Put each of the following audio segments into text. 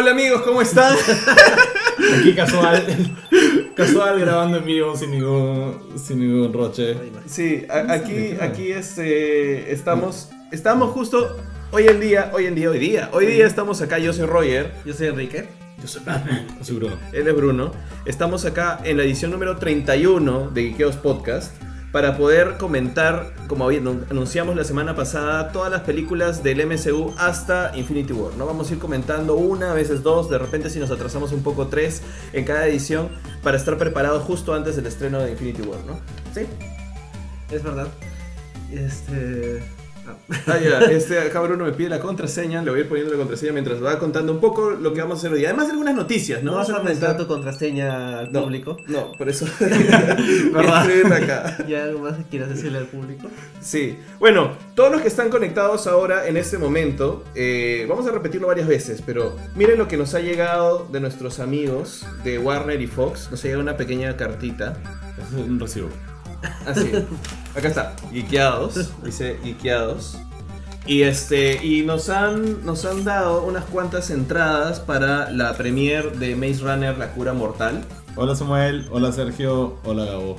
Hola amigos, ¿cómo están? Aquí casual, casual grabando en vivo sin ningún, sin ningún roche. Sí, a- aquí, aquí este, estamos, estamos justo hoy en día, hoy en día, hoy día, hoy día estamos acá, yo soy Roger, Yo soy Enrique. yo soy Batman, Soy Bruno. él es Bruno, estamos acá en la edición número 31 de Geekeos Podcast para poder comentar, como anunciamos la semana pasada, todas las películas del MCU hasta Infinity War, ¿no? Vamos a ir comentando una, a veces dos, de repente si nos atrasamos un poco tres en cada edición para estar preparados justo antes del estreno de Infinity War, ¿no? Sí, es verdad. Este. Ah, ya, este, acá Bruno me pide la contraseña, le voy a ir poniendo la contraseña mientras va contando un poco lo que vamos a hacer hoy. Además, algunas noticias, ¿no? ¿No vas a presentar tu contraseña al No, público? No, por eso. Escribirla acá. ¿Y algo más que quieras decirle al público? Sí. Bueno, todos los que están conectados ahora en este momento, eh, vamos a repetirlo varias veces, pero miren lo que nos ha llegado de nuestros amigos de Warner y Fox. Nos ha llegado una pequeña cartita. Es un recibo. Así. Acá está. Geekeados. Dice Geekeados. Y este. Y nos han. Nos han dado unas cuantas entradas para la premiere de Maze Runner La Cura Mortal. Hola Samuel, hola Sergio, hola Gabo.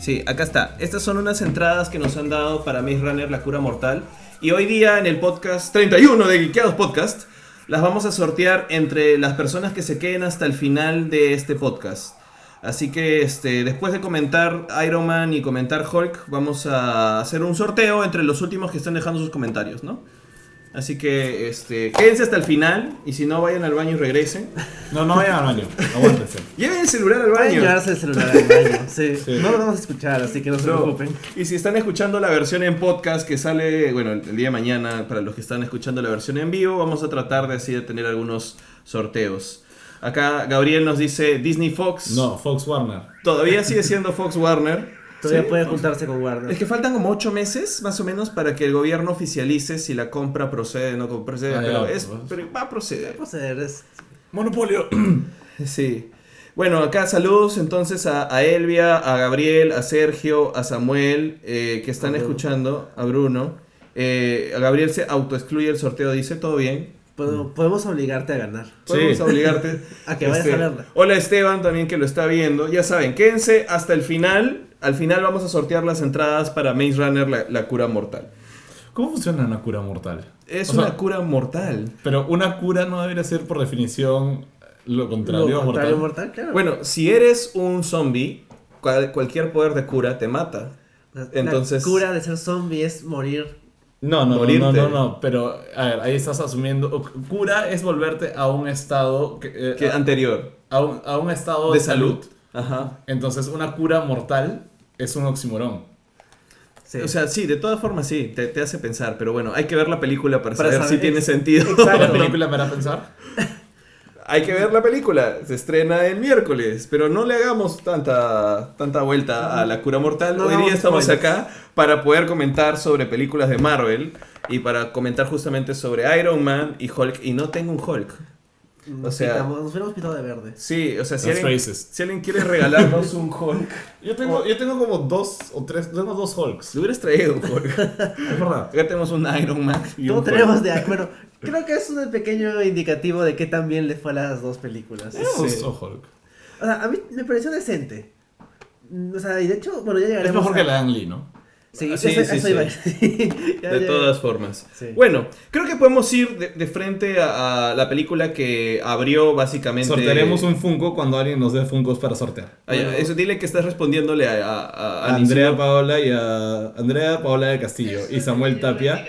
Sí, acá está. Estas son unas entradas que nos han dado para Maze Runner La Cura Mortal. Y hoy día en el podcast 31 de Geekeados Podcast. Las vamos a sortear entre las personas que se queden hasta el final de este podcast. Así que este, después de comentar Iron Man y comentar Hulk, vamos a hacer un sorteo entre los últimos que están dejando sus comentarios, ¿no? Así que este, quédense hasta el final y si no vayan al baño y regresen. No, no vayan al baño, aguántense. Lleven el celular al baño. llevarse el celular al baño. Sí. Sí. No lo vamos a escuchar, así que no se No. preocupen. Y si están escuchando la versión en podcast que sale, bueno, el el día de mañana, para los que están escuchando la versión en vivo, vamos a tratar de así de tener algunos sorteos. Acá Gabriel nos dice Disney Fox. No, Fox Warner. Todavía sigue siendo Fox Warner. Todavía Sí. puede juntarse con Warner. Es que faltan como ocho meses, más o menos, para que el gobierno oficialice si la compra procede o no procede. Ah, pero, ya, es, pues. pero va a proceder. proceder, es- Monopolio. Sí. Bueno, acá saludos entonces a, a Elvia, a Gabriel, a Sergio, a Samuel, eh, que están A escuchando, a Bruno. Eh, a Gabriel se autoexcluye el sorteo, dice, todo bien. Puedo- Podemos obligarte a ganar. Podemos Sí. obligarte. A que vayas Este, a verla. Hola Esteban también que lo está viendo. Ya saben, quédense hasta el final. Al final vamos a sortear las entradas para Maze Runner, la, la cura mortal. ¿Cómo funciona una cura mortal? Es O sea, una cura mortal. Pero una cura no debería ser por definición lo contrario, Lo a contrario, mortal. mortal, claro. Bueno, si eres un zombie, cual- cualquier poder de cura te mata. La- entonces- La cura de ser zombie es morir. No, no, no, Morirte. no, no, no, pero a ver, ahí estás asumiendo. Cura es volverte a un estado. Que, eh, Que a, anterior. a un, a un estado De salud. Ajá. Entonces, una cura mortal es un oximorón. Sí. O sea, sí, de todas formas sí, te, te hace pensar, pero bueno, hay que ver la película para, Para saber, saber- si tiene sentido. exacto. ¿La película hará pensar? hay que ver la película, se estrena el miércoles, pero no le hagamos tanta, tanta vuelta a la cura mortal. No Hoy día estamos spoilers. acá para poder comentar sobre películas de Marvel y para comentar justamente sobre Iron Man y Hulk, y no tengo un Hulk. Nos o sea- pintamos- nos hubiéramos pintado de verde. Sí, o sea, si alguien, si alguien quiere regalarnos un Hulk, Yo tengo, yo tengo como dos o tres, tengo dos Hulks. le hubieras traído un Hulk. Es verdad. Acá tenemos un Iron Man y ¿Cómo un Hulk. tenemos de Bueno, creo que es un pequeño indicativo de qué tan bien le fue a las dos películas. Sí. Hulk. O sea, a mí me pareció decente. O sea, y de hecho, bueno, ya Es llegaremos mejor a... que la Ang Lee, ¿no? Sí, Ah, sí, eso, sí, eso sí. iba a decir. Ya, De ya. todas formas. Sí. Bueno, creo que podemos ir de, de frente a, a la película que abrió básicamente. Sortearemos un Funko cuando alguien nos dé Funkos para sortear. Bueno. eso dile que estás respondiéndole a, a- a- a A Andrea. Paola y a Andrea Paola de Castillo y Samuel Tapia.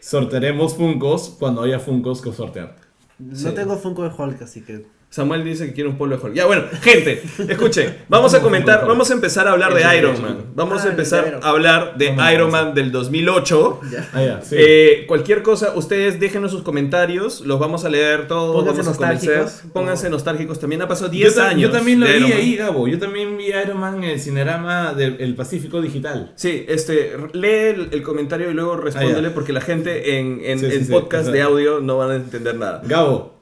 Sortearemos Funkos cuando haya Funkos que sortear. No Sí. tengo Funko de Hulk, así que... Samuel dice que quiere un polo de Hulk. Ya, bueno, gente, escuchen. Vamos a comentar, vamos a empezar a hablar de Iron Man. Vamos Ah, a de empezar a hablar de Iron. Man del 2008. Ya. Ah. Eh, cualquier cosa, ustedes déjenos sus comentarios, los vamos a leer todos, Pónganse vamos a convencer. nostálgicos. Pónganse nostálgicos. También ha pasado Yo 10 ta- años. Yo también lo vi ahí, Gabo. Yo también vi Iron Man en el cinerama del Pacífico Digital. Sí, este, lee el, el comentario y luego respóndele Ah, porque la gente en, en, Sí, sí, en sí, podcast de audio no van a entender nada. Gabo.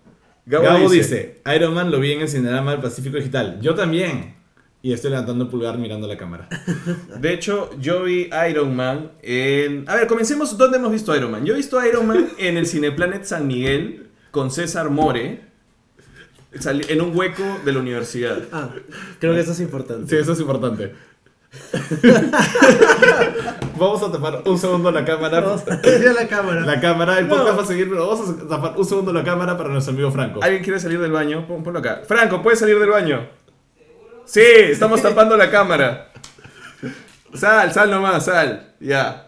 Gabo Gabo, dice- dice, Iron Man lo vi en el cinerama del Pacífico Digital. Yo también. Y estoy levantando el pulgar mirando la cámara. De hecho, yo vi Iron Man en... A ver, comencemos. ¿Dónde hemos visto Iron Man? Yo he visto Iron Man en el Cineplanet San Miguel con César More. en un hueco de la universidad. Ah, creo que eso es importante. Sí, eso es importante. Vamos a tapar un segundo la cámara. Vamos a la cámara. La cámara, el podcast No. va a seguir, pero vamos a tapar un segundo la cámara para nuestro amigo Franco. ¿Alguien quiere salir del baño? Pon- Ponlo acá. Franco, ¿puedes salir del baño? Sí, estamos tapando la cámara. Sal, sal nomás, sal. Ya.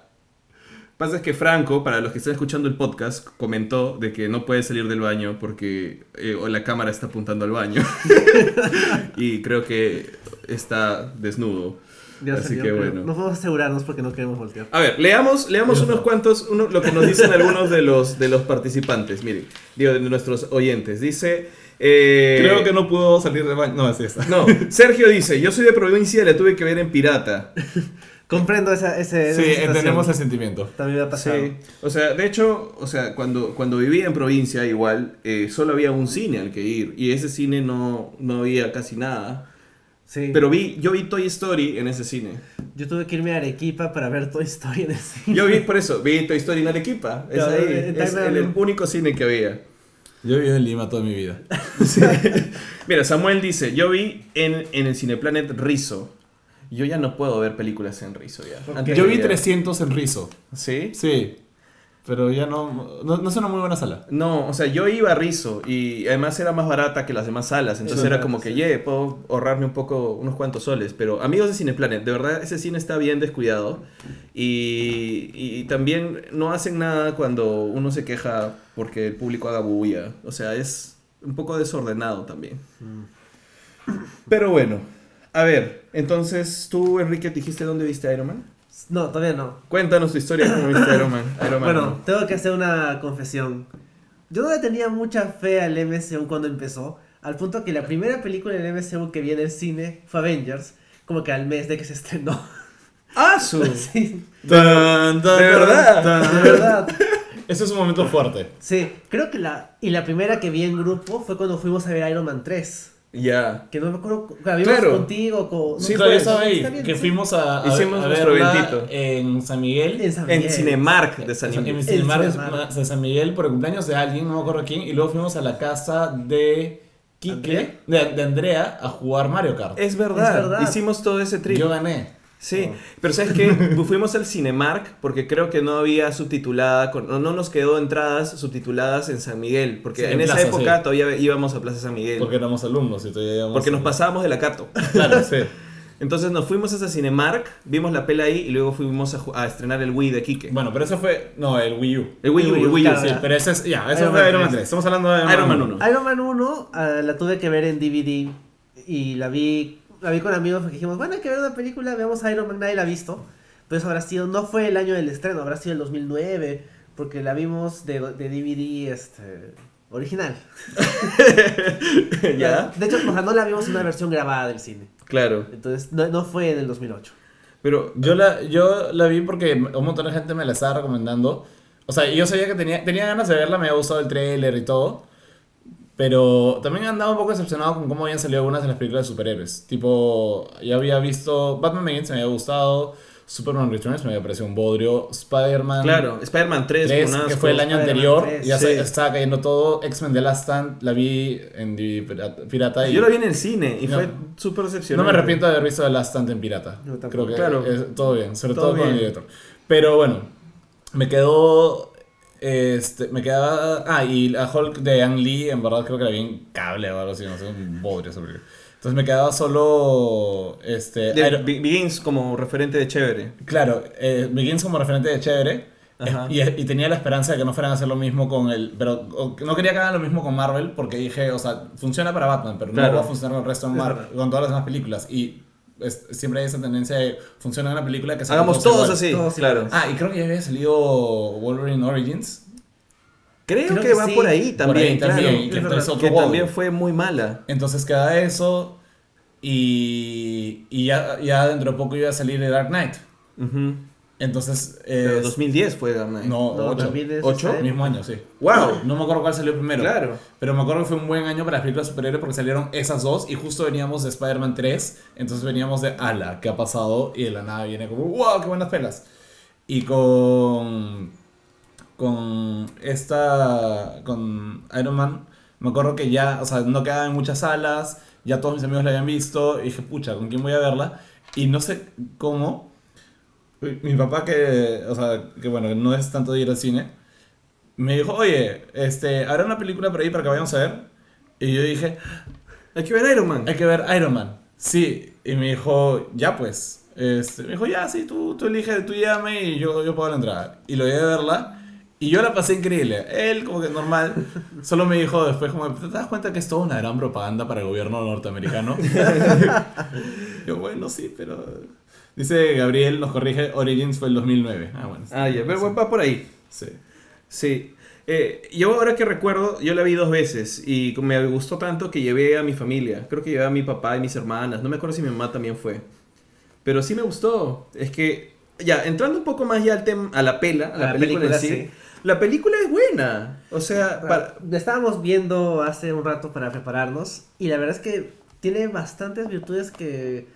Pasa es que Franco, para los que están escuchando el podcast, comentó de que no puede salir del baño porque eh, o la cámara está apuntando al baño. y creo que está desnudo. Ya Así salió, que bueno. No podemos asegurarnos porque no queremos voltear. A ver, leamos, leamos unos cuantos, uno- lo que nos dicen algunos de los, de los participantes. Miren, digo, de nuestros oyentes. Dice. eh, Creo que no pudo salir del baño. No, así está. No, Sergio dice: Yo soy de provincia y la tuve que ver en pirata. Comprendo esa, ese, esa Sí, entendemos el sentimiento. También me ha pasado. Sí. O sea, de hecho, o sea, cuando, cuando vivía en provincia, igual, eh, solo había un cine al que ir. Y ese cine no, no había casi nada. Sí. Pero vi, yo vi Toy Story en ese cine. Yo tuve que irme a Arequipa para ver Toy Story en el cine. Yo vi, por eso, vi Toy Story en Arequipa. Es Claro, ahí. en Es el, único cine que había. Yo he vivido en Lima toda mi vida. Mira, Samuel dice, yo vi en, en el Cineplanet Rizo. Yo ya no puedo ver películas en Rizo ya. ¿Por Antes Yo vi veía- 300 en Rizo. ¿Sí? Sí. Pero ya no, no. No es una muy buena sala. No, o sea, yo iba a Rizo y además era más barata que las demás salas. Entonces era como que, sí. ye, puedo ahorrarme un poco, unos cuantos soles. Pero amigos de Cineplanet, de verdad ese cine está bien descuidado. Y, y también no hacen nada cuando uno se queja porque el público haga bulla. O sea, es un poco desordenado también. Pero bueno, a ver, entonces tú, Enrique, dijiste dónde viste Iron Man. No, todavía no. Cuéntanos tu historia cómo viste Iron Man. Iron Man Bueno, tengo que hacer una confesión. Yo no le tenía mucha fe al MCU cuando empezó, al punto que la primera película del MCU que vi en el cine fue Avengers, como que al mes de que se estrenó. ¡Ah, su! sí, Tan, tan, ¿De verdad? tan. de verdad. Ese es un momento fuerte. Sí, creo que la... Y la primera que vi en grupo fue cuando fuimos a ver Iron Man 3. Ya. Que no me acuerdo, Claro. contigo, con... Sí, no, Claro, yo pues, estaba ahí, está bien, que sí. fuimos a, a, Hicimos a nuestro eventito. en San Miguel. En San En Miguel. Cinemark de San En, en Miguel. Cinemark de- Cinemark. de San Miguel por el cumpleaños de alguien, no me acuerdo quién, y luego fuimos a la casa de Quique, de, de Andrea, a jugar Mario Kart. Es verdad, Es verdad. hicimos todo ese trip. Yo gané. Sí, Oh. pero ¿sabes qué? Fuimos al Cinemark porque creo que no había subtitulada, con- no, no nos quedó entradas subtituladas en San Miguel, porque Sí, en, en esa época sí. todavía íbamos a Plaza San Miguel, Porque éramos alumnos y todavía íbamos porque nos pasábamos de la Cato. Claro, sí. Entonces nos fuimos a ese Cinemark, vimos la pela ahí y luego fuimos a, a estrenar el Wii de Kike. Bueno, pero eso fue. No, el Wii U. el Wii U, el Wii U, claro. sí. Sí, pero ese es. Ya, eso Iron fue Man Iron Man 3. 3. Estamos hablando de Iron Man 1. Iron Man 1 ah, la tuve que ver en DVD y la vi, la vi con amigos porque dijimos, bueno, hay que ver una película, veamos Iron Man, nadie la ha visto. Pero eso habrá sido, no fue el año del estreno, habrá sido el 2009, porque la vimos de, de DVD este, original. ¿Ya? De hecho, o sea, no la vimos en una versión grabada del cine. Claro, Entonces, no, no fue en el 2008. pero Yo la, yo la vi porque un montón de gente me la estaba recomendando. O sea, yo sabía que tenía, tenía ganas de verla, me había gustado el tráiler y todo. Pero también andaba un poco decepcionado con cómo habían salido algunas de las películas de superhéroes. Tipo, ya había visto Batman Begins, me había gustado. Superman Returns me había parecido un bodrio. Spider-Man claro, Spider-Man 3, 3, fue un que fue el año anterior. 3, ya sí. se, estaba cayendo todo. X-Men The Last Stand la vi en pirata-. Y Yo lo vi en el cine y No. fue súper no decepcionante. me arrepiento de haber visto The Last Stand en pirata. Creo que Claro. es todo bien, sobre Todo todo, con el director. Pero bueno, me quedó. Este, me quedaba. Ah, y la Hulk de Ang Lee, en verdad creo que la vi en cable o algo así, no sé, un bodrio película. Entonces me quedaba solo. Este, De- Iron- Be- Begins como referente de chévere. Claro, eh, Begins como referente de chévere. Ajá. Y, y tenía la esperanza de que no fueran a hacer lo mismo con el. Pero o- no quería que hagan lo mismo con Marvel porque dije, o sea, funciona para Batman, pero Claro. no va a funcionar con el resto de Marvel, con todas las demás películas. Y es- siempre hay esa tendencia de funciona en una película que Hagamos todos todos igual. así, Todos claro. Ah, y creo que ya había salido Wolverine Origins. Creo, Creo que, que va sí. por ahí Por también, ahí claro. también, y es que también fue muy mala. Entonces queda eso. Y, y ya, ya dentro de poco iba a salir The Dark Knight. Ujú. Entonces. Pero es- 2010 fue Dark Knight. No, No, 8. también es ¿Ocho? esta El mismo año, sí. ¡Wow! No me acuerdo cuál salió primero. Claro. Pero me acuerdo que fue un buen año para las películas superhéroes porque salieron esas dos y justo veníamos de Spider-Man 3. Entonces veníamos de Ala, ¿qué ha pasado? Y de la nada viene como, ¡wow! ¡Qué buenas pelas! Y con. Con esta. Con Iron Man. Me acuerdo que ya, o sea, no quedaba en muchas salas, ya todos mis amigos la habían visto, y dije, pucha, ¿con quién voy a verla? Y no sé cómo, mi papá que, o sea, que bueno, no es tanto de ir al cine, me dijo, oye, este, ¿habrá una película por ahí para que vayamos a ver? Y yo dije, Hay que ver Iron Man. hay que ver Iron Man. Sí, y me dijo, ya pues. Este, me dijo, ya, sí, tú, tú eliges, tú llame y yo, yo pago la entrada. Y lo llevé a verla. Y yo la pasé increíble. Él, como que normal, solo me dijo después, como, ¿te das cuenta que es toda una gran propaganda para el gobierno norteamericano? yo, bueno, sí, pero... Dice Gabriel, nos corrige, Origins fue el 2009. Ah, bueno. Ah, ya, pero va por ahí. Sí. Sí. Eh, yo ahora que recuerdo, yo la vi dos veces y me gustó tanto que llevé a mi familia. Creo que llevé a mi papá y mis hermanas. No me acuerdo si mi mamá también fue. Pero sí me gustó. Es que, ya, entrando un poco más ya al tema, a la pela, a la, película, película, en sí. sí. La película es buena. O sea, para- La estábamos viendo hace un rato para prepararnos y la verdad es que tiene bastantes virtudes que,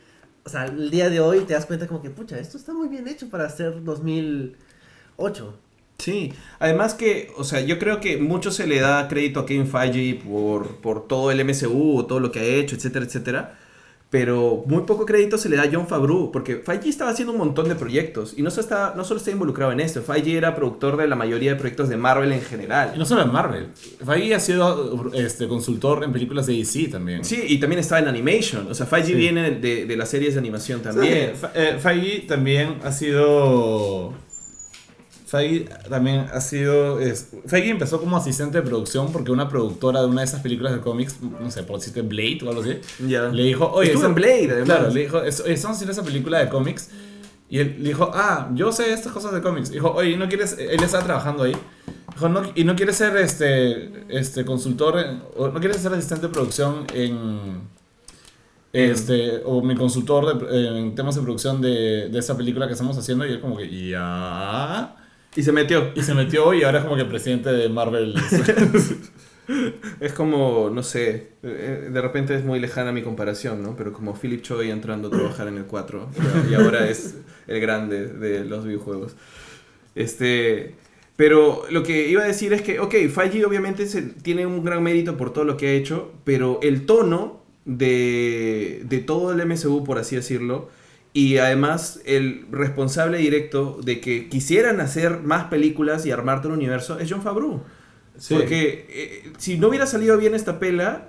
o sea, el día de hoy te das cuenta como que, pucha, esto está muy bien hecho para ser 2008. Sí, además que, o sea, yo creo que mucho se le da crédito a Kevin Feige por, por todo el MCU, todo lo que ha hecho, etcétera, etcétera. Pero muy poco crédito se le da a John Favreau, porque Feige estaba haciendo un montón de proyectos y no solo, está, no solo está involucrado en esto, Feige era productor de la mayoría de proyectos de Marvel en Y general. no solo en Marvel. Feige ha sido este, consultor en películas de DC también. Sí, y también estaba en animation, o sea, Feige Sí. viene de, de las series de animación también. También. eh, Feige también ha sido. Feige también ha sido. Es, Feige empezó como asistente de producción porque una productora de una de esas películas de cómics, no sé, por decirte Blade o algo así, le dijo, oye. Estuvo en Blade, además. Claro, le dijo, "Es- oye, estamos haciendo esa película de cómics. Y él le dijo, ah, yo sé estas cosas de cómics. Dijo, oye, ¿no quieres.? Él estaba trabajando ahí. Dijo, no, ¿y no quieres ser este, este consultor, en- o no quieres ser asistente de producción en. Este, o mi consultor de- en temas de producción de, de esa película que estamos haciendo? Y él, como que, ya. Y se metió. Y se metió y ahora es como que presidente de Marvel. Es como, no sé, eh, de repente es muy lejana mi comparación, ¿no? Pero como Philip Choi entrando a trabajar en el 4 y ahora es el grande de los videojuegos. Este, pero lo que iba a decir es que, ok, Feige obviamente se- tiene un gran mérito por todo lo que ha hecho, pero el tono de, de todo el MCU, por así decirlo, y además el responsable directo de que quisieran hacer más películas y armar todo el universo es John Favreau. Sí. Porque eh, si no hubiera salido bien esta pela,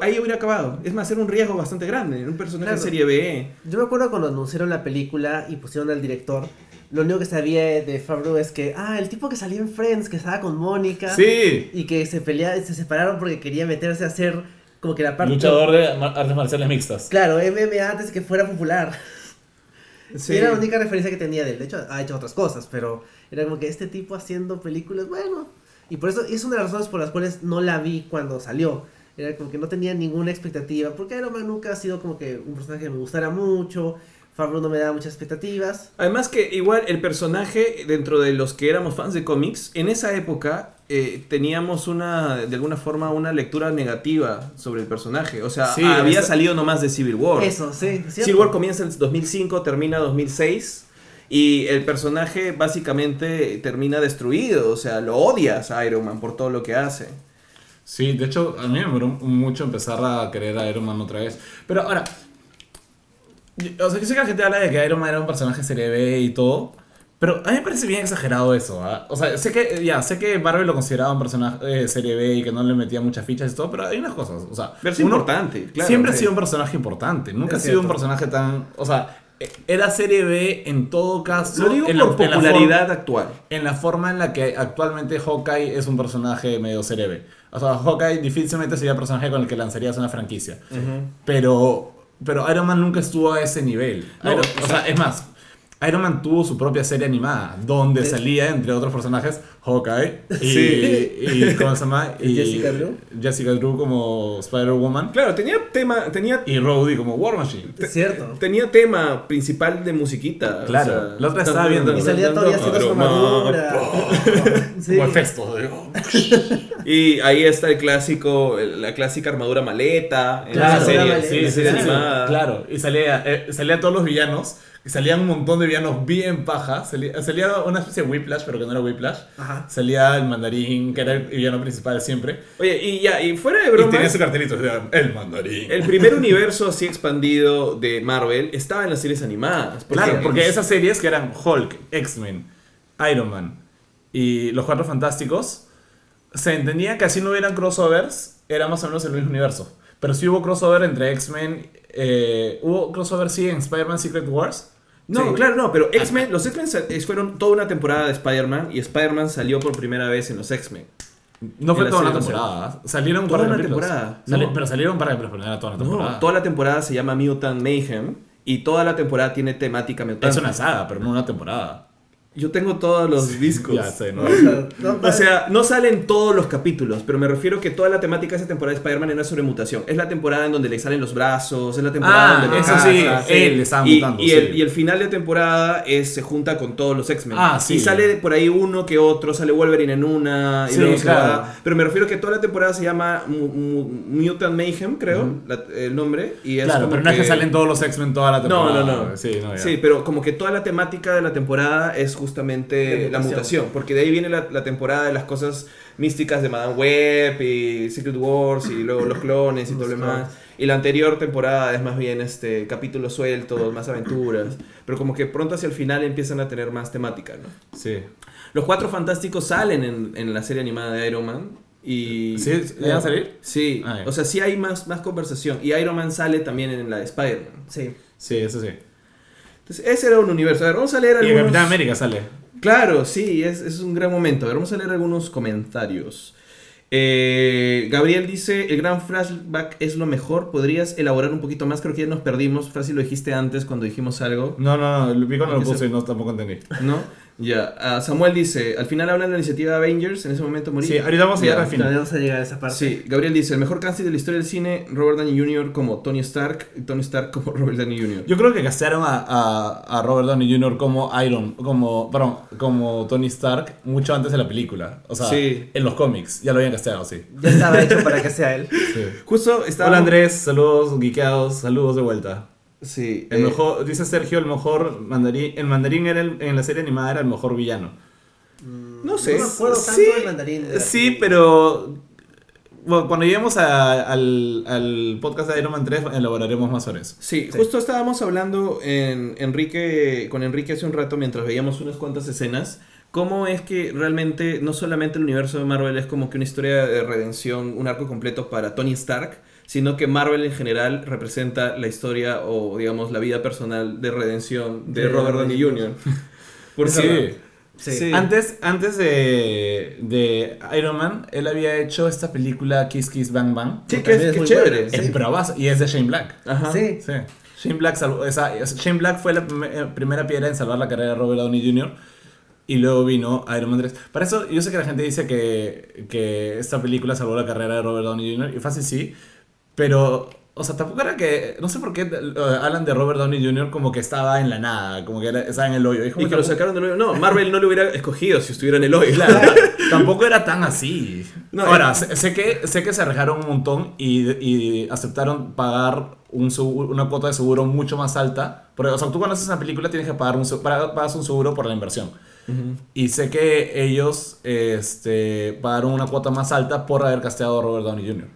ahí hubiera acabado. Es más, era un riesgo bastante grande. Un personaje Claro. de serie B. Yo me acuerdo cuando anunciaron la película y pusieron al director, lo único que sabía de Favreau es que, ah, el tipo que salió en Friends, que estaba con Mónica. sí. Y que se pelea, se separaron porque quería meterse a hacer como que la parte... Luchador de artes marciales mixtas. Claro, MMA antes de que fuera popular. Sí. Era la única referencia que tenía de él. De hecho, ha hecho otras cosas, pero era como que este tipo haciendo películas, bueno. Y por eso es una de las razones por las cuales no la vi cuando salió. Era como que no tenía ninguna expectativa, porque Iron Man nunca ha sido como que un personaje que me gustara mucho. Favreau no me daba muchas expectativas. Además que igual el personaje, dentro de los que éramos fans de cómics, en esa época eh, teníamos una, de alguna forma, una lectura negativa sobre el personaje. O sea, Sí, había esa- salido nomás de Civil War. Eso, sí. ¿cierto? Civil War comienza en 2005, termina 2006. Y el personaje básicamente termina destruido. O sea, lo odias a Iron Man por todo lo que hace. Sí, de hecho, a mí me demoró mucho empezar a querer a Iron Man otra vez. Pero ahora, yo- o sea, yo sé que la gente habla de que Iron Man era un personaje serie B y todo, pero a mí me parece bien exagerado eso. ¿ah? O sea, sé que, ya, sé que Marvel lo consideraba un personaje eh, serie B y que no le metía muchas fichas y todo, pero hay unas cosas. O sea, Pero es importante, claro. siempre ha sido un personaje importante, nunca ha sido un personaje tan. O sea, eh, era serie B en todo caso. Lo digo en la- por en la forma- popularidad actual. en la forma en la que actualmente Hawkeye es un personaje medio serie B. O sea, Hawkeye difícilmente sería el personaje con el que lanzarías una franquicia. Pero, pero Iron Man nunca estuvo a ese nivel. No, Iron- o o sea, es más, Iron Man tuvo su propia serie animada, donde Sí. salía, entre otros personajes, Hawkeye y, Sí. y ¿cómo se llama? Y Jessica Drew. Jessica Drew como Spider-Woman Claro, tenía tema, tenía, y Rhodey como War Machine. Es cierto. tenía tema principal de musiquita. o Claro, sea, la otra estaba viendo. Y salía todavía haciendo su armadura. Como Hefesto. Y ahí está el clásico, la clásica armadura maleta en Claro, esa serie, sí, Sí, sí, animada. Claro, y salía, eh, salían todos los villanos salían un montón de villanos bien paja. Salía, salía una especie de Whiplash, pero que no era Whiplash. Ajá. Salía el mandarín, que era el villano principal siempre. Oye, y ya, y fuera de Y tenía su cartelito, el mandarín. el primer universo así expandido de Marvel estaba en las series animadas. Porque, Claro, porque esas series que eran Hulk, X-Men, Iron Man y los Cuatro Fantásticos, se entendía que así no hubieran crossovers, era más o menos el mismo universo. Pero sí hubo crossover entre X-Men, eh, hubo crossover sí en Spider-Man Secret Wars. No, Sí. claro, no, pero X-Men, los X-Men fueron toda una temporada de Spider-Man y Spider-Man salió por primera vez en los X-Men. No fue la toda sea, temporada, salieron un toda par de una temporada, Sali- no. Pero salieron para poner toda una temporada. No, toda la temporada se llama Mutant Mayhem y toda la temporada tiene temática mutante. Es una saga, pero no una temporada. Yo tengo todos los discos. Ya sé, ¿no? O sea, no, O sea, no salen todos los capítulos, pero me refiero que toda la temática de esa temporada de Spider-Man no es sobre mutación. Es la temporada en donde le salen los brazos, es la temporada Ah, donde le eso caza, sí, él estaba y, mutando, Y, sí. el, y el final de temporada es, se junta con todos los X-Men. Ah, sí. Y sale por ahí uno que otro, sale Wolverine en una, y Sí, luego se claro. Pero me refiero que toda la temporada se llama Mu- Mu- Mutant Mayhem, creo, la- el nombre. Y es Claro, pero no es que salen todos los X-Men toda la no, temporada. no, no. Sí, no, ya. Sí, pero como que toda la temática de la temporada es justamente De la mutación. mutación. Porque de ahí viene la, la temporada de las cosas místicas de Madame Web y Secret Wars y luego los clones y todo lo demás. Y la anterior temporada es más bien este capítulos sueltos, más aventuras. Pero como que pronto hacia el final empiezan a tener más temática, ¿no? Sí. Los cuatro fantásticos salen en, en la serie animada de Iron Man. Y, ¿Sí? ¿Van a salir? Sí, Ah, o sea, sí hay más, más conversación. Y Iron Man sale también en la de Spider-Man. Sí. Sí, eso sí. Entonces, ese era un universo. A ver, vamos a leer Y algunos... Capitán América sale. Claro, sí, es, es un gran momento. A ver, vamos a leer algunos comentarios. Eh, Gabriel dice, el gran flashback es lo mejor. ¿Podrías elaborar un poquito más? Creo que ya nos perdimos. Fácil lo dijiste antes cuando dijimos algo. No, no, no, el pico no lo puse y no tampoco entendí. ¿No? Ya. Ah, Samuel dice, al final hablan de la iniciativa Avengers. En ese momento morí. Sí, ahorita vamos a llegar Ya. al final. Vamos a llegar a esa parte. Sí, Gabriel dice, el mejor casting de la historia del cine, Robert Downey Jr. como Tony Stark y Tony Stark como Robert Downey Jr. Yo creo que castearon a, a, a Robert Downey Jr. como Iron, como, perdón, como Tony Stark mucho antes de la película. O sea, Sí. en los cómics ya lo habían casteado, sí. Ya estaba hecho para que sea él. Justo estaba... Hola Andrés, saludos, geekeados, saludos de vuelta. Sí. El eh, mejor, dice Sergio, el mejor mandarín, el mandarín era el- en la serie animada era el mejor villano. No sé. No me acuerdo tanto Sí, del mandarín. de Sí, película. pero bueno, cuando lleguemos a- al, al podcast de Iron Man 3 elaboraremos más sobre eso. Sí, Sí. justo estábamos hablando en Enrique, con Enrique hace un rato mientras veíamos unas cuantas escenas. Cómo es que realmente no solamente el universo de Marvel es como que una historia de redención, un arco completo para Tony Stark, sino que Marvel en general representa la historia o digamos la vida personal de redención de De Robert Downey Jr. Porque Sí. Sí. Sí. Antes, antes de, de Iron Man, él había hecho esta película Kiss Kiss Bang Bang. Sí, que es, es que muy chévere. buena. Es bravazo, y es de Shane Black. Ajá. Sí. Sí. Shane Black, salvó- Shane Black fue la eh, primera piedra en salvar la carrera de Robert Downey Jr. Y luego vino Iron Man 3. Para eso, yo sé que la gente dice que, que esta película salvó la carrera de Robert Downey Jr. Y fácil sí. Pero, o sea, tampoco era que. No sé por qué eh, hablan de Robert Downey Jr. como que estaba en la nada, como que era- estaba en el hoyo. Como Y que lo sacaron del hoyo. No, Marvel no lo hubiera escogido si estuviera en el hoyo. Claro, tampoco era tan así. No, Ahora, eh. sé, sé que, sé que se arriesgaron un montón y, y aceptaron pagar un seguro- una cuota de seguro mucho más alta. Porque, o sea, tú cuando haces una película tienes que pagar un, pagas un seguro por la inversión. Y sé que ellos este, pagaron una cuota más alta por haber casteado a Robert Downey Jr.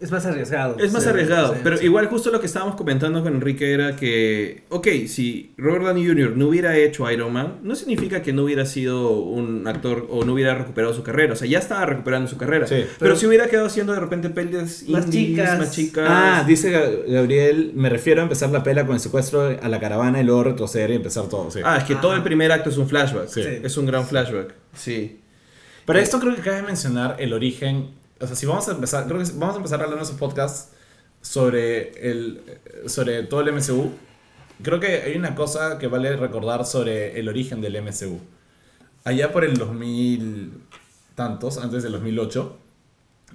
Es más arriesgado. Es más Sí, arriesgado, sí, pero sí. igual justo lo que estábamos comentando con Enrique era que, ok, si Robert Downey Jr. no hubiera hecho Iron Man, no significa que no hubiera sido un actor o no hubiera recuperado su carrera, o sea, ya estaba recuperando su carrera, Sí. pero, Pero- si hubiera quedado haciendo de repente pelis Más indies, chicas. más chicas. Ah, dice Ga- Gabriel, me refiero a empezar la pela con el secuestro a la caravana y luego retroceder y empezar todo. Sí. Ah, es que todo el primer acto es un flashback, Sí. es un gran flashback, sí. Pero esto creo que cabe mencionar el origen. O sea, si vamos a empezar, creo que vamos a empezar hablando en esos podcasts sobre el sobre todo el MCU. Creo que hay una cosa que vale recordar sobre el origen del MCU. Allá por el 2000 tantos, antes del 2008,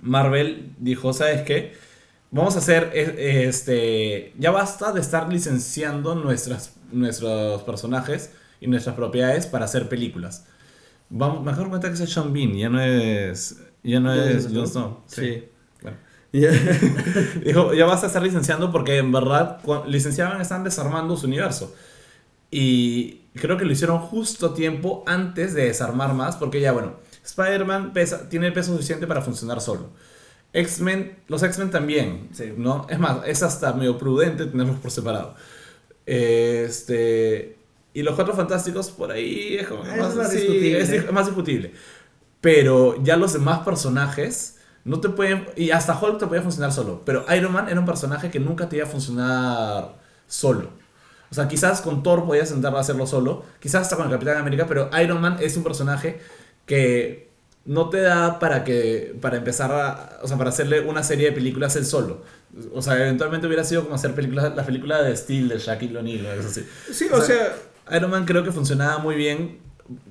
Marvel dijo, ¿sabes qué? Vamos a hacer eh, este ya basta de estar licenciando nuestras nuestros personajes y nuestras propiedades para hacer películas. Vamos, me acabo de cuenta que es Sean Bean, ya no es. Ya no ¿No es Jon Snow? Sí. Bueno. Ya. Dijo, ya vas a estar licenciando porque en verdad licenciaban están desarmando su universo. Y creo que lo hicieron justo a tiempo antes de desarmar más, porque ya, bueno, Spider-Man tiene el peso suficiente para funcionar solo. X-Men, los X-Men también, Sí. ¿no? Es más, es hasta medio prudente tenerlos por separado. Este, y los Cuatro Fantásticos por ahí es como Es más, más sí, discutible. es más discutible. Pero ya los demás personajes no te pueden. Y hasta Hulk te puede funcionar solo. Pero Iron Man era un personaje que nunca te iba a funcionar solo. O sea, quizás con Thor podías intentar hacerlo solo. Quizás hasta con el Capitán América. Pero Iron Man es un personaje que no te da para que para empezar a, o sea, para hacerle una serie de películas él solo. O sea, eventualmente hubiera sido como hacer películas, la película de Steel de Shaquille O'Neal o algo así. Sí, o sea, Iron Man creo que funcionaba muy bien.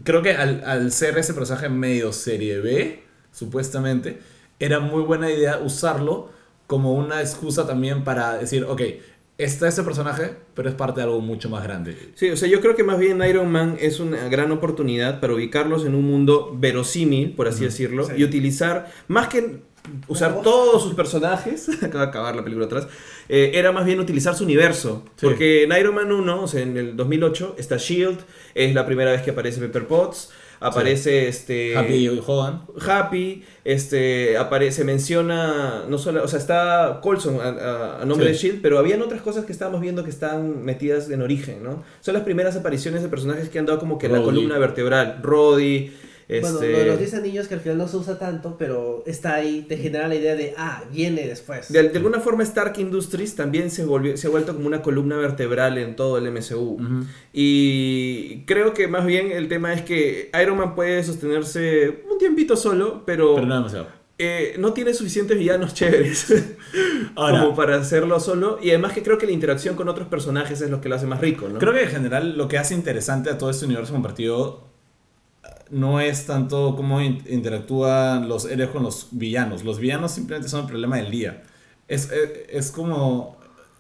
Creo que al, al ser ese personaje medio serie B, supuestamente, era muy buena idea usarlo como una excusa también para decir, ok, está ese personaje, pero es parte de algo mucho más grande. Sí, o sea, yo creo que más bien Iron Man es una gran oportunidad para ubicarlos en un mundo verosímil, por así decirlo, Sí. y utilizar, más que usar todos sus personajes, acaba de acabar la película atrás, eh, era más bien utilizar su universo. Sí. Porque en Iron Man 1, o sea, en el 2008, está Shield, es la primera vez que aparece Pepper Potts, aparece este... Happy Hogan. Happy, este, aparece, menciona, no solo, o sea, está Colson a, a- a nombre Sí. de Shield, pero habían otras cosas que estábamos viendo que están metidas en origen, ¿no? Son las primeras apariciones de personajes que han dado como que la Rhodey. columna vertebral, Roddy, Bueno, este, lo de los 10 anillos que al final no se usa tanto, pero está ahí, te genera la idea de, ah, viene después. de, de alguna forma Stark Industries también se, volvió, se ha vuelto como una columna vertebral en todo el MCU. Y creo que más bien el tema es que Iron Man puede sostenerse un tiempito solo, pero, Pero no demasiado. eh, no tiene suficientes villanos chéveres. Ahora, como para hacerlo solo. Y además que creo que la interacción con otros personajes es lo que lo hace más rico, ¿no? Creo que en general lo que hace interesante a todo este universo compartido no es tanto cómo in- interactúan los héroes con los villanos. Los villanos simplemente son el problema del día. Es, es, es como...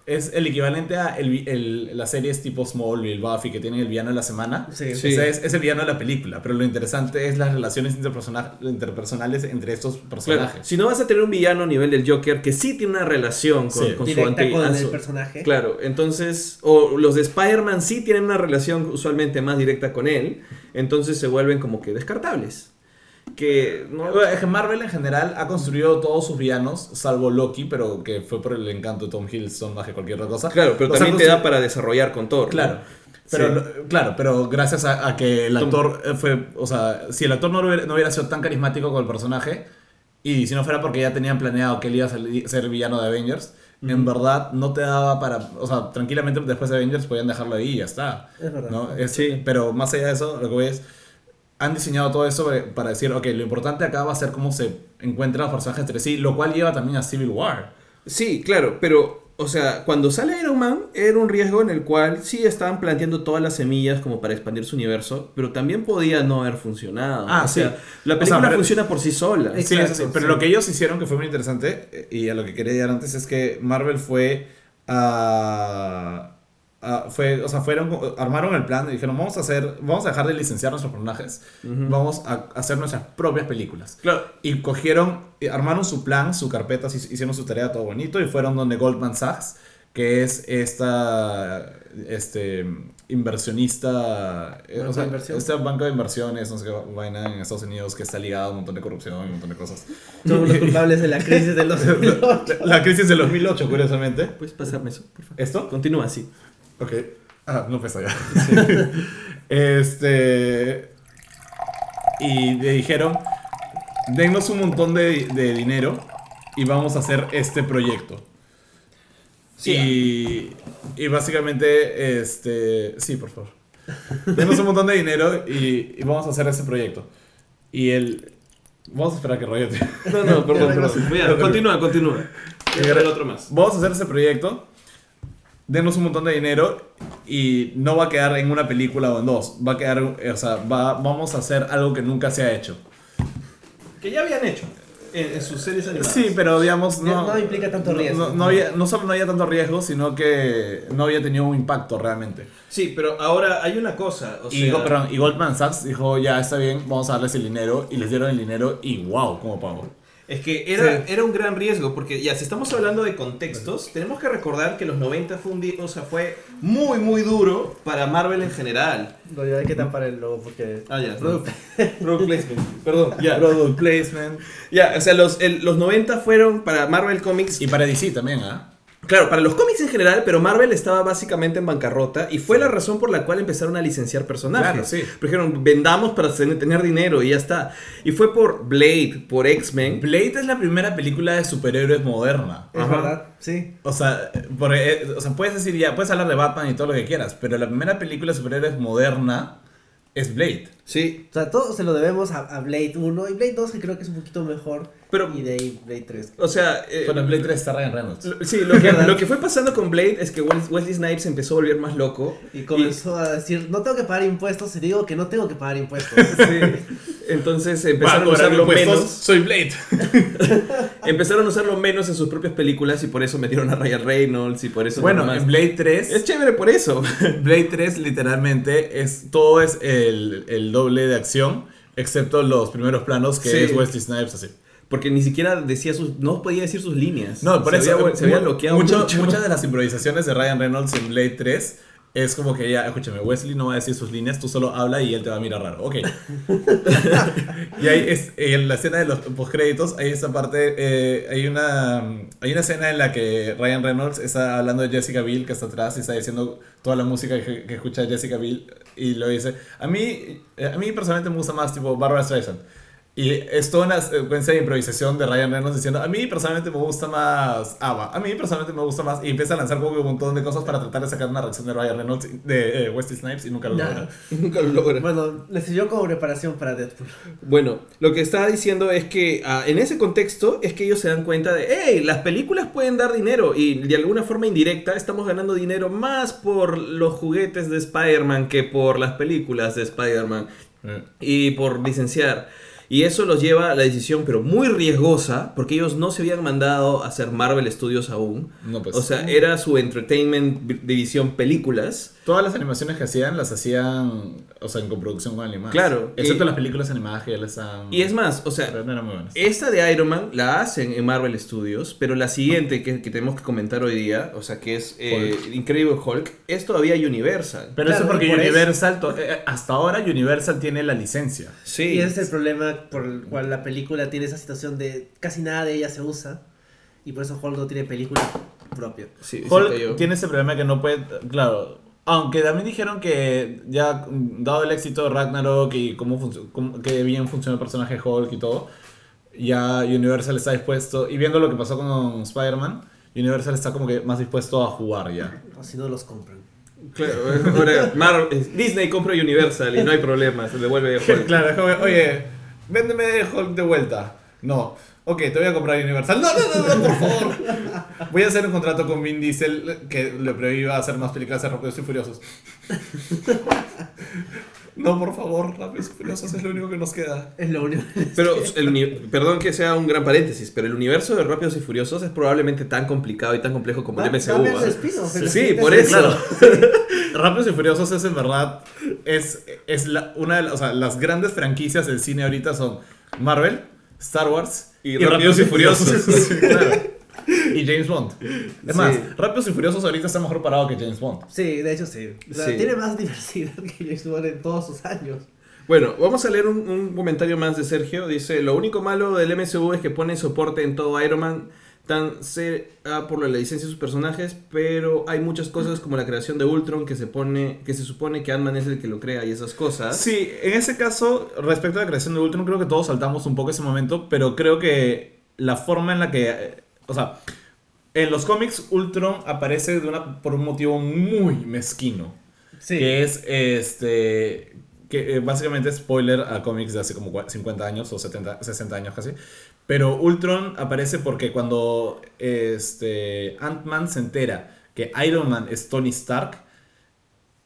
Es el equivalente a el, el- las series tipo Smallville, Buffy, que tienen el villano de la semana. Sí. Sí. Ese es, es el villano de la película, pero lo interesante es las relaciones interpersona- interpersonales entre estos Claro, personajes. si no vas a tener un villano a nivel del Joker que sí tiene una relación con, Sí. con su Directa anti- con a el su- personaje. Claro, entonces, o los de Spider-Man sí tienen una relación usualmente más directa con él, entonces se vuelven como que descartables. Que no, que Marvel en general ha construido todos sus villanos, salvo Loki, pero que fue por el encanto de Tom Hiddleston más que cualquier otra cosa. claro, pero Los también te da para desarrollar con Thor. ¿no? Claro. Pero, Sí. claro, pero gracias a, a que el actor eh, fue, o sea, si el actor no hubiera, no hubiera sido tan carismático con el personaje, y si no fuera porque ya tenían planeado que él iba a ser villano de Avengers, en verdad no te daba para, o sea, tranquilamente después de Avengers podían dejarlo ahí y ya está. Es verdad. ¿no? Es- Sí. Pero más allá de eso, lo que voy es, han diseñado todo eso para decir, ok, lo importante acá va a ser cómo se encuentran los personajes entre sí, lo cual lleva también a Civil War. Sí, claro, pero, o sea, cuando sale Iron Man era un riesgo en el cual sí estaban planteando todas las semillas como para expandir su universo, pero también podía no haber funcionado. Ah, o sí. sea, la O película sea, pero- funciona por sí sola. Sí, Exacto, eso sí, pero sí. lo que ellos hicieron que fue muy interesante, eh, y a lo que quería llegar antes, es que Marvel fue a... a- fue, o sea, fueron, armaron el plan y dijeron, vamos a hacer, vamos a dejar de licenciar nuestros personajes, vamos a hacer nuestras propias películas. Claro. Y cogieron, armaron su plan, su carpeta, hic- hicieron su tarea todo bonito y fueron donde Goldman Sachs, que es esta este, inversionista, eh, o sea, este banco de inversiones, no sé qué vaina en Estados Unidos que está ligado a un montón de corrupción y un montón de cosas. Somos los culpables de la crisis de los 2008. La crisis del 2008, curiosamente. ¿Puedes pasarme eso, por favor? ¿Esto? Continúa así. Ok. Ah, no pesa ya. este. Y le dijeron: Denos un montón de, de dinero y vamos a hacer este proyecto. Sí. Y, y básicamente, este. Sí, por favor. Denos un montón de dinero y, y vamos a hacer ese proyecto. Y él. Vamos a esperar que Roger te- No, no, perdón, perdón. Continúa, continúa. A el otro más. Vamos a hacer ese proyecto. Denos un montón de dinero y no va a quedar en una película o en dos. Va a quedar, o sea, va- vamos a hacer algo que nunca se ha hecho. Que ya habían hecho en, en sus series animadas. Sí, pero digamos, no, No implica tanto no- riesgo. No, no había, no solo no había tanto riesgo, sino que no había tenido un impacto realmente. Sí, pero ahora hay una cosa. O Y, sea, perdón, y Goldman Sachs dijo, ya está bien, vamos a darles el dinero. Y les dieron el dinero y wow, cómo pagó. Es que era, Sí. era un gran riesgo, porque ya, si estamos hablando de contextos, tenemos que recordar que los 90 fue un di- o sea, fue muy, muy duro para Marvel en general. No, ya hay que tapar el logo porque. Ah, ya. Product- Product placement. Perdón, ya. Product placement. Ya, o sea, los, el- los 90 fueron para Marvel Comics. Y para DC también, ¿ah? Claro, para los cómics en general, pero Marvel estaba básicamente en bancarrota y fue la razón por la cual empezaron a licenciar personajes. Claro, sí. Dijeron, vendamos para ten- tener dinero y ya está. Y fue por Blade, por X-Men. Blade es la primera película de superhéroes moderna. Es Ajá. verdad, sí. O sea, eh, o sea, puedes decir ya, puedes hablar de Batman y todo lo que quieras, pero la primera película de superhéroes moderna es Blade. Sí, O sea, todo se lo debemos a, a Blade 1 y Blade 2, que creo que es un poquito mejor. Pero- Y de ahí Blade 3. o sea... eh, Bueno, en Blade 3 está Ryan Reynolds. lo- Sí, lo que, lo que fue pasando con Blade es que Wes- Wesley Snipes empezó a volver más loco. Y comenzó a decir, no tengo que pagar impuestos, y digo que no tengo que pagar impuestos. Sí. Entonces empezaron a usarlo menos. Soy Blade. Empezaron a usarlo menos en sus propias películas y por eso metieron a Ryan Reynolds y por eso Bueno, en Blade 3 Es chévere por eso. Blade 3 literalmente es todo es el, el doble de acción, excepto los primeros planos que Sí. es Wesley Snipes así. Porque ni siquiera decía sus. No podía decir sus líneas. No, por se eso Había, se había bloqueado mucho- mucho. muchas de las improvisaciones de Ryan Reynolds en Blade 3 es como que ya, escúchame, Wesley no va a decir sus líneas, tú solo habla y él te va a mirar raro. Ok. y ahí es, en la escena de los postcréditos, hay esa parte, eh, hay, una, hay una escena en la que Ryan Reynolds está hablando de Jessica Biel, que está atrás y está diciendo toda la música que, que escucha Jessica Biel y lo dice. A mí, eh, a mí personalmente me gusta más tipo Barbara Streisand. Y es toda una secuencia de improvisación de Ryan Reynolds diciendo, a mí personalmente me gusta más Ava, a mí personalmente me gusta más, y empieza a lanzar como un montón de cosas para tratar de sacar una reacción de Ryan Reynolds, de eh, Wesley Snipes, y nunca lo Ya. logra. Nunca lo logra. bueno, le sirvió como preparación para Deadpool. Bueno, lo que estaba diciendo es que ah, en ese contexto es que ellos se dan cuenta de, hey, las películas pueden dar dinero y de alguna forma indirecta estamos ganando dinero más por los juguetes de Spider-Man que por las películas de Spider-Man Eh. y por licenciar. Y eso los lleva a la decisión, pero muy riesgosa, porque ellos no se habían mandado a hacer Marvel Studios aún. No, pues. O sea, era su entertainment vi- división películas. Todas las animaciones que hacían las hacían, o sea, en coproducción con animadas. Claro, Excepto y- las películas animadas que ya les han... Y es más, o sea. Esta de Iron Man la hacen en Marvel Studios, pero la siguiente que, que tenemos que comentar hoy día, o sea, que es eh, Incredible Hulk, es todavía Universal. Pero eso Claro, porque por eso- Universal, to- eh, hasta ahora Universal tiene la licencia. Sí. Y ese es el problema por el cual la película tiene esa situación de casi nada de ella se usa. Y por eso Hulk no tiene película propia. Sí, Hulk tiene ese problema que no puede, claro, aunque también dijeron que ya dado el éxito de Ragnarok y cómo, cómo- que bien funciona el personaje Hulk y todo, ya Universal está dispuesto, y viendo lo que pasó con Spider-Man, Universal está como que más dispuesto a jugar ya. O si no los compran. Claro, ahora Mar- eh, Disney compra Universal y no hay problema, se devuelve Hulk. claro, oye, véndeme Hulk de vuelta. No. Ok, te voy a comprar Universal. No, no, no, no, por favor. Voy a hacer un contrato con Vin Diesel que le prohíba hacer más películas de Rápidos y Furiosos. No, por favor, Rápidos y Furiosos es lo único que nos queda. Es lo único. Pero, el uni- perdón que sea un gran paréntesis, pero el universo de Rápidos y Furiosos es probablemente tan complicado y tan complejo como el MCU. ¿ah? Sí, por es- eso. Claro. Rápidos y Furiosos es en verdad. Es, es la- una de las, o sea, las grandes franquicias del cine ahorita son Marvel, Star Wars Y Rápidos y Furiosos. Sí, claro. Y James Bond. Es más. Rápidos y Furiosos ahorita está mejor parado que James Bond. Sí, de hecho sí. O sea, Sí. Tiene más diversidad que James Bond en todos sus años. Bueno, vamos a leer un, un comentario más de Sergio. Dice, lo único malo del MCU es que pone soporte en todo Iron Man, tan sea por la licencia de sus personajes, pero hay muchas cosas como la creación de Ultron que se pone, que se supone que Ant-Man es el que lo crea y esas cosas. Sí, en ese caso, respecto a la creación de Ultron, creo que todos saltamos un poco ese momento, pero creo que la forma en la que. eh, O sea, en los cómics, Ultron aparece de una, por un motivo muy mezquino. Sí. Que es este. Que eh, básicamente spoiler a cómics de hace como cua- 50 años o 70, 60 años casi. Pero Ultron aparece porque cuando este, Ant-Man se entera que Iron Man es Tony Stark,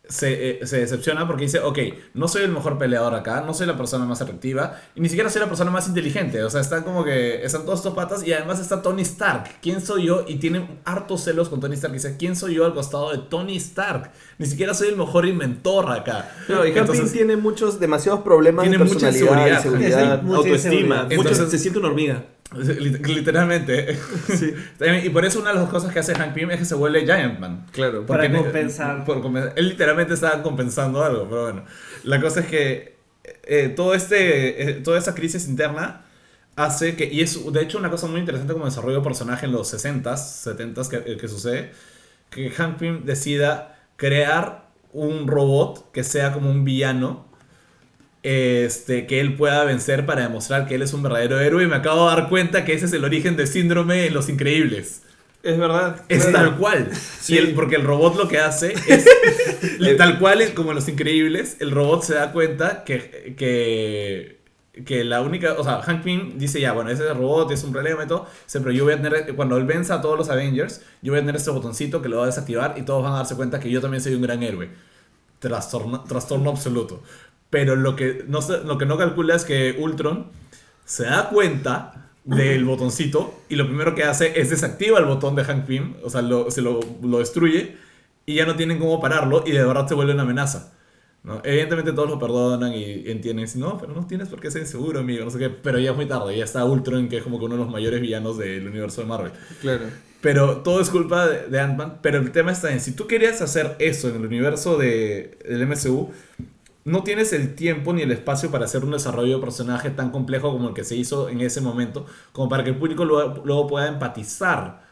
se, eh, se decepciona porque dice, ok, no soy el mejor peleador acá, no soy la persona más atractiva y ni siquiera soy la persona más inteligente. O sea, están como que están todos estos patas y además está Tony Stark. ¿Quién soy yo? Y tiene hartos celos con Tony Stark. Y dice, ¿quién soy yo al costado de Tony Stark? Ni siquiera soy el mejor inventor acá. Claro, y Entonces, tiene muchos, demasiados problemas Tiene de mucha personalidad, inseguridad, inseguridad, Happy. Mucha autoestima. inseguridad. Mucho- Entonces- se siente una hormiga. Lit- Literalmente. Sí. y por eso una de las cosas que hace Hank Pym es que se vuelve Giant Man. Claro. Para compensar. por él literalmente estaba compensando algo, pero bueno. La cosa es que eh, todo este, eh, toda esa crisis interna hace que, y es de hecho una cosa muy interesante como desarrollo de personaje en los 60s, 70s que, que sucede, que Hank Pym decida crear un robot que sea como un villano. Este, que él pueda vencer para demostrar que él es un verdadero héroe. Y me acabo de dar cuenta que ese es el origen del síndrome en Los Increíbles. Es verdad. Es claro. tal cual. Sí. Y el- porque el robot lo que hace es. tal cual, es como en Los Increíbles, el robot se da cuenta que. que que la única, o sea, Hank Pym dice ya, bueno, ese es el robot, es un problema y todo, pero yo voy a tener, cuando él venza a todos los Avengers, yo voy a tener este botoncito que lo va a desactivar y todos van a darse cuenta que yo también soy un gran héroe. Trastorno, trastorno absoluto. Pero lo que, no, lo que no calcula es que Ultron se da cuenta del botoncito y lo primero que hace es desactiva el botón de Hank Pym, o sea, lo, se lo, lo destruye y ya no tienen cómo pararlo y de verdad se vuelve una amenaza. ¿no? Evidentemente todos lo perdonan y entienden, no, pero no tienes por qué ser inseguro, amigo, no sé qué, pero ya es muy tarde, ya está Ultron, que es como que uno de los mayores villanos del universo de Marvel. Claro. Pero todo es culpa de, de Ant-Man. Pero el tema está en, si tú querías hacer eso en el universo de, del MCU, no tienes el tiempo ni el espacio para hacer un desarrollo de personaje tan complejo como el que se hizo en ese momento, como para que el público luego, pueda empatizar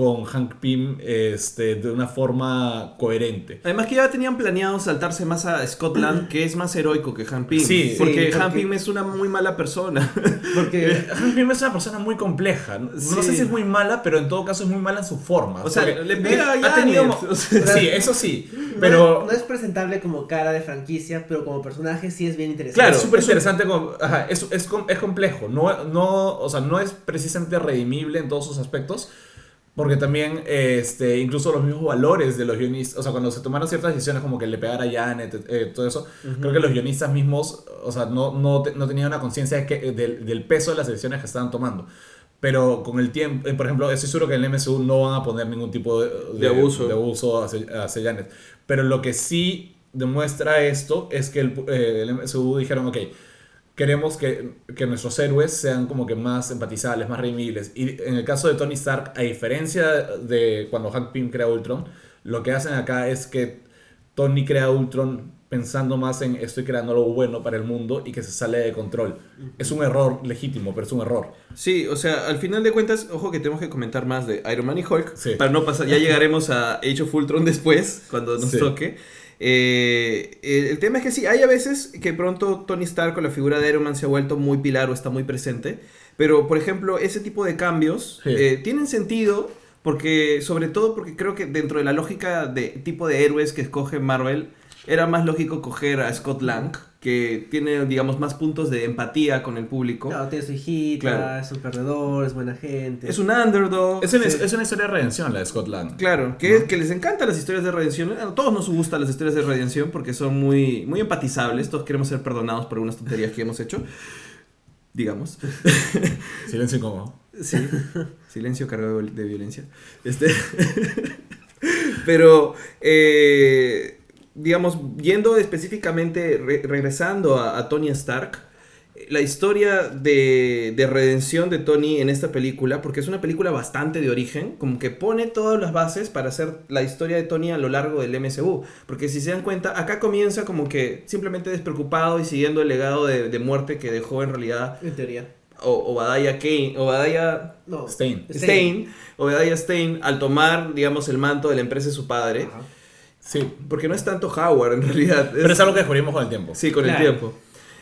con Hank Pym este, de una forma coherente. Además que ya tenían planeado saltarse más a Scotland, que es más heroico que Han Pym. Sí, porque sí, Han porque- Pym es una muy mala persona. Porque Hank Pym es una persona muy compleja. No No sé si es muy mala, pero en todo caso es muy mala en su forma. O sea, Porque le pega a ha tenido o sea, Sí, eso sí. no, Pero no es presentable como cara de franquicia, pero como personaje sí es bien interesante. Claro, es súper interesante, como- ajá, es, es, es complejo, no, no, o sea, no es precisamente redimible en todos sus aspectos, porque también este, incluso los mismos valores de los guionistas, o sea, cuando se tomaron ciertas decisiones como que le pegara a Janet, eh, todo eso, creo que los guionistas mismos, o sea, no, no, no tenían una conciencia de que- del, del peso de las decisiones que estaban tomando. Pero con el tiempo, eh, por ejemplo, estoy seguro que en el MSU no van a poner ningún tipo de, De abuso. de abuso hacia, hacia Janet. Pero lo que sí demuestra esto es que el, eh, el MSU dijeron, ok, queremos que, que nuestros héroes sean como que más empatizables, más redimibles. Y en el caso de Tony Stark, a diferencia de cuando Hank Pym crea Ultron, lo que hacen acá es que Tony crea Ultron pensando más en estoy creando algo bueno para el mundo y que se sale de control. Es un error legítimo, pero es un error. Sí, o sea, al final de cuentas, ojo que tenemos que comentar más de Iron Man y Hulk. Sí. Para no pasar, ya llegaremos a Age of Ultron después, cuando nos Sí. toque. Eh, el, el tema es que sí, hay a veces que pronto Tony Stark con la figura de Iron Man se ha vuelto muy pilar o está muy presente. Pero, por ejemplo, ese tipo de cambios Sí. eh, tienen sentido porque, sobre todo porque creo que dentro de la lógica de tipo de héroes que escoge Marvel, era más lógico coger a Scott Lang, que tiene, digamos, más puntos de empatía con el público. Claro, tiene su hijita, Claro. es un perdedor, es buena gente. Es un underdog. Es Sí. es una historia de redención la de Scott Lang. Claro, que, que les encantan las historias de redención. A todos nos gustan las historias de redención porque son muy, muy empatizables. Todos queremos ser perdonados por algunas tonterías que hemos hecho. Digamos. Silencio incómodo. Sí. Silencio cargado de violencia. Este. Pero, eh, digamos, yendo específicamente, re- regresando a, a Tony Stark, la historia de, de redención de Tony en esta película, porque es una película bastante de origen, como que pone todas las bases para hacer la historia de Tony a lo largo del MCU. Porque si se dan cuenta, acá comienza como que simplemente despreocupado y siguiendo el legado de, de muerte que dejó en realidad En teoría. o- Obadiah Kane, Obadiah No. Stein. Stein, Obadiah Stein, al tomar, digamos, el manto de la empresa de su padre, Ajá. Sí. porque no es tanto Howard en realidad, Pero es algo que descubrimos con el tiempo. sí, con el tiempo.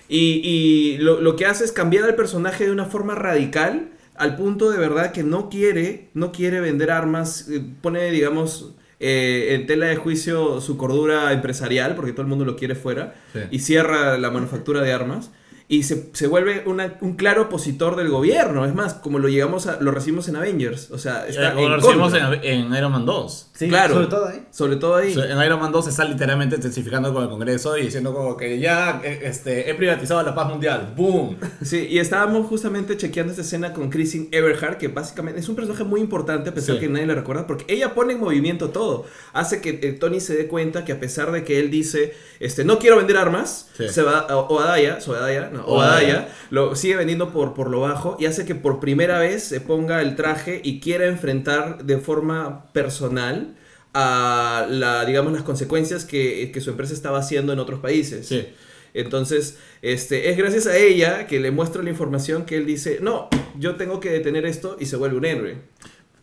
Y, y lo, lo que hace es cambiar al personaje de una forma radical, al punto de verdad que no quiere, no quiere vender armas, eh, pone, digamos, eh, en tela de juicio su cordura empresarial, porque todo el mundo lo quiere fuera, Sí. y cierra la manufactura de armas. Y se, se vuelve una- un claro opositor del gobierno. Es más, como lo llegamos a, lo recibimos en Avengers. O sea, está Eh, en lo recibimos en, en Iron Man 2. Sí, Claro. sobre todo ahí. Sobre todo ahí. En Iron Man 2 se está literalmente testificando con el Congreso y diciendo como que ya eh, este, he privatizado la paz mundial. ¡Boom! Sí, y estábamos justamente chequeando esta escena con Christine Everhart, que básicamente es un personaje muy importante, a pesar Sí. que nadie le recuerda, porque ella pone en movimiento todo. Hace que eh, Tony se dé cuenta que a pesar de que él dice, este, no quiero vender armas, Sí. se va, o Obadiah, Obadiah, no, Obadiah. Lo sigue vendiendo por, por lo bajo y hace que por primera vez se ponga el traje y quiera enfrentar de forma personal a la, digamos, las consecuencias que, que su empresa estaba haciendo en otros países. Sí. Entonces, este, es gracias a ella que le muestra la información que él dice, no, yo tengo que detener esto y se vuelve un héroe.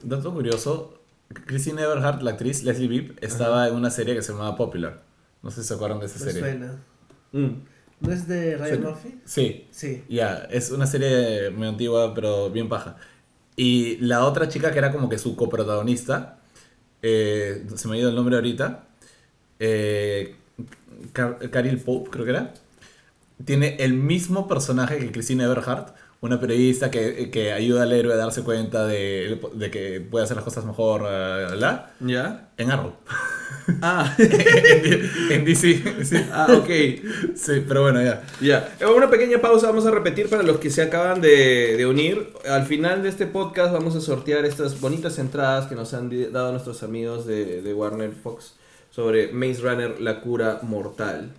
Dato curioso, Christine Everhart, la actriz Leslie Bibb, estaba en una serie que se llamaba Popular. No sé si se acuerdan de esa Me serie. suena. Mm. ¿No es de Ryan. Murphy? Sí, Sí. ya, es una serie muy antigua, pero bien paja. Y la otra chica que era como que su coprotagonista, eh, se me ha ido el nombre ahorita, eh, Car- Caril Pope, creo que era, tiene el mismo personaje que Christine Everhart, una periodista que, que ayuda al héroe a darse cuenta de, de que puede hacer las cosas mejor, eh, la, ¿Ya? en Arrow. Ah, en, en DC. Sí. ah, ok. Sí, pero bueno, ya. Ya, Eh, una pequeña pausa, vamos a repetir para los que se acaban de, de unir. Al final de este podcast vamos a sortear estas bonitas entradas que nos han dado nuestros amigos de, de Warner Fox sobre Maze Runner, la cura mortal.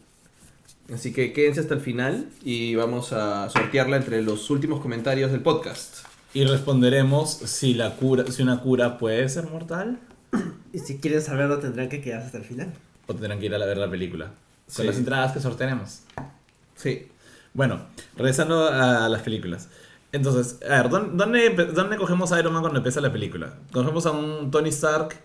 Así que quédense hasta el final y vamos a sortearla entre los últimos comentarios del podcast. Y responderemos si la cura, si una cura puede ser mortal Y si quieren saberlo tendrán que quedarse hasta el final. o tendrán que ir a la- ver la película. Con Sí. las entradas que sortearemos. Sí. Bueno, regresando a las películas. Entonces, a ver, ¿dónde, dónde, dónde cogemos a Iron Man cuando empieza la película? Cogemos a un Tony Stark.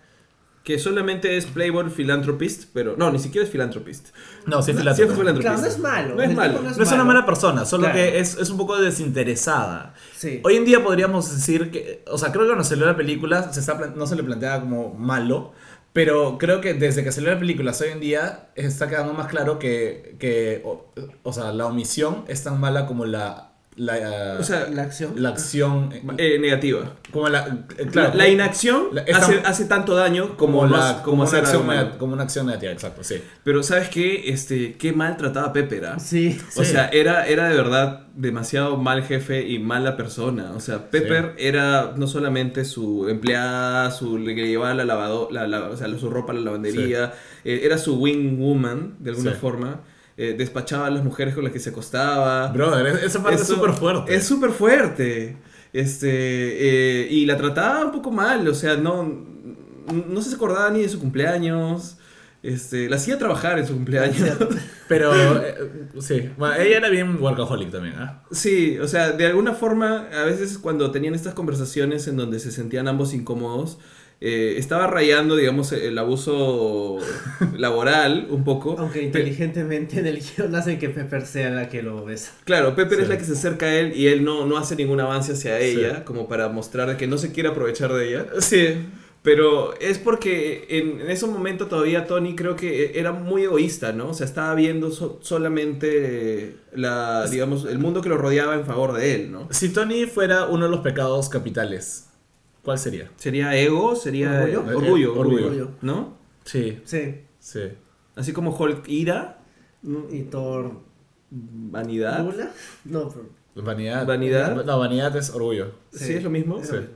Que solamente es Playboy Philanthropist, pero no, ni siquiera es Philanthropist. No, sí, es philanthropist. Claro, no es malo. No es malo. No es una mala persona, solo Claro. que es, es un poco desinteresada. Sí. Hoy en día podríamos decir que, o sea, creo que cuando salió la película se está, no se le planteaba como malo, pero creo que desde que salió la película hasta hoy en día está quedando más claro que, que o, o sea, la omisión es tan mala como la, la, O sea, La acción. la acción, eh, negativa. como la, eh, claro, la, la inacción La- esta- hace, hace tanto daño como, la, como como, una hacer acción, como una acción negativa, exacto, sí. Pero ¿sabes qué? Este, qué mal trataba a Pepper, ¿ah? Sí. O Sí. sea, era, era de verdad demasiado mal jefe y mala persona. O sea, Pepper era no solamente su empleada, su le que llevaba la lavado, la, la- o sea, su ropa a la lavandería, eh, era su wing woman, de alguna Sí. forma. Eh, despachaba a las mujeres con las que se acostaba. Brother, es- esa parte es súper fuerte. Es súper fuerte. Este, eh, y la trataba un poco mal, o sea, no, no se acordaba ni de su cumpleaños. Este, la hacía trabajar en su cumpleaños. Pero, eh, sí, bueno, ella era bien workaholic también, ¿ah? Sí, o sea, de alguna forma, a veces cuando tenían estas conversaciones en donde se sentían ambos incómodos, eh, estaba rayando, digamos, el abuso laboral un poco. Aunque inteligentemente en el guion hacen que Pepper sea la que lo besa. Claro, Pepper Sí. es la que se acerca a él y él no, no hace ningún avance hacia Sí. ella, como para mostrar que no se quiere aprovechar de ella. Sí, Pero es porque en, en ese momento todavía Tony creo que era muy egoísta, ¿no? O sea, estaba viendo so- solamente la, digamos, el mundo que lo rodeaba en favor de él, ¿no? Si Tony fuera uno de los pecados capitales, ¿cuál sería? Sería ego, sería ¿Orgullo? eh, orgullo, Eh, orgullo, orgullo. ¿no? Sí, Sí. sí. Así como Hulk ira. Y Thor. vanidad. ¿Gula? No, pero. Vanidad. ¿Vanidad? No, vanidad es orgullo. Sí, es lo mismo. es Sí. lo mismo.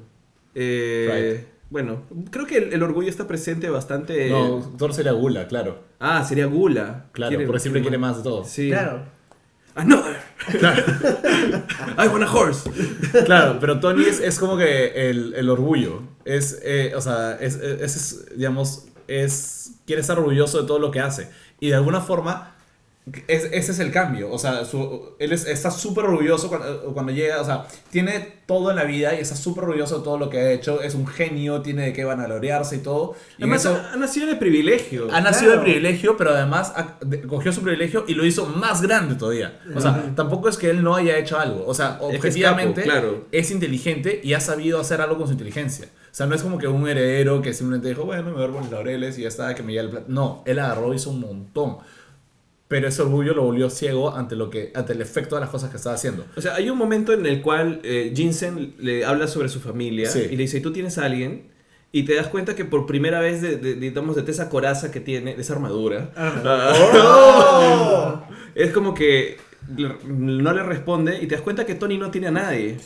Eh, Bueno, creo que el, el orgullo está presente bastante. No, Thor sería gula, claro. Ah, sería gula. Claro, porque siempre quiere más de todo. Sí. Claro. Another. I want a horse. Claro, pero Tony es, es como que el, el orgullo. Es, eh, o sea, es, es, es, digamos, es, quiere estar orgulloso de todo lo que hace. Y de alguna forma, es- ese es el cambio. O sea, su- él es- está súper orgulloso cuando, cuando llega, o sea, tiene todo en la vida y está súper orgulloso de todo lo que ha hecho. Es un genio, tiene de qué vanagloriarse y todo. Y Además, eso- ha, ha nacido de privilegio. ha nacido de privilegio, pero además ha- de- cogió su privilegio y lo hizo más grande todavía. O sea, tampoco es que él no haya hecho algo. O sea, Es que es objetivamente capo, claro. es inteligente y ha sabido hacer algo con su inteligencia. O sea, no es como que un heredero que simplemente dijo, bueno, me duermo en los laureles y ya está, que me lleve el plato. No, él agarró y hizo un montón. Pero ese orgullo lo volvió ciego ante, lo que, ante el efecto de las cosas que estaba haciendo. O sea, hay un momento en el cual eh, Jensen le habla sobre su familia Sí. y le dice, ¿tú tienes a alguien? Y te das cuenta que por primera vez, de, de- digamos, de esa coraza que tiene, de esa armadura, ¡Oh! es como que no le responde y te das cuenta que Tony no tiene a nadie.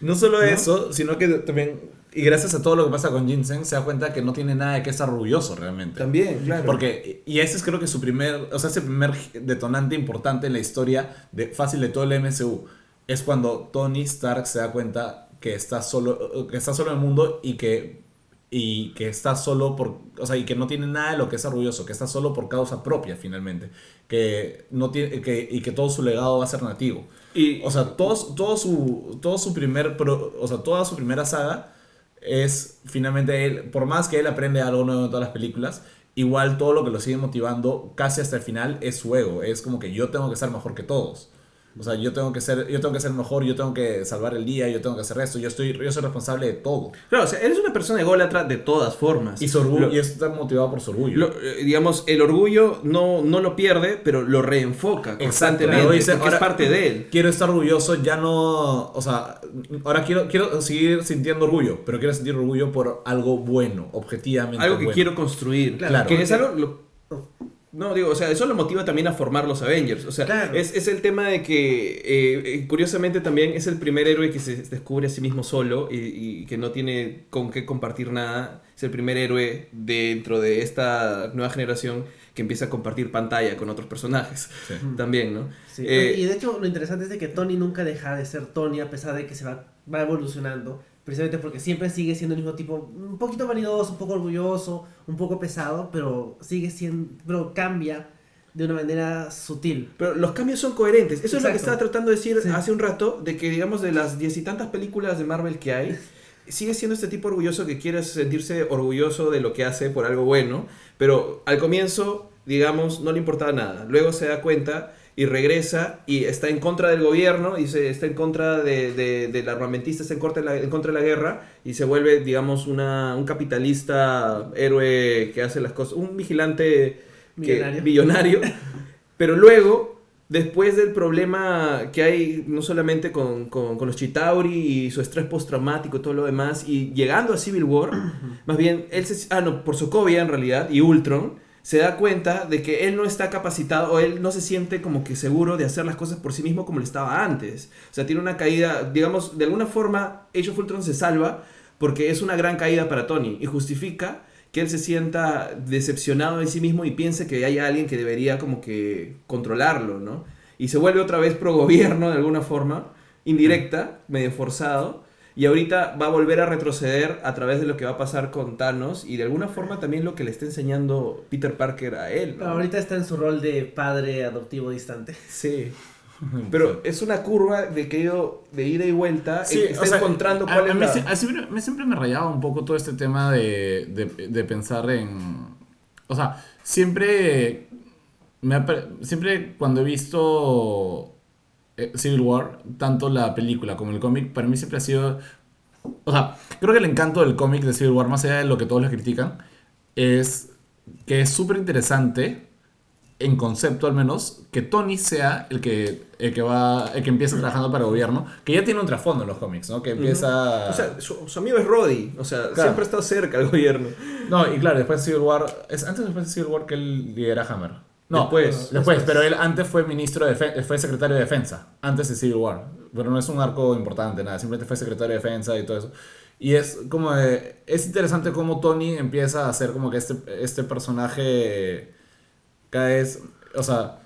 No solo ¿No? eso, sino que también y gracias a todo lo que pasa con Ginseng, se da cuenta que no tiene nada de que estar orgulloso realmente. También, claro. Porque, y ese es creo que su primer, o sea, ese primer detonante importante en la historia de fácil de todo el MCU. Es cuando Tony Stark se da cuenta que está solo, que está solo en el mundo y que, y que está solo por, o sea, y que no tiene nada de lo que es orgulloso, que está solo por causa propia finalmente. Que no tiene, que, y que todo su legado va a ser nativo. Y, O sea, todo, todo, su, todo su primer, pro- o sea, toda su primera saga es finalmente él, por más que él aprende algo nuevo en todas las películas, igual todo lo que lo sigue motivando casi hasta el final es su ego, es como que yo tengo que ser mejor que todos. O sea, yo tengo que ser, yo tengo que ser mejor, yo tengo que salvar el día, yo tengo que hacer esto, yo estoy, yo soy responsable de todo. claro, o sea, eres una persona ególatra de todas formas. Y su orgullo, Lo- y está motivado por su orgullo. lo- eh, digamos, el orgullo no, no lo pierde, pero lo reenfoca Exacto, constantemente. dice, ahora- es parte de él. Quiero estar orgulloso, ya no, o sea, ahora quiero, quiero seguir sintiendo orgullo, pero quiero sentir orgullo por algo bueno, objetivamente Algo que bueno. quiero construir. Claro. Que es algo. lo- no, digo, o sea, eso lo motiva también a formar los Avengers. O sea, Claro. es, es el tema de que, eh, eh, curiosamente, también es el primer héroe que se descubre a sí mismo solo y, y que no tiene con qué compartir nada. Es el primer héroe dentro de esta nueva generación que empieza a compartir pantalla con otros personajes. Sí. También, ¿no? Sí, Eh, y de hecho lo interesante es de que Tony nunca deja de ser Tony a pesar de que se va, va evolucionando. Precisamente porque siempre sigue siendo el mismo tipo, un poquito vanidoso, un poco orgulloso, un poco pesado, pero sigue siendo, pero cambia de una manera sutil. Pero los cambios son coherentes. Eso es lo que Exacto. estaba tratando de decir Sí. hace un rato, de que digamos de las diez y tantas películas de Marvel que hay, sigue siendo este tipo orgulloso que quiere sentirse orgulloso de lo que hace por algo bueno, pero al comienzo, digamos, no le importaba nada. Luego se da cuenta y regresa y está en contra del gobierno y se está en contra de, de- del armamentista, está en contra, de la, en contra de la guerra y se vuelve, digamos, una, un capitalista héroe que hace las cosas, un vigilante que- Millonario. Pero luego, después del problema que hay no solamente con, con- con los Chitauri y su estrés postraumático y todo lo demás, y llegando a Civil War, más bien, él se, ah, no, por Sokovia en realidad, y Ultron, se da cuenta de que él no está capacitado o él no se siente como que seguro de hacer las cosas por sí mismo como lo estaba antes. O sea, tiene una caída, digamos, de alguna forma, Age of Ultron se salva porque es una gran caída para Tony y justifica que él se sienta decepcionado de sí mismo y piense que hay alguien que debería como que controlarlo, ¿no? Y se vuelve otra vez pro gobierno de alguna forma, indirecta, medio forzado, y ahorita va a volver a retroceder a través de lo que va a pasar con Thanos y de alguna forma también lo que le está enseñando Peter Parker a él, ¿no? Pero ahorita está en su rol de padre adoptivo distante. Sí. Pero es una curva de que ido de ida y vuelta, Sí, está o sea, encontrando a- cuál a es mí la... a siempre, me siempre me rayaba un poco todo este tema de, de, de pensar en... O sea, siempre... Me ha pare- siempre cuando he visto eh, Civil War, tanto la película como el cómic, para mí siempre ha sido... O sea, creo que el encanto del cómic de Civil War, más allá de lo que todos le critican, es que es súper interesante, en concepto al menos, que Tony sea el que, el que va, el que empieza trabajando para el gobierno, que ya tiene un trasfondo en los cómics, ¿no? Que empieza... O sea, su, su amigo es Roddy, o sea, Claro. siempre estado cerca al gobierno. No, y claro, después de Civil War, es antes después de Civil War que él lidera Hammer. No, Después. después, pero él antes fue ministro de fue secretario de defensa, antes de Civil War. Pero no es un arco importante, nada, simplemente fue secretario de defensa y todo eso. Y es como de- es interesante cómo Tony empieza a ser como que este, este personaje cada vez, o sea,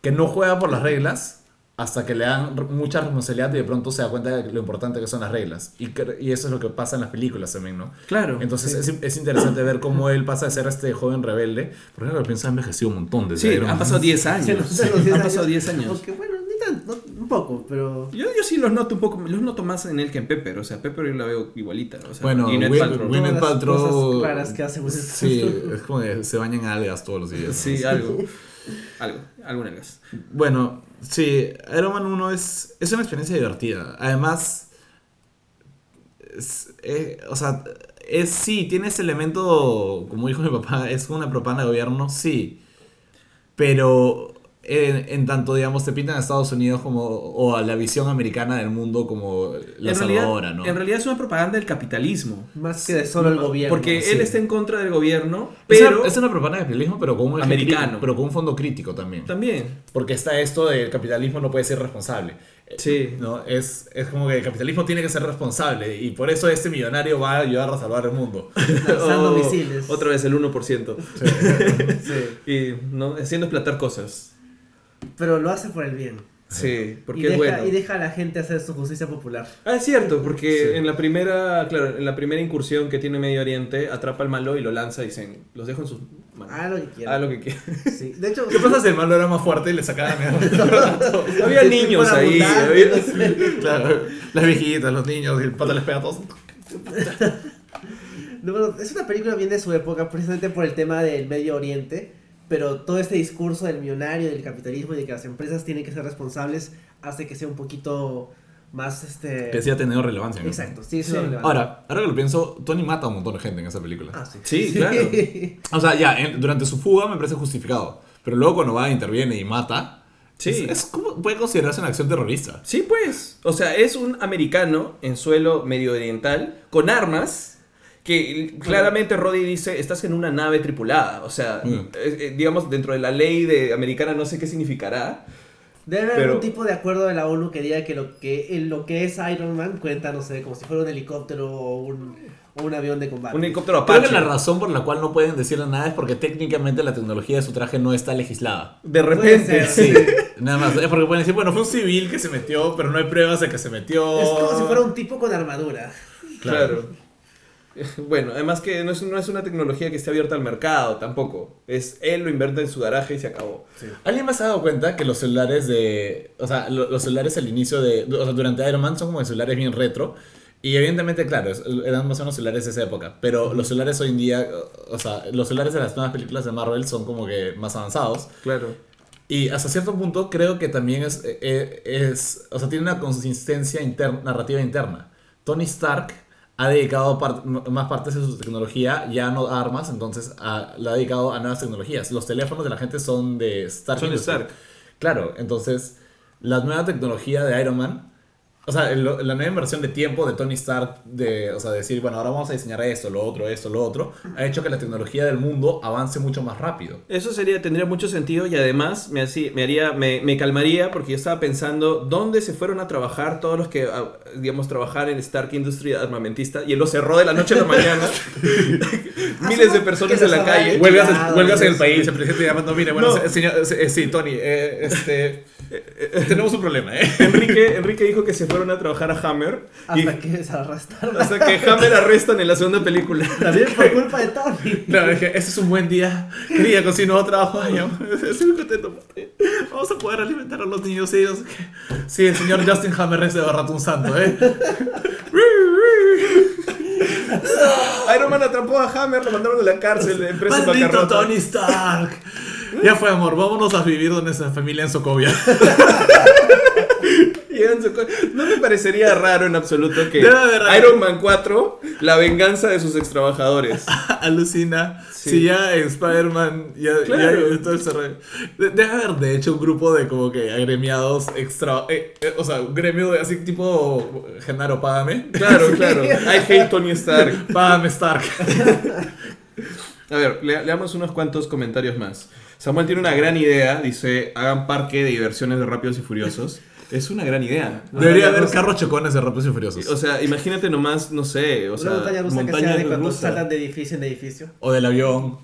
que no juega por las reglas hasta que le dan mucha responsabilidad y de pronto se da cuenta de lo importante que son las reglas. Y, y eso es lo que pasa en las películas también, ¿no? Claro. Entonces es, es interesante ver cómo él pasa de ser este joven rebelde. Por ejemplo, piensa ha envejecido un montón desde Sí, Iron han pasado 10 años. Sí, diez han pasado 10 años. Aunque bueno, ni tanto, un poco, pero... Yo, yo sí los noto un poco, los noto más en él que en Pepper, o sea, Pepper yo la veo igualita, o sea, Bueno, Gwyneth Gwyn- Paltrow. Gwyneth Paltrow- cosas raras que hace Sí, es como que se bañan algas todos los días. ¿no? Sí, algo, algo, alguna vez. Bueno, sí, Iron Man 1 es, es una experiencia divertida. Además, es, eh, o sea, es sí, tiene ese elemento, como dijo mi papá, es una propaganda de gobierno, sí. Pero en, en tanto, digamos, te pintan a Estados Unidos como, o a la visión americana del mundo como la en realidad, salvadora, ¿no? en realidad es una propaganda del capitalismo. Más que de solo el gobierno. Porque sí. él está en contra del gobierno, Es pero una- es una propaganda de capitalismo, pero con un Americano. pero con un fondo crítico también. también. Porque está esto de el capitalismo no puede ser responsable. Sí. ¿no? Es, es como que el capitalismo tiene que ser responsable y por eso este millonario va a ayudar a salvar el mundo. Lanzando O- misiles. Otra vez el 1%. Sí. y no haciendo explotar cosas. Pero lo hace por el bien. Sí, porque y, es bueno. y deja a la gente hacer su justicia popular. Ah, es cierto, porque Sí. en la primera, claro, en la primera incursión que tiene Medio Oriente, atrapa al malo y lo lanza y dicen, los dejo en sus manos. Haga lo que quiera. Ah, lo que quiera. Sí. De hecho, ¿Qué pasa si el malo era más fuerte y le sacaban mierda? Había Sí, niños ahí. abundante, había- no sé. claro, las viejitas, los niños, y el pata les pega a todos. No, bueno, es una película bien de su época, precisamente por el tema del Medio Oriente, pero todo este discurso del millonario, del capitalismo y de que las empresas tienen que ser responsables hace que sea un poquito más este. Que sí ha tenido relevancia. eso. Exacto, sí, sí. Sí. Ahora, ahora que lo pienso, Tony mata a un montón de gente en esa película. Ah, sí. Sí, claro. O sea, ya, en- durante su fuga me parece justificado. Pero luego cuando va, interviene y mata, Sí. es, es como, puede considerarse una acción terrorista. Sí, pues. O sea, es un americano en suelo medio oriental con armas que claramente Roddy dice, estás en una nave tripulada. O sea, Mm. eh, digamos, dentro de la ley de americana no sé qué significará. Debe haber Pero- algún tipo de acuerdo de la ONU que diga que lo que, en lo que es Iron Man cuenta, no sé, como si fuera un helicóptero o un, o un avión de combate. Un helicóptero Creo Apache. que la razón por la cual no pueden decirle nada es porque técnicamente la tecnología de su traje no está legislada. De repente. Sí, nada más. Es porque pueden decir, bueno, fue un civil que se metió, pero no hay pruebas de que se metió. Es como si fuera un tipo con armadura. Claro. Bueno, además que no es, no es una tecnología que esté abierta al mercado tampoco. Es él lo inventa en su garaje y se acabó. ¿Alguien más se ha dado cuenta que los celulares de. O sea, lo- los celulares al inicio de. O sea, durante Iron Man son como de celulares bien retro. Y evidentemente, claro, es- eran más o menos celulares de esa época. Pero los celulares hoy en día. O sea, los celulares de las nuevas películas de Marvel son como que más avanzados. Claro. Y hasta cierto punto creo que también es. eh, es o sea, tiene una consistencia inter- narrativa interna. Tony Stark ha dedicado part- más partes de su tecnología ya no a armas, entonces a- la ha dedicado a nuevas tecnologías. Los teléfonos de la gente son de Stark. Son de. Stark. Claro, entonces la nueva tecnología de Iron Man, o sea, el- la nueva inversión de tiempo de Tony Stark, de, o sea, decir, bueno, ahora vamos a diseñar esto, lo otro, esto, lo otro, ha hecho que la tecnología del mundo avance mucho más rápido. Eso sería, tendría mucho sentido y además me, hacía- me haría, me, me calmaría porque yo estaba pensando dónde se fueron a trabajar todos los que, ah, digamos, trabajar en Stark Industry armamentista y él lo cerró de la noche a la mañana. Miles de personas en la calle. Huelgas, Claro, huelgas en el país, el presidente llamando, mire, bueno, No. se- señor, se- eh, sí, Tony, eh, este, eh, tenemos un problema, ¿eh? Enrique, Enrique dijo que se fueron a trabajar a Hammer y Hasta que se arrastraron. hasta que Hammer arrestan en la segunda película. También por culpa de Tony. Claro, dije, este es un buen día, qué día con su nuevo trabajo, estoy muy contento, vamos a poder alimentar a los niños, qué. sí, el señor Justin Hammer es de rato un santo, ¿eh? Iron Man atrapó a Hammer, lo mandaron a la cárcel de empresa en ¡Maldito. Tony Stark! Ya fue, amor, vámonos a vivir donde nuestra familia en co- No me parecería raro en absoluto que. Iron Man 4, la venganza de sus extrabajadores. Alucina. Sí. Si ya en Spider-Man ya, Claro. ya todo el desarrollo. De- Debe haber, de hecho, un grupo de como que agremiados extra. eh, eh, o sea, un gremio de así tipo Genaro, págame. Claro, claro. I hate Tony Stark. Págame Stark. A ver, le- leamos unos cuantos comentarios más. Samuel tiene una gran idea, dice, hagan parque de diversiones de Rápidos y Furiosos. Es una gran idea. Debería haber rusa. carros chocones de Rápidos y Furiosos. O sea, imagínate nomás, no sé, o sea, Una montaña rusa que sea montañas de cuando rusas. saltan de edificio en edificio. O del avión.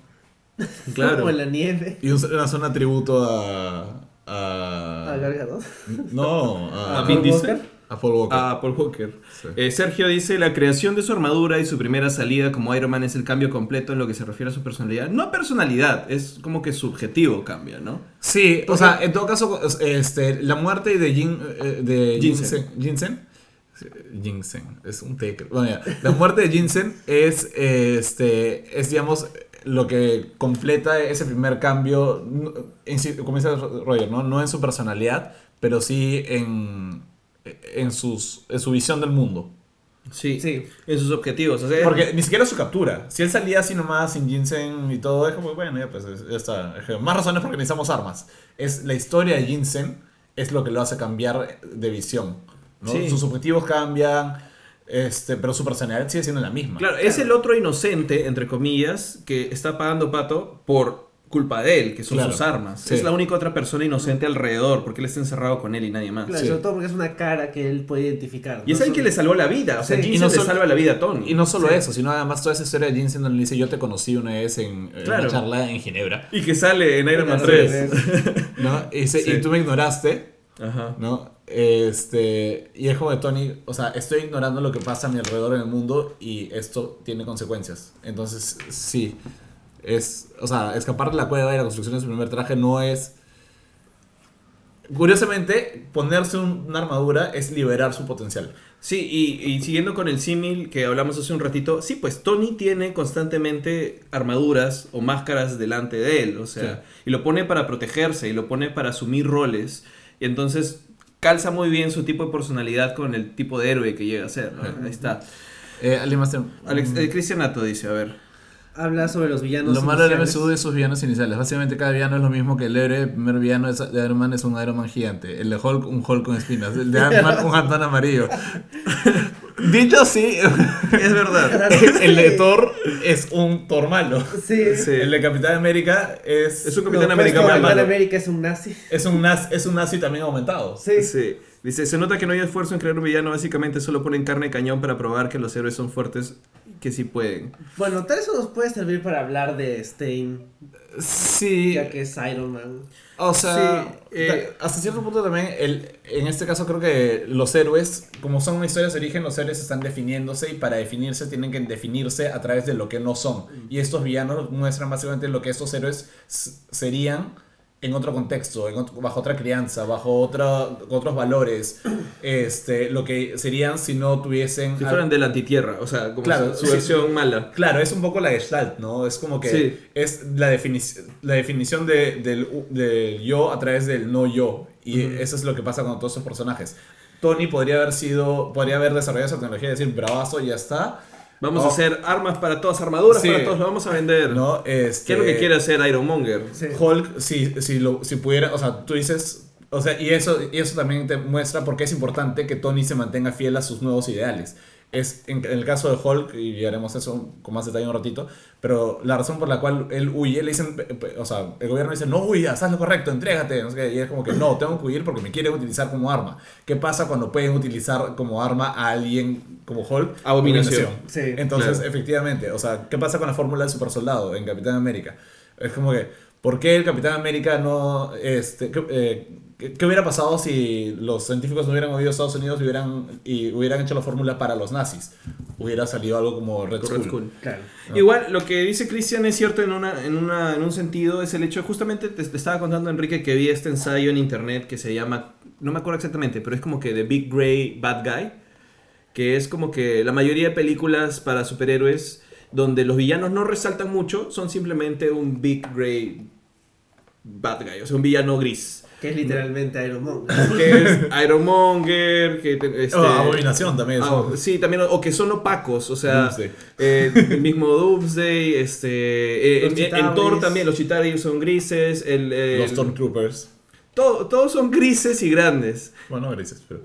Claro. O en la nieve. Y un- una zona tributo a. A. A Gal Gadot. No, a, ¿A Vin Diesel? A Paul Walker. A Paul Walker. Sí. Eh, Sergio dice, la creación de su armadura y su primera salida como Iron Man es el cambio completo en lo que se refiere a su personalidad. No personalidad, es como que subjetivo cambia, ¿no? Sí, o sea, en todo caso, este, la muerte de, Jin, eh, de Ginseng. Ginseng. Ginseng. Ginseng, es un té. Bueno, ya. La muerte de Ginseng es, este, es, digamos, lo que completa ese primer cambio, como dice Roger, ¿no? no en su personalidad, pero sí en, en, sus, en su visión del mundo. Sí, Sí. en sus objetivos. O sea, Porque ni siquiera su captura. Si él salía así nomás, sin ginseng y todo, es como, bueno, ya pues, ya está. Más razones porque necesitamos armas. Es la historia de ginseng es lo que lo hace cambiar de visión. ¿no? Sí. Sus objetivos cambian, este, pero su personalidad sigue siendo la misma. Claro, es el otro inocente, entre comillas, que está pagando pato por culpa de él, que son Claro, sus armas. sí. Es la única otra persona inocente alrededor, porque él está encerrado con él y nadie más. Claro, Sí. sobre todo porque es una cara que él puede identificar. Y es ¿no? el que le salvó la vida. O sea, Sí. Y no le sol- salva la vida a Tony. Y no solo Sí. eso, sino además toda esa historia de Ginseng donde le dice yo te conocí una vez en, Claro. una charla en Ginebra, Y que sale en Iron Man Claro, 3. ¿no? Y, Sí. y tú me ignoraste, Ajá. ¿no? Este, y es como de Tony, o sea, estoy ignorando lo que pasa a mi alrededor en el mundo y esto tiene consecuencias. Entonces, sí, es, o sea, escapar de la cueva y la construcción de su primer traje no es... Curiosamente, ponerse un- una armadura es liberar su potencial. Sí, y, y siguiendo con el símil que hablamos hace un ratito, sí, pues Tony tiene constantemente armaduras o máscaras delante de él, o sea, Sí. y lo pone para protegerse y lo pone para asumir roles, y entonces calza muy bien su tipo de personalidad con el tipo de héroe que llega a ser, ¿no? Ahí está. Eh, ¿Alguien más te- Alex, mm, eh, Cristian Nato dice, a ver. Habla sobre los villanos. Lo malo del. MSU de sus villanos iniciales. Básicamente cada villano es lo mismo que el héroe. El primer villano es- de Iron Man es un Iron Man gigante. El de Hulk, un Hulk con espinas. El de Ant-Man, un Ant-Man amarillo. Dicho así, Es verdad. el de Thor es un Thor malo. Sí. Sí. El de Capitán América es, Es un No, Capitán pues, América malo. Capitán América es un nazi. es un, nazi, es un nazi también aumentado. Sí. Sí. Dice, se nota que no hay esfuerzo en crear un villano, básicamente solo ponen carne de cañón para probar que los héroes son fuertes y que sí pueden. Bueno, tal vez eso nos puede servir para hablar de Stein, Sí. ya que es Iron Man. O sea, Sí, eh, ta- hasta cierto punto también, el, en este caso creo que los héroes, como son historias de origen, los héroes están definiéndose y para definirse tienen que definirse a través de lo que no son. Y estos villanos muestran básicamente lo que estos héroes serían en otro contexto, en otro- bajo otra crianza, bajo otra, otros valores, este, lo que serían si no tuviesen... Si al- fueran de la antitierra, o sea, como Claro, su, su sí. versión mala. Claro, es un poco la gestalt, ¿no? Es como que Sí. es la, definici- la definición de- del, del yo a través del no yo. Y Ujú. eso es lo que pasa con todos esos personajes. Tony podría haber sido, podría haber desarrollado esa tecnología y decir, bravazo, ya está. Vamos Oh. a hacer armas para todas, armaduras Sí. para todos, lo vamos a vender. ¿No? Este, ¿Qué es lo que quiere hacer Iron Monger? Sí. Hulk, si, si, lo, si pudiera, o sea, tú dices, o sea, y eso, y eso también te muestra por qué es importante que Tony se mantenga fiel a sus nuevos ideales. Es en, en el caso de Hulk, y haremos eso con más detalle un ratito, pero la razón por la cual él huye, le dicen, o sea, el gobierno dice, no huyas, haz lo correcto, entrégate, no sé qué, y es como que no, tengo que huir porque me quieren utilizar como arma. ¿Qué pasa cuando pueden utilizar como arma a alguien como Hulk? Abominación. Sí. Entonces, Claro. efectivamente, o sea, ¿qué pasa con la fórmula del super soldado en Capitán América? Es como que, ¿por qué el Capitán América no, este, qué, eh, qué- hubiera pasado si los científicos no hubieran movido a Estados Unidos y hubieran, y hubieran hecho la fórmula para los nazis? Hubiera salido algo como Red, Red. Claro. No. Igual, lo que dice Cristian es cierto en, una, en, una, en un sentido, es el hecho, justamente te, te estaba contando Enrique que vi este ensayo en internet que se llama, no me acuerdo exactamente, pero es como que The Big Grey Bad Guy, que es como que la mayoría de películas para superhéroes donde los villanos no resaltan mucho, son simplemente un Big Grey Bad Guy, o sea, un villano gris. Que es literalmente Iron Man. Que es Ironmonger, que... te- Este, Oh, abominación también. Ah, sí, también, o que son opacos, o sea, Doomsday. eh, el mismo Doomsday, este, eh, en. Thor también los Chitauri son grises, el, el- Los Stormtroopers. todo- todos son grises y grandes. Bueno, grises, pero...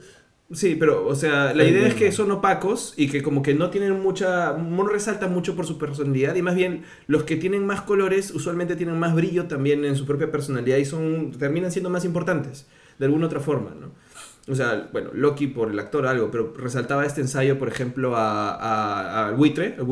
Sí, pero, o sea, la idea es que son opacos y que como que no tienen mucha, no resaltan mucho por su personalidad y más bien los que tienen más colores usualmente tienen más brillo también en su propia personalidad y son, terminan siendo más importantes de alguna otra forma, ¿no? O sea, bueno, Loki por el actor algo, pero resaltaba este ensayo, por ejemplo, a, a, a Buitre, a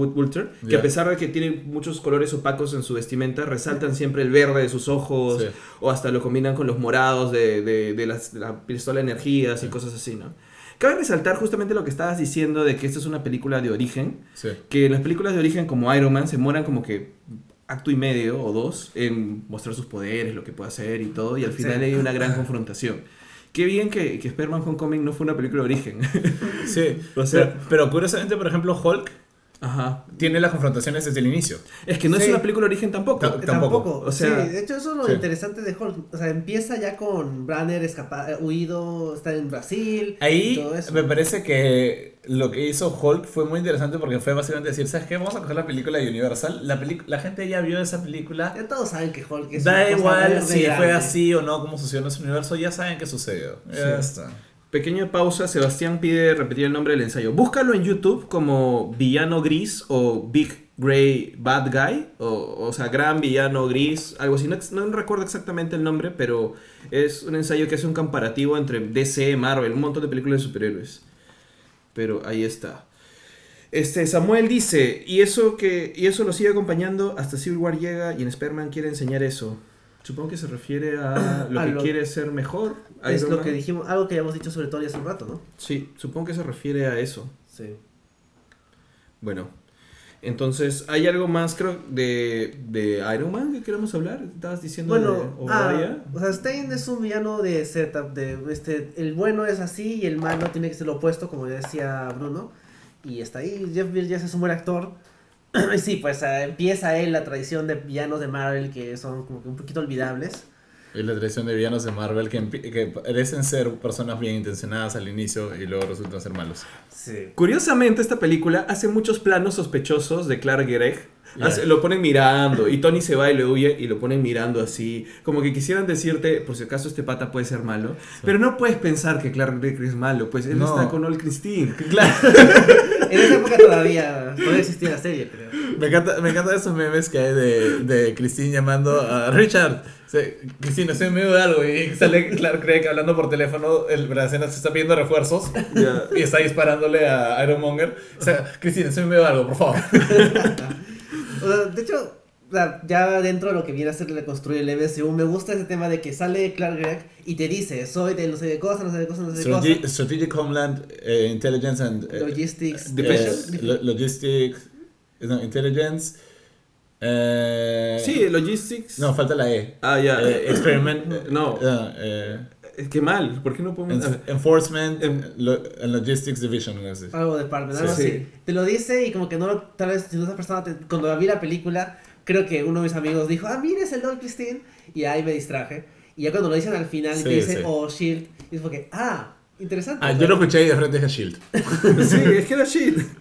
que a pesar de que tiene muchos colores opacos en su vestimenta, resaltan siempre el verde de sus ojos, Sí. o hasta lo combinan con los morados de, de, de las- de la pistola de energías y cosas así, ¿no? Cabe resaltar justamente lo que estabas diciendo de que esta es una película de origen, Sí. que las películas de origen como Iron Man se mueran como que acto y medio o dos en mostrar sus poderes, lo que puede hacer y todo, y al final Sí. hay una gran confrontación. Qué bien que, que Spider-Man Homecoming no fue una película de origen. Sí, O sea- pero, pero curiosamente, por ejemplo, Hulk Ajá. tiene las confrontaciones desde el inicio. Es que no es una película de origen tampoco. Ta- Tampoco. O sea- sí, de hecho eso es lo Sí. interesante de Hulk. O sea, empieza ya con Banner escapa- eh, huido, está en Brasil. Ahí todo eso. me parece que lo que hizo Hulk fue muy interesante porque fue básicamente decir, ¿sabes qué? Vamos a coger la película de Universal. La, la gente ya vio esa película. Ya todos saben que Hulk es Da una igual si fue así o no, cómo sucedió en ese universo, ya saben qué sucedió. Ya Sí. está. Pequeña pausa, Sebastián pide repetir el nombre del ensayo. Búscalo en YouTube como Villano Gris o Big Grey Bad Guy, o, o sea, Gran Villano Gris, algo así. No, recuerdo exactamente el nombre, pero es un ensayo que hace un comparativo entre DC, Marvel, un montón de películas de superhéroes. Pero ahí está. Este, Samuel dice, y eso que y eso lo sigue acompañando hasta Civil War llega y en Spider-Man quiere enseñar eso. Supongo que se refiere a lo A que lo- quiere ser mejor. Es Iron lo Man. que dijimos, algo que habíamos dicho sobre Tony hace un rato, ¿no? Sí, supongo que se refiere a eso. Sí. Bueno, entonces, ¿hay algo más, creo, de, de Iron Man que queremos hablar? ¿Estabas diciendo Bueno, de ah, o sea, Stein es un villano de setup, de este, el bueno es así y el malo tiene que ser lo opuesto, como decía Bruno, y está ahí, Jeff Bridges es un buen actor, y sí, pues ah, empieza él la tradición de villanos de Marvel que son como que un poquito olvidables, Es la tradición de villanos de Marvel que, que parecen ser personas bien intencionadas al inicio y luego resultan ser malos. sí. Curiosamente, esta película hace muchos planos sospechosos de Clark Gregg. Hace- Lo ponen mirando y Tony se va y le huye y lo ponen mirando así. Como que quisieran decirte, por si acaso este pata puede ser malo. Pero no puedes pensar que Clark Gregg es malo, pues él No. está con Old Christine. Claro. En esa época todavía, todavía existía la serie, creo. Me encanta, me encantan esos memes que hay de, de Christine llamando a Richard. Dice, Christine, estoy en medio de algo. Y sale Clark Gregg hablando por teléfono. El Bracena se está pidiendo refuerzos. Ya. Y está disparándole a Ironmonger. O sea, Christine, estoy en medio de algo, por favor. O sea, de hecho, ya dentro de lo que viene a ser reconstruir el MCU, me gusta ese tema de que sale Clark Gregg y te dice, soy de no sé de cosas, no sé de cosas, no sé de Strate- cosas. Strategic Homeland eh, Intelligence and... eh, Logistics. Defense. eh, lo- logistics... No, intelligence... eh, Sí, Logistics. No, falta la E. Ah, ya. Eh, experiment... Eh, no. eh, Es que mal, ¿por qué no podemos...? en- enforcement Em- lo- and Logistics Division. algo así. Algo de Department, algo Sí. así. Te lo dice y como que no, lo- tal vez si no estás prestando aten- Cuando vi la película, creo que uno de mis amigos dijo, ah, mira, es el Don Christine. Y ahí me distraje. Y ya cuando lo dicen al final, Sí, que dice, sí. oh, Shield, y es porque, ah, interesante. Ah, yo lo escuché y de frente dije Shield. sí, es que era shit.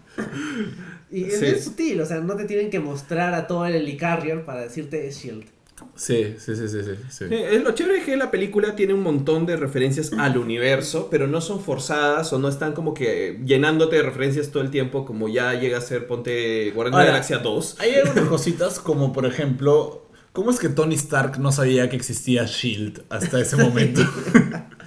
Y es bien sutil, o sea, no te tienen que mostrar a todo el helicarrier para decirte es Shield. Sí, sí, sí, sí, sí. Sí, es lo chévere es que la película tiene un montón de referencias al universo, pero no son forzadas o no están como que llenándote de referencias todo el tiempo, como ya llega a ser Ponte Guardianes de la Galaxia 2. Hay algunas cositas como por ejemplo, ¿cómo es que Tony Stark no sabía que existía Shield hasta ese momento?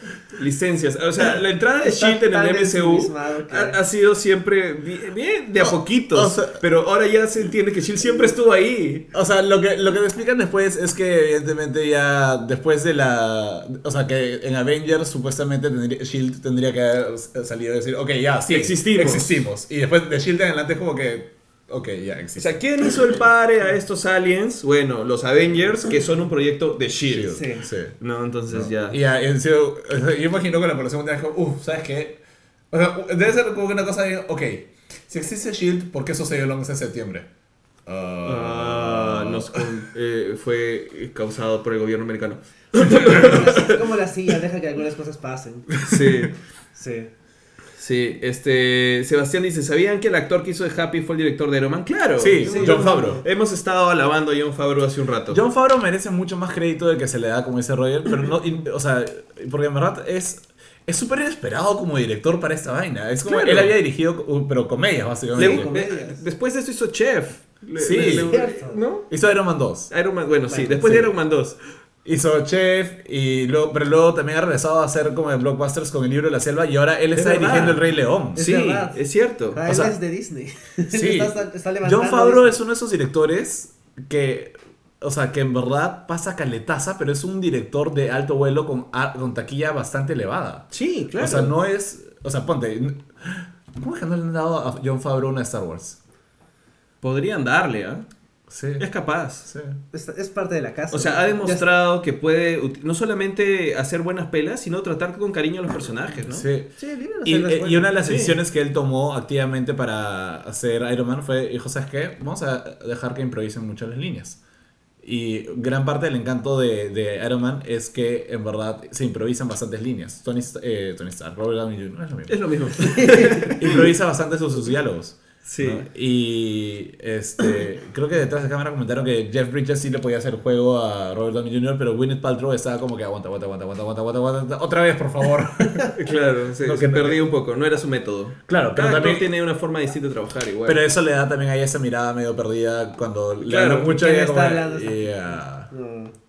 Licencias. O sea, la entrada de Shield en el MCU ha, ha sido siempre bien, de a poquitos, o sea- pero ahora ya se entiende que Shield siempre estuvo ahí. O sea, lo que, lo que te explican después es que evidentemente ya después de la... O sea, que en Avengers supuestamente tendría, Shield tendría que haber salido a decir, ok, ya, sí, Existimos. Existimos. Y después de Shield en adelante es como que, ok, ya O existimos. sea, ¿quién hizo el pare a estos aliens? Bueno, los Avengers, que son un proyecto de Shield. Sí. Sí. No, entonces No. ya. Y ya, y en serio, o yo imagino que la población mundial dijo, uff, ¿sabes qué? O sea, debe ser como una cosa de, ok, si existe Shield, ¿por qué sucedió el 11 de septiembre? Ah, nos con- eh, fue causado por el gobierno americano. Es como la silla, deja que algunas cosas pasen. Sí. Sí. Sí, este. Sebastián dice: ¿Sabían que el actor que hizo de Happy fue el director de Iron Man? Claro. Sí, Sí, John Favreau. Hemos estado alabando a John Favreau hace un rato. John Favreau merece mucho más crédito del que se le da como dice Roger, pero no, y- o sea, porque en verdad es es súper inesperado como director para esta vaina. Es como Claro. él había dirigido, uh, pero comedias Le- básicamente. Sí, comedias. eh, después de esto hizo Chef. Le- Sí. le- le-. Hizo Iron Man 2. Iron Man, bueno, sí, después sí. de Iron Man 2. Hizo Chef, y luego, pero luego también ha regresado a hacer como de blockbusters con el libro de la selva y ahora él Es está dirigiendo El Rey León. Es sí, verdad. es cierto. Ah, O él sea, es de Disney. Sí. está, está levantando John Favreau es uno de esos directores que, o sea, que en verdad pasa caletaza, pero es un director de alto vuelo con, con taquilla bastante elevada. Sí, claro. O sea, no es, o sea, ponte, ¿cómo es que no le han dado a John Favreau una Star Wars? Podrían darle, ¿ah? Sí. Es capaz. sí. Es, es parte de la casa. O sea, ha Ya demostrado que puede no solamente hacer buenas pelas, sino tratar con cariño a los personajes, ¿no? Sí. Sí, Y, eh, y una de las Sí. decisiones que él tomó activamente para hacer Iron Man fue, dijo, ¿sabes qué? Vamos a dejar que improvisen mucho las líneas. Y gran parte del encanto de, de Iron Man es que en verdad se improvisan bastantes líneas. Tony, eh, Tony Stark, Robert Downey Jr. no es lo mismo. Es lo mismo. Improvisa bastante sus, sus diálogos. Sí. ¿no? Y este, creo que detrás de cámara comentaron que Jeff Bridges sí le podía hacer juego a Robert Downey Jr., pero Gwyneth Paltrow estaba como que aguanta, aguanta, aguanta, aguanta, aguanta, aguanta, aguanta, otra vez, por favor. Claro, No, se que- perdía un poco, no era su método. Claro, pero Cada también- tiene una forma distinta de trabajar igual. Pero eso le da también ahí esa mirada medio perdida cuando le hablan mucho ¿quién y está como, yeah. No.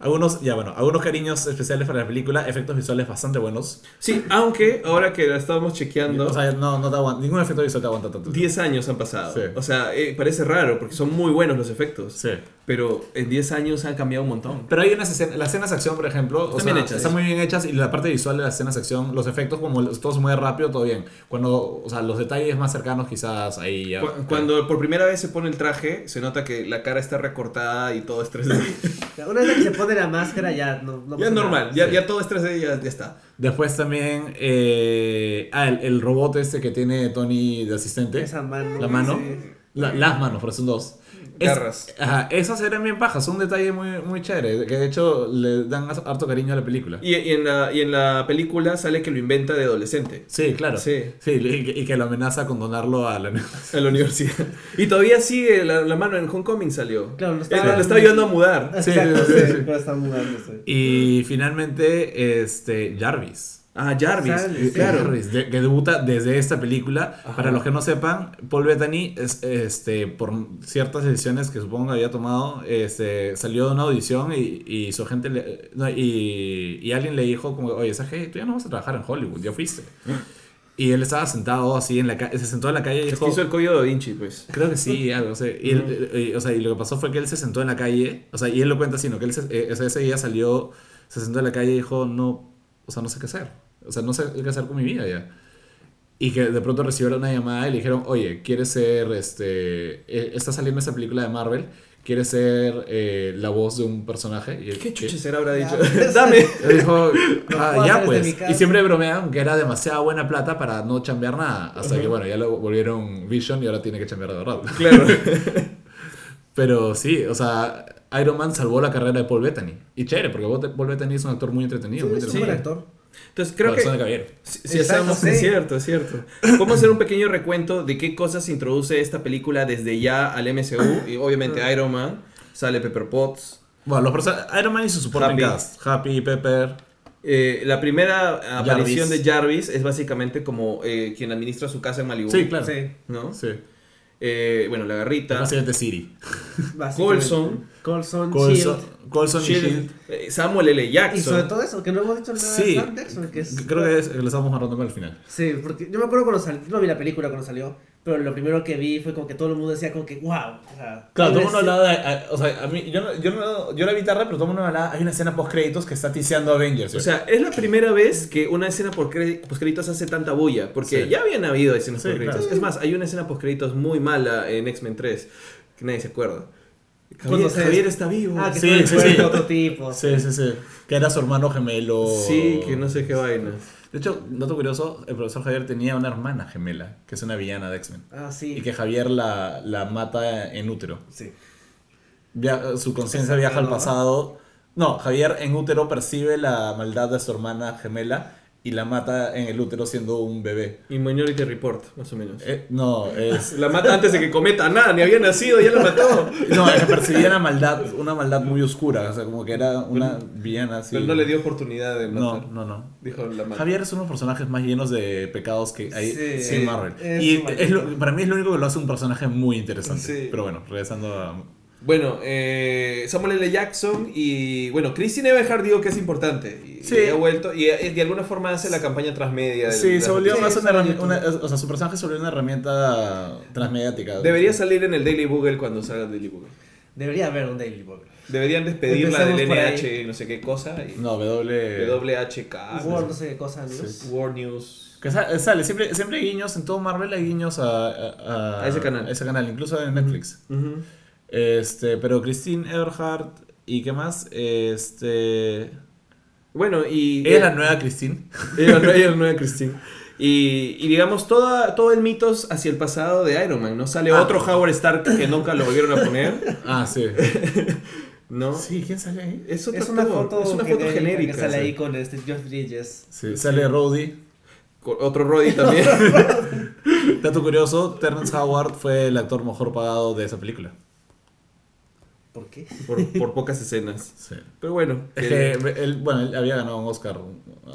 Algunos, ya bueno, algunos cariños especiales para la película, efectos visuales bastante buenos. Sí, aunque ahora que la estábamos chequeando, O sea, no, no te aguanta, ningún efecto visual te aguanta tanto. 10 años han pasado. Sí. O sea, eh, parece raro porque son muy buenos los efectos. Sí. Pero en 10 años han cambiado un montón. Pero hay unas escenas, las escenas de acción, por ejemplo, o Están sea, bien hechas. están muy bien hechas y la parte visual de las escenas de acción, los efectos, como todo se mueve rápido, todo bien. Cuando, o sea, los detalles más cercanos, quizás ahí ya. Cu- Cuando por primera vez se pone el traje, se nota que la cara está recortada y todo es 3D. Una vez que se pone la máscara ya no, no ya es normal, ya, Sí. ya todo es 3D y ya, ya está. Después también, eh, ah, el, el robot este que tiene Tony de asistente. Esa mano. La mano. sí. La- las manos, por eso son dos. Es- Garras. ajá, esas eran bien pajas, un detalle muy, muy chévere, que de hecho le dan harto cariño a la película. Y, y en la, y en la película sale que lo inventa de adolescente. Sí, claro. Sí. Sí, y, que- y que lo amenaza con donarlo a la... A la universidad. Y todavía sigue la, la mano en Homecoming salió. Claro, lo Él estaba- lo está ayudando a mudar. Sí, sí, sí, sí. pero está mudándose. Y finalmente, este, Jarvis. Ah, Jarvis. Eh, sí. claro. Jarvis, de- que debuta desde esta película. Ajá. Para los que no sepan, Paul Bettany, es, este, por ciertas decisiones que supongo que había tomado, este, salió de una audición y, y su agente le- no, y, y alguien le dijo como, oye, ¿sabes qué? Tú ya no vas a trabajar en Hollywood, ya fuiste. Y él estaba sentado así en la calle, se sentó en la calle y dijo... hizo el código da Vinci, pues. Creo que sí, algo. O sea, y, él- eh, o sea, y lo que pasó fue que él se sentó en la calle, o sea, y él lo cuenta así, ¿no? Que él se- eh, ese día salió, se sentó en la calle y dijo, no, o sea, no sé qué hacer. O sea, no sé qué hacer con mi vida ya. Y que de pronto recibieron una llamada y le dijeron, oye, ¿quieres ser, este, eh, está saliendo esta película de Marvel? ¿Quieres ser eh, la voz de un personaje? Y él, ¿Qué chuches era habrá dicho? Dame. Dijo, ah, ya pues. Y siempre bromeaban que era demasiada buena plata para no chambear nada. Hasta que, bueno, ya lo volvieron Vision y ahora tiene que chambear de verdad. Claro. Pero sí, o sea, Iron Man salvó la carrera de Paul Bettany. Y chévere, porque Paul Bettany es un actor muy entretenido, muy Es un entretenido. buen actor. Entonces creo Corazón de que... caballero. Si, si Exacto, hacemos- sí. Es cierto, es cierto. Vamos a hacer un pequeño recuento de qué cosas introduce esta película desde ya al MCU. Y obviamente Iron Man, sale Pepper Potts. Bueno, los Iron Man y su supporting Happy. cast. Happy, Pepper. Eh, la primera aparición Jarvis. de Jarvis es básicamente como eh, quien administra su casa en Malibu. Sí, claro. Sí. ¿No? Sí. Eh, bueno, la garrita. Básicamente Siri. básicamente. Colson. Colson, Colson, Shield. Colson y Shield, Shield. eh, Samuel L. Jackson. Y sobre todo eso, que no hemos dicho nada Sí. de Sam Jackson, que es... Creo que es, lo estamos agarrando para el final. Sí, porque yo me acuerdo cuando salió, no vi la película cuando salió, pero lo primero que vi fue como que todo el mundo decía como que, wow. O sea, Claro, todo el mundo hablaba de. a- O sea, a mí. Yo, no, yo, no, yo la vi tarde, pero todo el mundo hablaba. Hay una escena post créditos que está tiseando Avengers. O sea, es la primera vez que una escena por créditos hace tanta bulla, porque Sí. ya habían habido escenas Sí, por créditos. claro. Es más, hay una escena post créditos muy mala en X-Men 3, que nadie se acuerda. Cuando Javier, Javier está vivo. Ah, que sí, sí, sí. otro tipo. Sí, sí, sí. Que era su hermano gemelo. Sí, que no sé qué vainas. De hecho, dato curioso, el profesor Javier tenía una hermana gemela, que es una villana de X-Men. Ah, sí. Y que Javier la, la mata en útero. Sí. Via- su conciencia viaja al pasado. No, Javier en útero percibe la maldad de su hermana gemela y la mata en el útero siendo un bebé. Y Minority Report, más o menos. Eh, no, es... La mata antes de que cometa nada, ni había nacido, ya la mató. No, es que percibía una maldad, una maldad muy oscura, o sea, como que era una villana así. Pero no le dio oportunidad de No, matar. no, no. Dijo la mata. Javier es uno de los personajes más llenos de pecados que hay Sí, en Marvel. y es lo- para mí es lo único que lo hace un personaje muy interesante. Sí. Pero bueno, regresando a... Bueno, eh, Samuel L. Jackson y bueno, Christine Everhart digo que es importante. Y, Sí. y ha vuelto y eh, de alguna forma hace la campaña transmedia. del- Sí, de se la- volvió Sí, más sí, una, O sea, su personaje se volvió una herramienta transmediática. Debería salir en el Daily Bugle cuando salga el Daily Bugle. Debería haber un Daily Bugle. Deberían despedirla del. NH, no sé qué cosa. Y No, W... WHK. Word, no sé qué cosa, ¿no? Sí. War News. Que sa- sale, siempre, siempre hay guiños, en todo Marvel hay guiños a, a, A ese canal. a ese canal, incluso en Netflix. Este, pero Christine Everhart y qué más, este... Bueno, y. Ella es la nueva Christine. Ella no ella no era Christine. Y, y digamos, toda, todo el mitos hacia el pasado de Iron Man, ¿no? Sale Ah. otro Howard Stark que nunca lo volvieron a poner, Ah, sí. ¿no? Sí, ¿quién sale ahí? Es, otro Es una foto, es una foto genérica que sale sí. ahí con este Geoff Bridges. Sí, sale. Con Otro Roddy también. Dato curioso, Terrence Howard fue el actor mejor pagado de esa película. ¿Por qué? por, por pocas escenas. Sí. Pero bueno. Es eh, que él, bueno, él había ganado un Oscar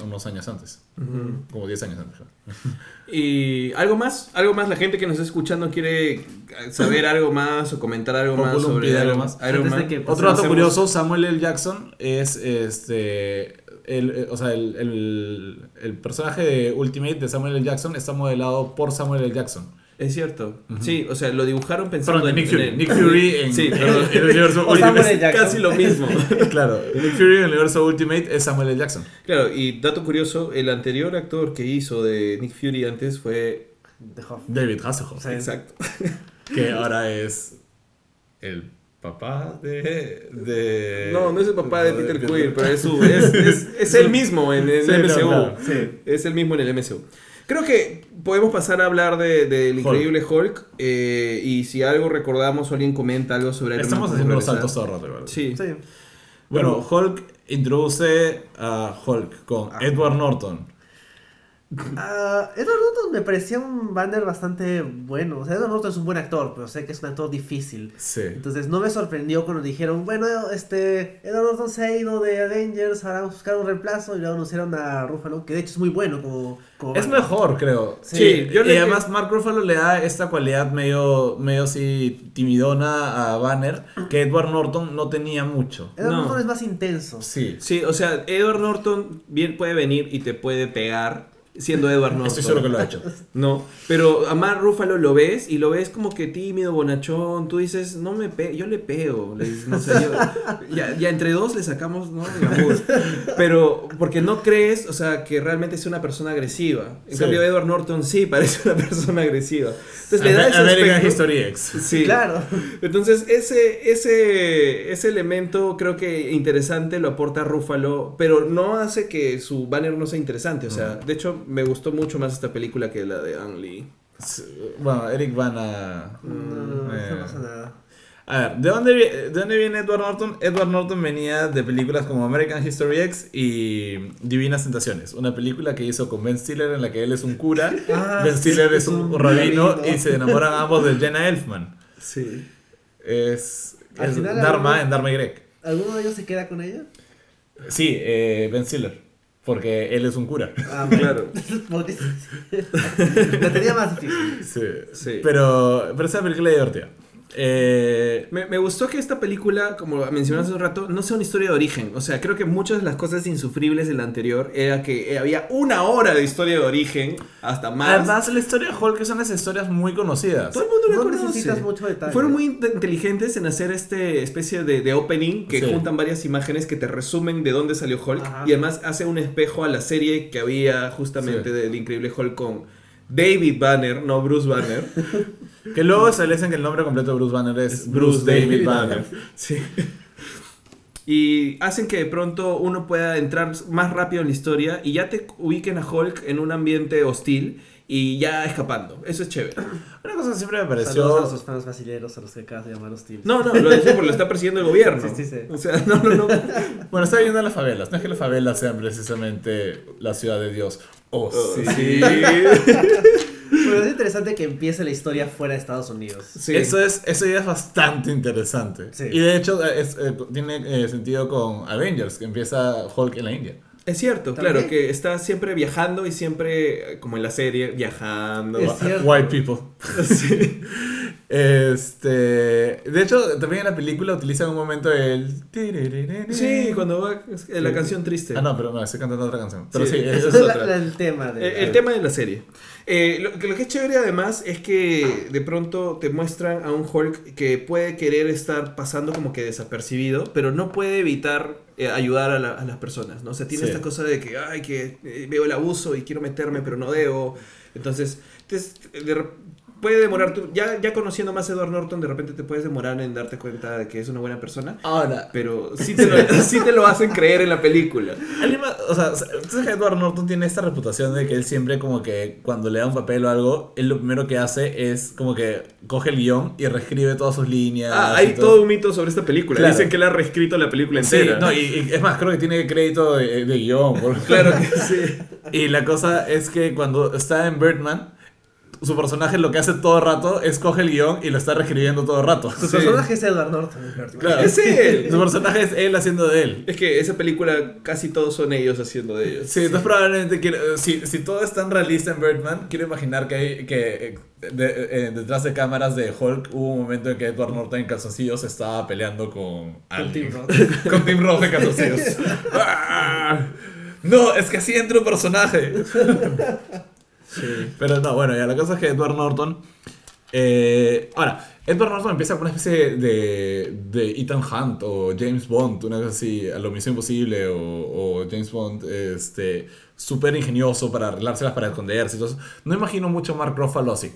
unos años antes. Como 10 años antes. Y algo más, algo más, la gente que nos está escuchando quiere saber algo más o comentar algo más sobre algo más. Iron Antes de Man. que Otro dato curioso, Samuel L. Jackson es este. El, eh, o sea, el, el- el personaje de Ultimate de Samuel L. Jackson está modelado por Samuel L. Jackson. Es cierto. Sí, o sea, lo dibujaron pensando Perdón, en Nick Fury. en- Nick Fury en, Sí, perdón, en el universo Ultimate. Jackson. Casi lo mismo. Claro, Nick Fury en el universo Ultimate es Samuel L. Jackson. claro, y dato curioso, el anterior actor que hizo de Nick Fury antes fue... David Hasselhoff. Sí. Exacto. Que ahora es el papá de. de No, no es el papá de Peter Quill, pero es, su, es, es, es el mismo en el Sí, no, MCU. claro. Sí. Es el mismo en el MCU. Creo que podemos pasar a hablar del de, del increíble Hulk. eh, y si algo recordamos o alguien comenta algo sobre Iron Estamos Man, haciendo los saltos regresar. todo el rato, igual. Sí. Sí. Bueno, Hulk introduce a Hulk con Ah. Edward Norton. Ah, Edward Norton me parecía un banner bastante bueno. O sea, Edward Norton es un buen actor, pero sé que es un actor difícil. Sí. Entonces no me sorprendió cuando dijeron, bueno, este, Edward Norton se ha ido de Avengers, ahora vamos a buscar un reemplazo y luego anunciaron a Ruffalo, que de hecho es muy bueno como... como Es mejor, creo. Sí, yo y le- además Mark Ruffalo le da esta cualidad medio, medio así timidona a Banner que Edward Norton no tenía mucho. Edward No. Norton es más intenso. Sí. Sí, o sea, Edward Norton bien puede venir y te puede pegar siendo Edward Norton. Estoy seguro que lo ha hecho. No, pero a Mark Ruffalo lo ves y lo ves como que tímido, bonachón. Tú dices, no me pe yo le pego. Le dices, no sé, yo- ya, ya entre dos le sacamos, ¿no? Digamos. Pero porque no crees, o sea, que realmente es una persona agresiva. En Sí. cambio, Edward Norton sí parece una persona agresiva. Entonces le da ese American History X. Sí. Claro. Entonces, ese, ese, ese elemento creo que interesante lo aporta Ruffalo, pero no hace que su banner no sea interesante. O sea, de hecho, me gustó mucho más esta película que la de Ang Lee. Bueno, Eric van a... No, no, no, Eh. no pasa nada. A ver, ¿de dónde, ¿de dónde viene Edward Norton? Edward Norton venía de películas como American History X y Divinas Tentaciones, una película que hizo con Ben Stiller en la que él es un cura, Ah, Ben Stiller sí, es un, un rabino y se enamoran ambos de Jenna Elfman. Sí. Es, es final, Dharma alguno- en Dharma y Greg. ¿Alguno de ellos se queda con ella? Sí, eh, Ben Stiller, porque él es un cura. Ah. Claro. La tenía más difícil. Sí, Sí. Pero, pero esa película es divertida. Eh, Me, me gustó que esta película, como mencionaste hace un rato, no sea una historia de origen. O sea, creo que muchas de las cosas insufribles de la anterior era que había una hora de historia de origen, hasta más. además, la historia de Hulk son las historias muy conocidas. Todo el mundo la No conoce. necesitas mucho detalle. Fueron muy inte- inteligentes en hacer este especie de, de opening que Sí. juntan varias imágenes que te resumen de dónde salió Hulk Ajá. y además hace un espejo a la serie que había justamente Sí. del increíble Hulk con David Banner, no Bruce Banner. Que luego establecen que el nombre completo de Bruce Banner es Bruce David Banner. Sí. Y hacen que de pronto uno pueda entrar más rápido en la historia y ya te ubiquen a Hulk en un ambiente hostil y ya escapando. Eso es chévere. Una cosa que siempre me Saludos a pareció. nuestros fans brasileños a los que acabas de llamar hostiles. No, no, lo decía porque lo está persiguiendo el gobierno. Sí, sí, sí. O sea, no, no, no. Bueno, está viendo las favelas. No es que las favelas sean precisamente la ciudad de Dios. Oh, Oh, sí. sí. Pero es interesante que empiece la historia fuera de Estados Unidos. Sí. Eso, es, eso ya es bastante interesante. Sí. Y de hecho, es- eh, tiene eh, sentido con Avengers, que empieza Hulk en la India. Es cierto, También. claro, que está siempre viajando y siempre, eh, como en la serie, viajando. Es cierto. White people. Sí. Este. De hecho, también en la película utilizan un momento el. Sí, cuando va la Sí. canción triste. Ah, no, pero no, estoy cantando otra canción. Pero Sí, sí, eso es otra. el tema de... Eh, el tema de la serie. Eh, lo, que, lo que es chévere además es que de pronto te muestran a un Hulk que puede querer estar pasando como que desapercibido, pero no puede evitar eh, ayudar a, la- a las personas, ¿no? O sea, tiene Sí. esta cosa de que, ay, que eh, veo el abuso y quiero meterme, pero no debo. Entonces, entonces, de puede demorar, tú, ya, ya conociendo más a Edward Norton, de repente te puedes demorar en darte cuenta de que es una buena persona. Ahora, Pero sí te, lo, sí te lo hacen creer en la película. más- o sea, que Edward Norton tiene esta reputación de que él siempre como que cuando le da un papel o algo, él lo primero que hace es como que coge el guion y reescribe todas sus líneas. Ah, hay todo un mito sobre esta película. Claro. Dicen que él ha reescrito la película Sí, entera. no, y, y es más, creo que tiene crédito de, de guion. por- Claro que sí. Y la cosa es que cuando está en Birdman, su personaje lo que hace todo el rato es coge el guion y lo está reescribiendo todo el rato. Su personaje es Edward Norton. Claro. Es él. Su personaje es él haciendo de él. Es que esa película casi todos son ellos haciendo de ellos. Sí, entonces probablemente quiero- si, si todo es tan realista en Birdman, quiero imaginar que, hay, que eh, de- eh, detrás de cámaras de Hulk hubo un momento en que Edward Norton en calzoncillos estaba peleando con Con. Tim Roth. con Tim Roth en calzoncillos. ¡Ah! No, es que así entra un personaje. Pero no, bueno, ya la cosa es que Edward Norton. eh, ahora, Edward Norton empieza con una especie de, de Ethan Hunt o James Bond, una cosa así, a lo Misión Imposible o, o James Bond, este, súper ingenioso para arreglárselas para esconderse. eso. no imagino mucho a Mark Ruffalo así.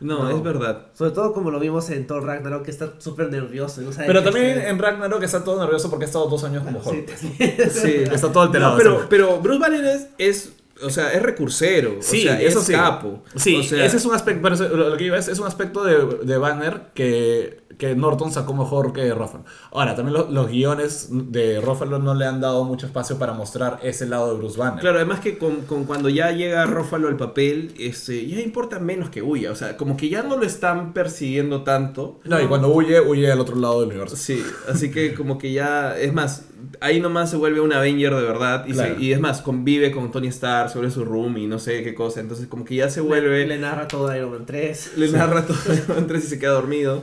No, No. es verdad. Sobre todo como lo vimos en Thor Ragnarok, que está súper nervioso. no sabe Pero también en Ragnarok está todo nervioso porque ha estado dos años como Sí, Hulk. también. Sí. Está todo alterado. No, pero, pero Bruce Banner es, es, o sea, es recursero. Sí, o sea, eso es sí. capo. Sí, o sea, ese es un aspecto, pero lo que iba es, es un aspecto de, de Banner que, que Norton sacó mejor que Ruffalo. Ahora, también lo- los guiones de Ruffalo no le han dado mucho espacio para mostrar ese lado de Bruce Banner. Claro, además que con, con cuando ya llega Rófalo al papel, este, ya importa menos que huya. O sea, como que ya no lo están persiguiendo tanto. No, y cuando huye, huye al otro lado del universo. Sí, así que como que ya, es más, ahí nomás se vuelve un Avenger de verdad y, se- Claro. y es más, convive con Tony Stark sobre su room y no sé qué cosa, entonces como que ya se Le, vuelve, le le, narra todo Iron Man 3. narra todo antes y se queda dormido,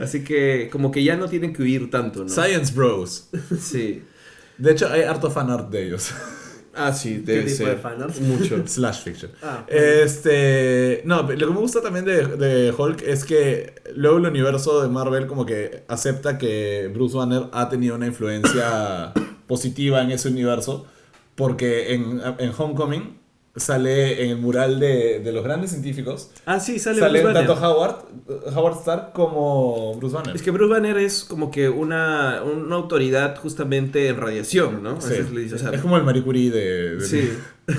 así que como que ya no tienen que huir tanto, ¿no? Science Bros. Sí. De hecho, hay harto fanart de ellos. Ah, sí, debe tipo ser. de fanart? Mucho. Slash fiction. Ah, Este. No, lo que me gusta también de, de Hulk es que luego el universo de Marvel como que acepta que Bruce Banner ha tenido una influencia positiva en ese universo. Porque en, en Homecoming sale en el mural de, de los grandes científicos. Ah, sí, sale, Sale, Bruce Banner. tanto Howard, Howard Stark como Bruce Banner. Es que Bruce Banner es como que una, una autoridad justamente en radiación, ¿no? Sí. Se le dice, o sea, es como el Marie Curie de. de- Sí.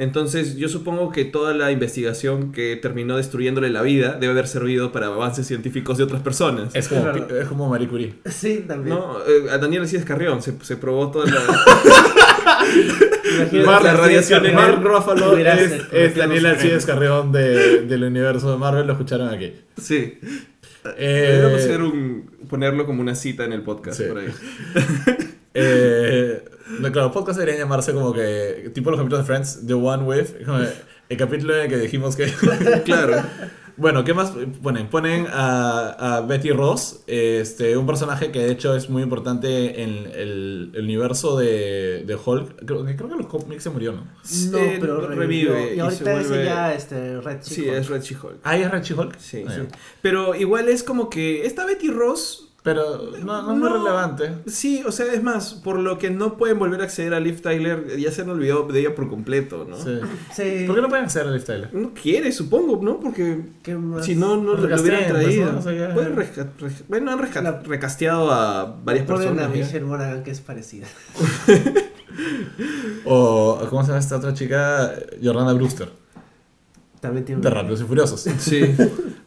Entonces yo supongo que toda la investigación que terminó destruyéndole la vida debe haber servido para avances científicos de otras personas. Es como, Es es como Marie Curie. Sí, también. No, eh, a Daniel Alcides Carrión se, se probó toda la... Mark- la radiación en Mark. Ruffalo es, sido- es Daniel Alcides Carrión de, del universo de Marvel, lo escucharon aquí. Sí. Eh, hacer un, ponerlo como una cita en el podcast Sí. por ahí. eh, no, claro, podcast debería llamarse como que, tipo los capítulos de Friends, The One With, el capítulo en el que dijimos que... Claro. Bueno, ¿qué más ponen? Ponen a, a Betty Ross, este, un personaje que de hecho es muy importante en el, el universo de, de Hulk. Creo, creo que en los cómics se murió, ¿no? No, Eh, pero revive revive. y ahorita es ya este, Red Sí, Chico. es Red She-Hulk. Ah, ¿y es Red She-Hulk? Sí, Ah, sí. Pero igual es como que esta Betty Ross Pero no, no es muy relevante. Sí, o sea, es más, por lo que no pueden volver a acceder a Liv Tyler, ya se han olvidado de ella por completo, ¿no? Sí. Sí. ¿Por qué no pueden hacer el Tyler? No quiere, supongo, ¿no? Porque ¿Qué más? si no, no lo, hubieran pues, traído. ¿no? O sea, ya- Pueden resca- bueno, han resca- La- recasteado a varias Ponen personas. a. Michelle Monaghan que es parecida. O, ¿cómo se llama esta otra chica? Jordana Brewster. También tiene De un- Rápidos y Furiosos. Sí.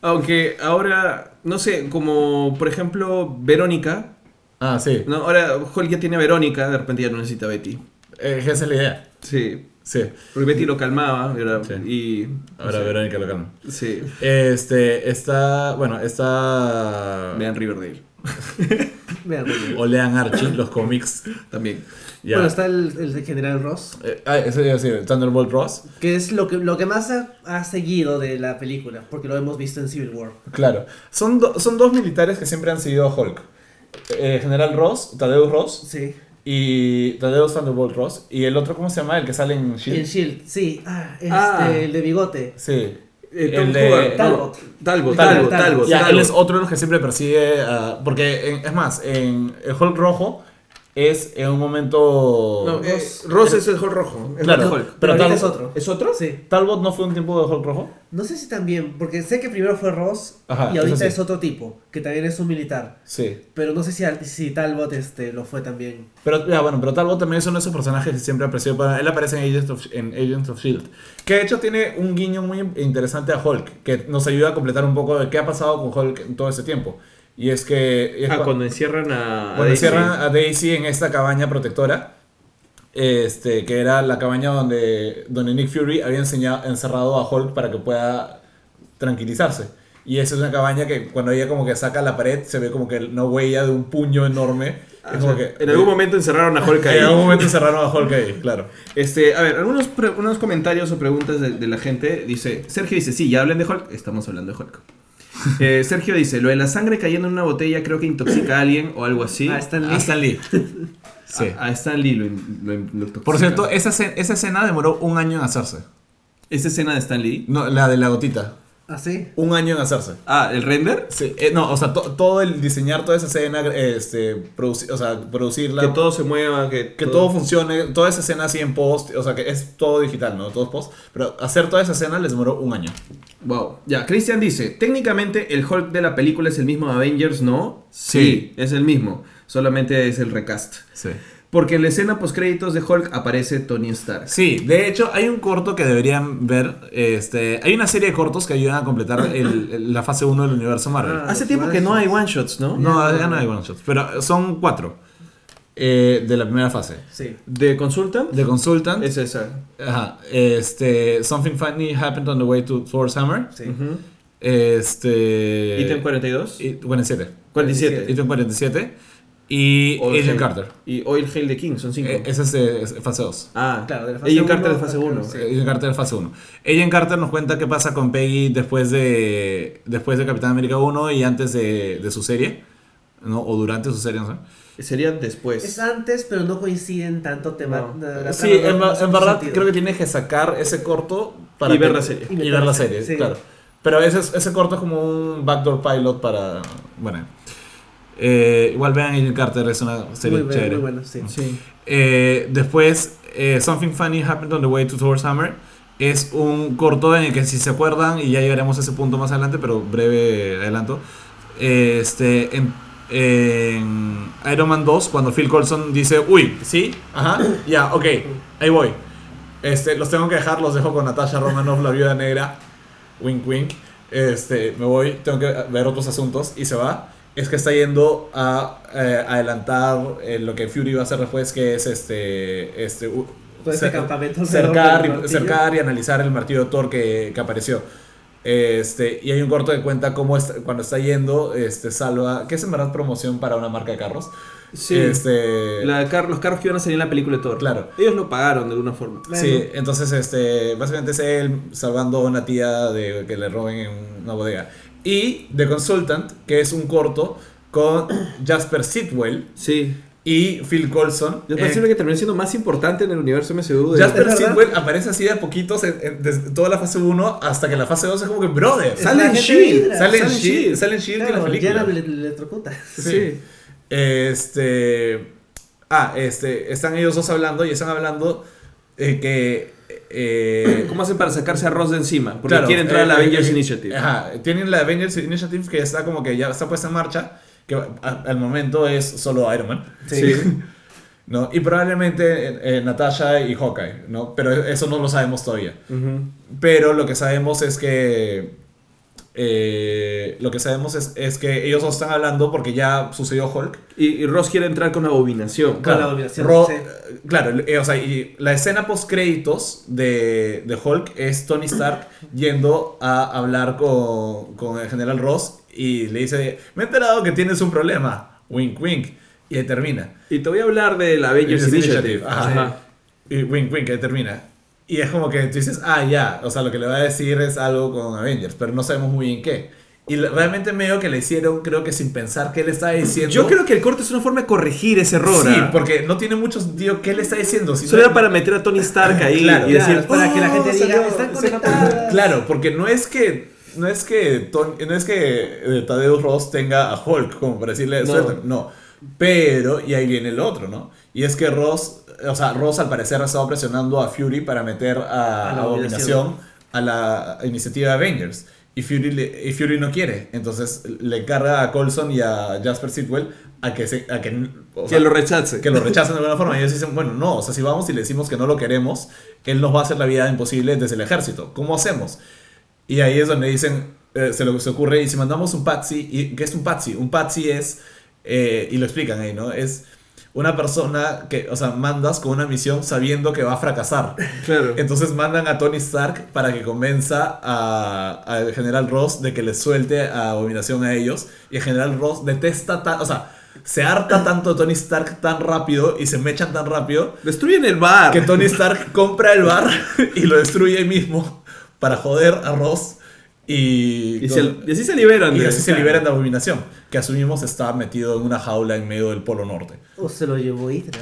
Aunque ahora, no sé, como por ejemplo Verónica, Ah, sí. ¿no? Ahora Hulk ya tiene a Verónica, de repente ya no necesita a Betty. Eh, esa es la idea. Sí. Sí. Porque Betty lo calmaba era- Sí. y... Ahora. Verónica lo calma. Sí. Este, está, bueno, está... Vean Riverdale. Vean, bueno. O lean Archie, los cómics. También. Ya. Bueno, está el, el de General Ross, Eh, ah, eso iba a decir, Thunderbolt Ross. que es lo que, lo que más ha, ha seguido de la película, porque lo hemos visto en Civil War. Claro. Son, do- son dos militares que siempre han seguido a Hulk. Eh, General Ross, Tadeusz Ross, Sí. y Tadeusz Thunderbolt Ross. Y el otro, ¿cómo se llama? El que sale en Shield. en Shield, sí. Ah, este, Ah. el de bigote. Sí. Eh, El Tom de- Talbot. Talbot, Talbot, Talbot, Talbot. Talbot. Ya, él Talbot. es otro de los que siempre persigue a- Porque, en- es más, en el Hulk rojo, es en un momento... No, eh, Ross es el Hulk rojo. es Claro, el Hulk. Pero pero ahorita tal- es otro. ¿Es otro? Sí. ¿Talbot no fue un tiempo de Hulk rojo? No sé si también, porque sé que primero fue Ross Ajá, y ahorita sí. es otro tipo, que también es un militar. Sí. Pero no sé si, si Talbot este, lo fue también. Pero, ya, bueno, pero Talbot también es uno de esos personajes que siempre apreció. Para, él aparece en Agents, of, en Agents of S.H.I.E.L.D. Que de hecho tiene un guiño muy interesante a Hulk, que nos ayuda a completar un poco de qué ha pasado con Hulk en todo ese tiempo. Y es que... es Ah, cua- cuando encierran a. a Cuando Daisy. encierran a Daisy en esta cabaña protectora, este, que era la cabaña donde, donde Nick Fury había enseñado, encerrado a Hulk para que pueda tranquilizarse. Y esa es una cabaña que cuando ella como que saca la pared se ve como que una huella de un puño enorme. Ah, Es o como sea, que- en algún momento encerraron a Hulk ahí. en algún momento encerraron a Hulk ahí, claro. Este, a ver, algunos unos comentarios o preguntas de, de la gente. Dice, Sergio dice, sí, ya hablen de Hulk. Estamos hablando de Hulk. Eh, Sergio dice, lo de la sangre cayendo en una botella creo que intoxica a alguien o algo así. Ah, Stan Lee. A Stan Lee. Sí. A, a Stan Lee lo, lo- lo intoxica. Por cierto, esa, escena- esa escena demoró un año en hacerse. ¿Esta escena de Stan Lee? No, la de la gotita. ¿Ah, sí? Un año en hacerse. Ah, ¿el render? Sí, eh, no, o sea, to- todo el diseñar toda esa escena, este, produci- o sea, producirla, Que todo se mueva, que, que todo funcione, toda esa escena así en post, o sea, que es todo digital, ¿no? Todo es post, pero hacer toda esa escena les demoró un año. Wow. Ya, Christian dice, técnicamente el Hulk de la película es el mismo de Avengers, ¿no? Sí. es el mismo. Solamente es el recast. Sí. Porque en la escena postcréditos de Hulk aparece Tony Stark. Sí, de hecho hay un corto que deberían ver, este, hay una serie de cortos que ayudan a completar el- el- la fase 1 del universo Marvel. Ah, Hace tiempo que no hay one shots, ¿no? no, ya no hay one shots, pero son cuatro eh, de la primera fase. Sí. ¿De Consultant? The Consultant, Es esa. ajá, este, Something Funny Happened on the Way to Thor's Hammer, Sí. Ujú. este... Ítem 42. y- 47. 47. Ítem 47 y Oil Agent. Carter. Y Oil Hail the King, son 5. Eh, esa es, de- es fase 2. ah, Claro, de la fase Agent Carter de fase a- 1. sí. Agent Carter de fase 1. Agent Carter nos cuenta qué pasa con Peggy después de después de Capitán América 1 y antes de, de su serie. ¿no? O durante su serie, no sé. Sería después. Es antes, pero no coinciden tanto tema. No. la- la Sí, en, no en verdad sentido. creo que tienes que sacar ese corto para Y ver que- la serie. Y, ver la serie, Sí. claro. Pero ese, es- ese corto es como un backdoor pilot para... Bueno. Eh, igual vean Agent Carter, es una serie muy, chévere. muy bueno, sí. Sí. Eh, después, eh, Something Funny Happened on the Way to Thor's Hammer. Es un corto en el que, si se acuerdan, y ya llegaremos a ese punto más adelante, pero breve adelanto. eh, Este, en, en Iron Man 2, cuando Phil Coulson dice, uy, sí, ajá, ya, ok, ahí voy. Este, los tengo que dejar, los dejo con Natasha Romanoff, la viuda negra. Wink, wink. Este, me voy, tengo que ver otros asuntos y se va. Es que está yendo a eh, adelantar eh, lo que Fury va a hacer después, que es este. este u- Todo cer- campamento cercar, y, martillo. cercar y analizar el martillo de Thor que, que apareció. Este, y hay un corto que cuenta cómo está- cuando está yendo, este, salva, que es en verdad promoción para una marca de carros. Sí. Este, La car- los carros que iban a salir en la película de Thor. Claro. Ellos lo pagaron de alguna forma. Claro. Sí, entonces este, básicamente es él salvando a una tía de que le roben en una bodega. Y The Consultant, que es un corto con Jasper Sitwell Sí. y Phil Coulson. Yo Eh, que terminó siendo más importante en el universo MCU. de- Jasper. Sitwell aparece así de a poquitos en- en- desde toda la fase 1 hasta que la fase 2 es como que brother. Es Sale en Shield. Sale en sale en Shield, sale en Shield en la película. Le, le electrocuta. Sí. Este. Ah, este. Están ellos dos hablando y están hablando eh, que. Eh, ¿Cómo hacen para sacarse a Ross de encima? Porque Claro, quiere entrar a la eh, Avengers eh, Initiative. Ajá, tienen la Avengers Initiative que está como que ya está puesta en marcha, que a- al momento es solo Iron Man, Sí. ¿no? Y probablemente eh, eh, Natasha y Hawkeye, ¿no? Pero eso no lo sabemos todavía. Ujú. Pero lo que sabemos es que... eh, lo que sabemos es, es que ellos dos están hablando porque ya sucedió Hulk. Y, y Ross quiere entrar con Abominación. Con la Abominación, Ro- sí. eh, Claro, eh, o sea, y la escena post créditos de, de Hulk es Tony Stark yendo a hablar con, con el general Ross y le dice, me he enterado que tienes un problema, wink wink, y ahí termina. Y te voy a hablar de la Avengers Initiative, Initiative. ajá. Ajá. Y wink wink, ahí termina. Y es como que tú dices, ah, ya, o sea, lo que le va a decir es algo con Avengers, pero no sabemos muy bien qué. Y realmente medio que le hicieron, creo que sin pensar qué le estaba diciendo. Yo creo que el corte es una forma de corregir ese error. Sí, ¿ah? porque no tiene mucho sentido qué le está diciendo. Si Solo no- era para meter a Tony Stark ahí Claro. y decir, Claro, para que la gente "Oh, diga, salió- están conectadas. Claro, porque no es que no es que Ton- no es que eh, Tadeusz Ross tenga a Hulk como para decirle No. suelta, no. Pero, y ahí viene el otro, ¿no? Y es que Ross, o sea, Ross al parecer ha estado presionando a Fury para meter a, A la Abominación a la iniciativa de Avengers. Y Fury, le- y Fury no quiere. Entonces le carga a Coulson y a Jasper Sitwell a que, se, a que, o Que sea, lo rechace. que lo rechazan de alguna forma. Y ellos dicen, bueno, no, o sea, si vamos y le decimos que no lo queremos, él nos va a hacer la vida imposible desde el ejército. ¿Cómo hacemos? Y ahí es donde dicen, eh, se les ocurre, y si mandamos un patsy, y, ¿qué es un patsy? Un patsy es, eh, y lo explican ahí, ¿no? Es una persona que, o sea, mandas con una misión sabiendo que va a fracasar. Claro. Entonces mandan a Tony Stark para que convenza a- al general Ross de que les suelte a Abominación a ellos. Y el general Ross detesta tan, o sea, se harta tanto Tony Stark tan rápido y se mechan tan rápido Destruyen el bar. que Tony Stark compra el bar y lo destruye ahí mismo para joder a Ross. Y, Y, se- y así se liberan. y de- así se liberan de Abominación, que asumimos está metido en una jaula en medio del Polo Norte. O se lo llevó Hydra.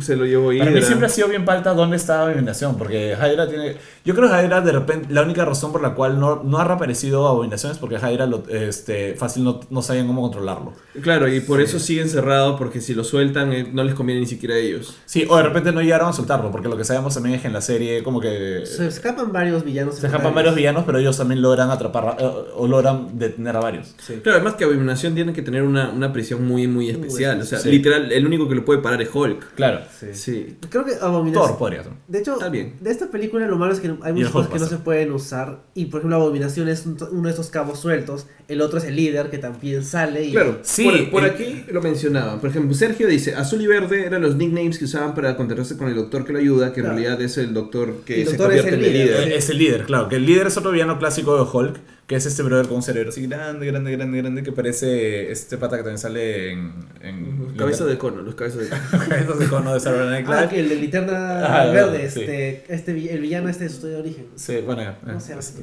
Se lo llevó Para mí Hydra. siempre ha sido bien falta dónde está Abominación, porque Hydra tiene... Yo creo que Hydra de repente, la única razón por la cual no, no ha reaparecido Abominación es porque Hydra lo- este, fácil no, no saben cómo controlarlo. Claro, y por eso sigue encerrado, porque si lo sueltan eh, no les conviene ni siquiera a ellos. Sí, o de repente no llegaron a soltarlo, porque lo que sabemos también es que en la serie como que... Se escapan varios villanos. Se escapan varios villanos, pero ellos también logran atrapar eh, o logran detener a varios. Sí. Claro, además que Abominación tiene que tener una, una prisión muy, muy especial. O sea, Sí. literal, el único que lo puede parar es Hulk. Claro. Sí. Sí. Creo que Abominación. Thor podría ser. De hecho, bien. de esta película lo malo es que hay muchas cosas que no se pueden usar. Y por ejemplo, Abominación es un- uno de esos cabos sueltos. El otro es el líder que también sale. Y Claro, Sí, por, por el- aquí lo mencionaban. Por ejemplo, Sergio dice, azul y verde eran los nicknames que usaban para contactarse con el doctor que lo ayuda, que en realidad es el doctor que El se doctor es convierte el en el líder. líder. Es el líder, claro. Que el líder es otro villano clásico de Hulk, que es este brother con un cerebro así grande, grande, grande, grande, que parece este pata que también sale en... en Cabeza de cono, los cabezas de cono. Cabezas de cono de Night Ah, que el de linterna Ah, verde, sí. este, este, el villano este de su estudio de origen. Sí, bueno, eh, ¿Cómo se llama? es-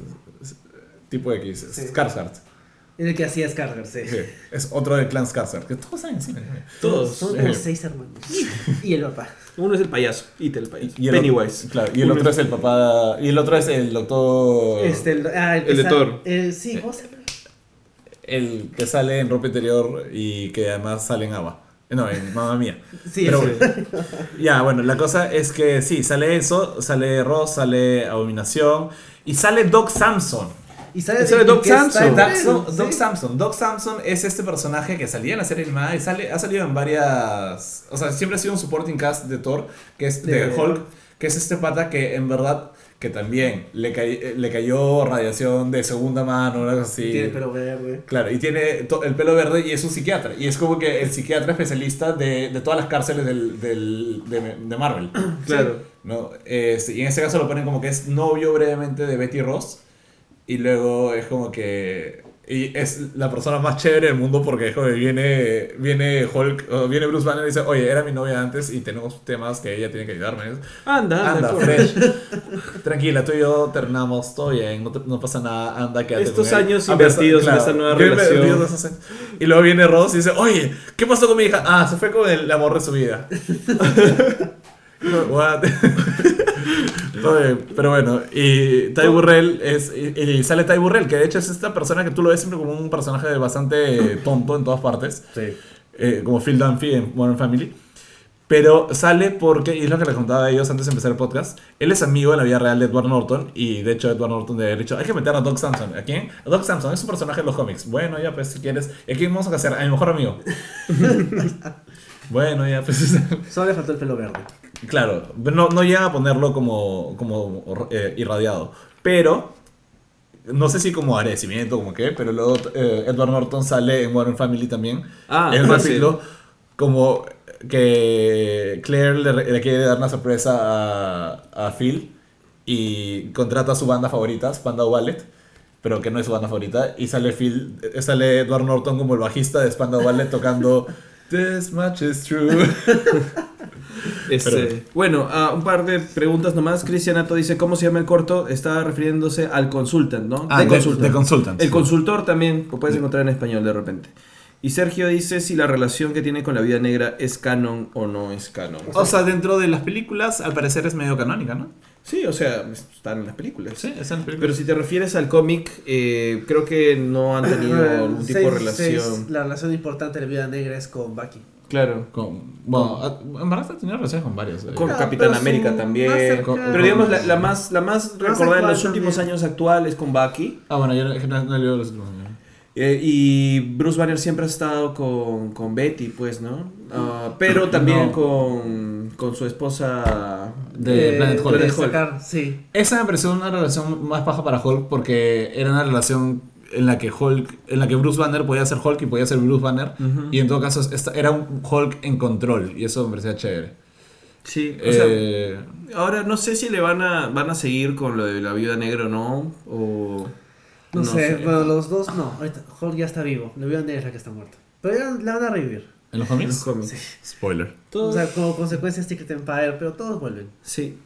es- tipo X, Sí. Skarsgård. El que hacía Scarger, sí. Sí, Es otro del clan Skarsgård, que todos saben cine. Todos. Son como Eh. seis hermanos. y el papá. Uno es el payaso, It el payaso. Y el Pennywise. Otro, claro, y el Uno otro es el papá... Y el otro es el doctor... Este, el, ah, que El de Thor. el- sí, ¿cómo se llama? El que sale en ropa interior y que además sale en agua. No, en Mamma Mía. Sí, Pero. Ya, bueno, la cosa es que sí, sale eso, sale Ross, sale Abominación y sale Doc Samson. Y sale, Y sale Doc Samson. Doc, sí. Doc Samson. Doc Samson es este personaje que salía en la serie animada y sale, ha salido en varias... O sea, siempre ha sido un supporting cast de Thor, que es de, De- Hulk, que es este pata que en verdad que también le, cay- le cayó radiación de segunda mano, algo así. Tiene pelo verde. Claro, y tiene el pelo verde y es un psiquiatra. Y es como que el psiquiatra especialista de, de todas las cárceles del, del- de, de Marvel. Claro. ¿no? Este, y en este caso lo ponen como que es novio brevemente de Betty Ross. Y luego es como que. Y es la persona más chévere del mundo porque es como que viene, viene Hulk, o viene Bruce Banner y dice, oye, era mi novia antes y tenemos temas que ella tiene que ayudarme. Anda, Anda, corre. fresh. Tranquila, tú y yo terminamos, todo bien, no, te- no pasa nada, anda, quédate Estos con él". años pesar- invertidos en esta nueva relación. Y luego viene Ross y dice, oye, ¿qué pasó con mi hija? Ah, se fue con el amor de su vida. What? Todo bien, pero bueno, y Ty Burrell es. Y, y sale Ty Burrell, que de hecho es esta persona que tú lo ves siempre como un personaje bastante tonto en todas partes Sí. eh, como Phil Dunphy en Modern Family. Pero sale porque, y es lo que les contaba a ellos antes de empezar el podcast, él es amigo en la vida real de Edward Norton y de hecho Edward Norton de dicho, hay que meter a Doc Samson. ¿A quién? A Doc Samson, es un personaje de los cómics. Bueno, ya pues si quieres, ¿y a quién vamos a hacer? A mi mejor amigo. bueno, ya pues... Solo le faltó el pelo verde. Claro, no, no llegan a ponerlo como, como eh, irradiado. Pero, no sé si como agradecimiento, como qué, pero luego eh, Edward Norton sale en Modern Family también. Ah, en un capítulo como que Claire le, le quiere dar una sorpresa a, a Phil y contrata a su banda favorita, Spandau Ballet, pero que no es su banda favorita, y sale Phil, eh, sale Edward Norton como el bajista de Spandau Ballet tocando This much is true. Este, bueno, ah, un par de preguntas nomás. Cristian Ato dice, ¿cómo se llama el corto? Estaba refiriéndose al consultant, ¿no? Ah, de- de Consultant, El sí. consultor también lo puedes encontrar en español de repente. Y Sergio dice si la relación que tiene con la vida negra es canon o no es canon. O sea, dentro de las películas, al parecer es medio canónica, ¿no? Sí, o sea, están en las películas. Sí, esa es la película. Pero si te refieres al cómic, eh, creo que no han tenido algún tipo de relación. seis, la relación importante de la Viuda Negra es con Bucky. Claro. Con, bueno, a- en verdad ha tenido relaciones con varios. eh. Con Claro, Capitán pero su América también. Pero digamos, la, la más, la más recordada en los últimos también. años actuales con Bucky. Ah, bueno, yo no, es no, leído los últimos años. Eh, y Bruce Banner siempre ha estado con, con Betty, pues, ¿no? Ah, pero también No. con, con su esposa. De Planet Hulk. de Planet Hulk. sacar, sí. Esa me pareció una relación más baja para Hulk porque era una relación en la que Hulk, en la que Bruce Banner podía ser Hulk y podía ser Bruce Banner y en todo caso esta- era un Hulk en control y eso me parecía chévere. Sí, o sea, Eh, ahora no sé si le van a, van a seguir con lo de la viuda negra o no. O. No, sé, bueno, los dos no. Ahorita Hulk ya está vivo. La Viuda Negra es la que está muerta. Pero ya la van a revivir. ¿En los En cómics? los cómics. Spoiler. Todo- O sea, como consecuencia Secret Empire, pero todos vuelven. Sí.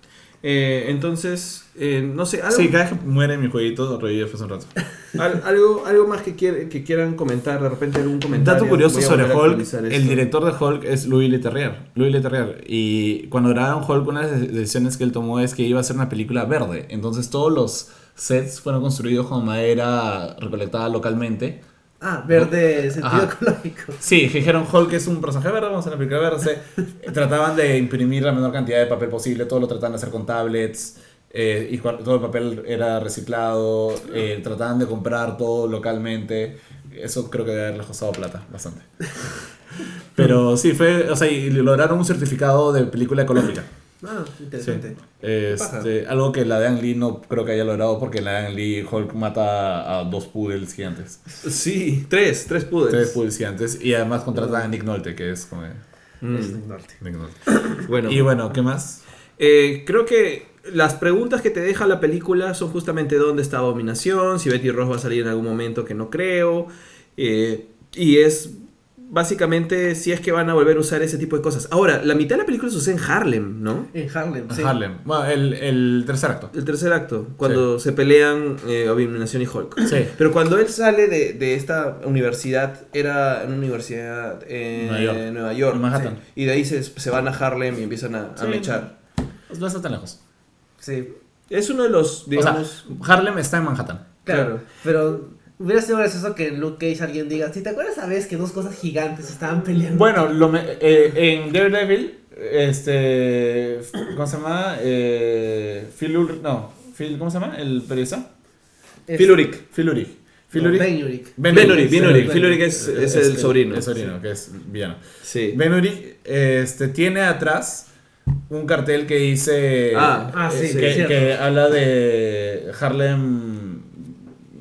Eh, entonces, eh, no sé, algo, Sí, cada vez que muere mi jueguito revive de un rato. al- algo, algo más que, que quieran comentar, de repente algún comentario. Dato curioso sobre Hulk, el director de Hulk es Louis Leterrier. Louis Leterrier. Y cuando grabaron Hulk, una de las decisiones que él tomó es que iba a ser una película verde. Entonces todos los sets fueron construidos con madera recolectada localmente. Ah, verde sentido Ajá. ecológico. Sí, dijeron Hulk es un personaje verde, vamos a una película verde. Trataban de imprimir la menor cantidad de papel posible, todo lo trataban de hacer con tablets. eh, y todo el papel era reciclado, eh, trataban de comprar todo localmente. Eso creo que debe haberles costado plata, bastante. Pero sí, fue, o sea, y lograron un certificado de película ecológica. Ah, Sí. interesante. Este, algo que la de Ang Lee no creo que haya logrado porque la de Ang Lee Hulk mata a dos poodles gigantes. Sí, tres, tres pudes. Tres poodles gigantes y además contratan a Nick Nolte, que es como... Mm. Es del norte. Nick Nolte. Bueno, Y bueno, ¿qué más? eh, creo que las preguntas que te deja la película son justamente dónde está Abominación, si Betty Ross va a salir en algún momento que no creo. eh, y es básicamente si es que van a volver a usar ese tipo de cosas. Ahora, la mitad de la película sucede en Harlem, ¿no? En Harlem, sí. Harlem. Bueno, el, el tercer acto. El tercer acto, cuando se pelean eh, Abominación y Hulk. Sí. Pero cuando él sale de, de esta universidad, era en una universidad en Nueva York. Nueva York. En Manhattan. sí. Y de ahí se, se van a Harlem y empiezan a, a mechar. No está tan lejos. Sí, Es uno de los, digamos... O sea, Harlem está en Manhattan. claro. Claro. Pero hubiera sido gracioso que en Luke Cage alguien diga, si te acuerdas esa vez que dos cosas gigantes estaban peleando. Bueno, lo me- eh, en Daredevil, este. ¿Cómo se llama? Eh, Phil Ulrich. No, Phil, ¿cómo se llama? El periodista. Es- Phil Urich. Phil Urich. Phil no, Urich. Ben Urich. Ben Ben Urich, Urich, Ben Ben Urich. Urich. Phil Urich es, es el sobrino. El sobrino, que es villano. Sí. Ben Urich este, tiene atrás un cartel que dice. Ah, ah, sí, eh, sí, que habla de Harlem.